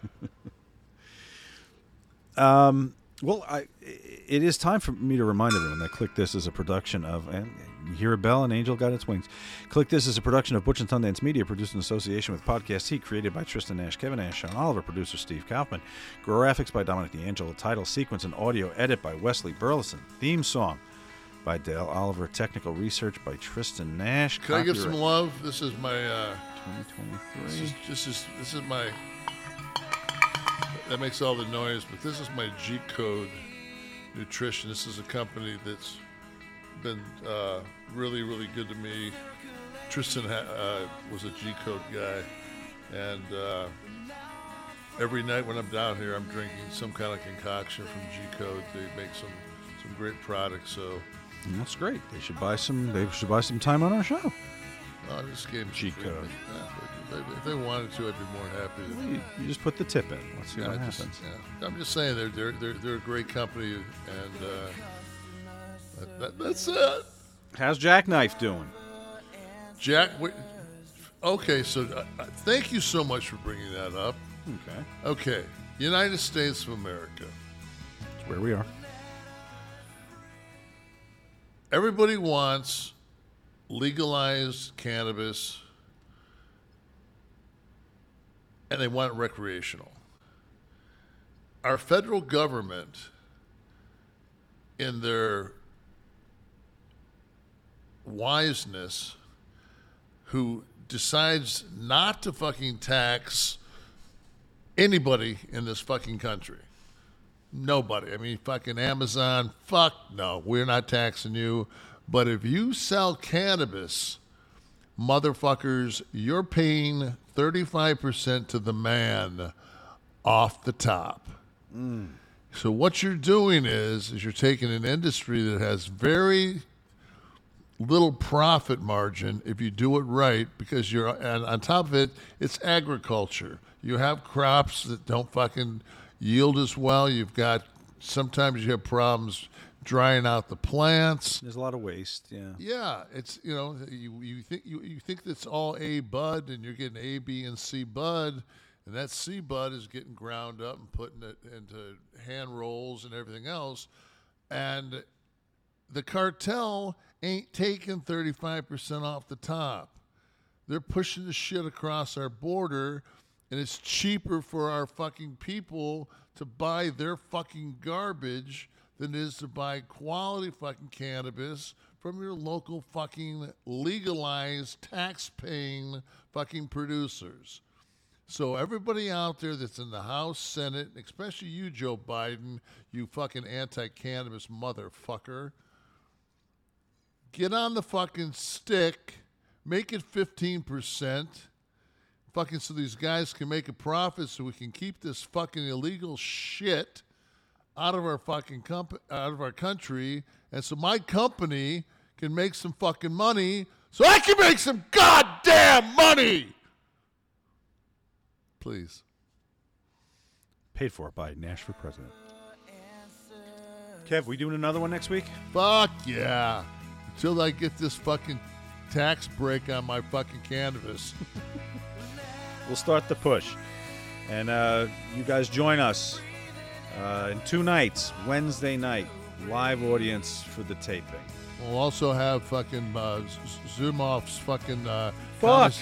Um, well, I, it is time for me to remind everyone that Kliq This is a production of, and you hear a bell, and angel got its wings. Kliq This is a production of Butch and Sundance Media, produced in association with Podcast Heat, created by Tristan Nash, Kevin Nash, Sean Oliver, producer Steve Kaufman, graphics by Dominic D'Angelo, title, sequence, and audio edit by Wesley Burleson, theme song by Dale Oliver, technical research by Tristan Nash. Can I give some love? This is my. Uh, 2023. This is, this is this is my. That makes all the noise, but this is my G Code Nutrition. This is a company that's been uh, really, really good to me. Tristan ha- uh, was a G Code guy, and uh, every night when I'm down here, I'm drinking some kind of concoction from G Code. They make some some great products. So And That's great. They should buy some. They should buy some time on our show. this game G Code. If they wanted to, I'd be more than happy. To, You, you just put the tip in. Let's see Yeah, what I just- happens. yeah. I'm just saying they're they're they're, they're a great company, and uh, that, that- that's it. How's Jackknife doing? Jack, Okay, so uh, uh, thank you so much for bringing that up. Okay. Okay, United States of America. That's where we are. Everybody wants legalized cannabis and they want it recreational. Our federal government, in their wiseness, who decides not to fucking tax anybody in this fucking country. Nobody. I mean, fucking Amazon, fuck no, we're not taxing you. But if you sell cannabis, motherfuckers, you're paying 35% to the man off the top. Mm. So what you're doing is is you're taking an industry that has very little profit margin if you do it right because you're and on top of it it's agriculture. You have crops that don't fucking yield as well. You've got sometimes you have problems drying out the plants. There's a lot of waste. Yeah. Yeah, it's you know you you think you, you think that's all A bud and you're getting A, B, and C bud, and that C bud is getting ground up and putting it into hand rolls and everything else, and the cartel ain't taking 35% off the top. They're pushing the shit across our border, and it's cheaper for our fucking people to buy their fucking garbage than it is to buy quality fucking cannabis from your local fucking legalized tax paying fucking producers. So everybody out there that's in the House, Senate, especially you, Joe Biden, you fucking anti-cannabis motherfucker, get on the fucking stick, make it fifteen percent, fucking so these guys can make a profit, so we can keep this fucking illegal shit out of our fucking comp- out of our country, and so my company can make some fucking money, so I can make some goddamn money. Please. Paid for by Nash for president. Kev, we doing another one next week? Fuck yeah. Until I get this fucking tax break on my fucking cannabis. <laughs> We'll start the push. And uh, you guys join us uh, in two nights, Wednesday night, live audience for the taping. We'll also have fucking uh, Zumhofe's fucking uh, Fuck.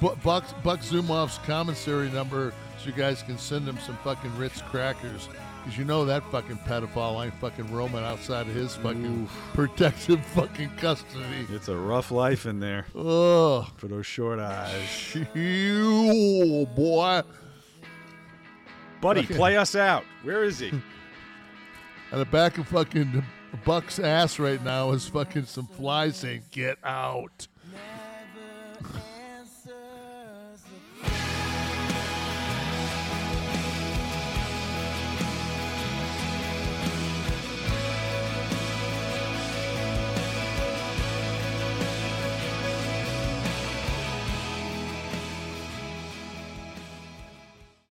Bu- Buck Buck Zumhofe's commissary number, so you guys can send him some fucking Ritz crackers. Because you know that fucking pedophile ain't fucking roaming outside of his fucking protective <laughs> fucking custody. It's a rough life in there. Ugh. For those short eyes. <laughs> Ew, boy. Buddy, Fucking- play us out. Where is he? <laughs> On the back of fucking Buck's ass right now is fucking some flies saying, "Get out."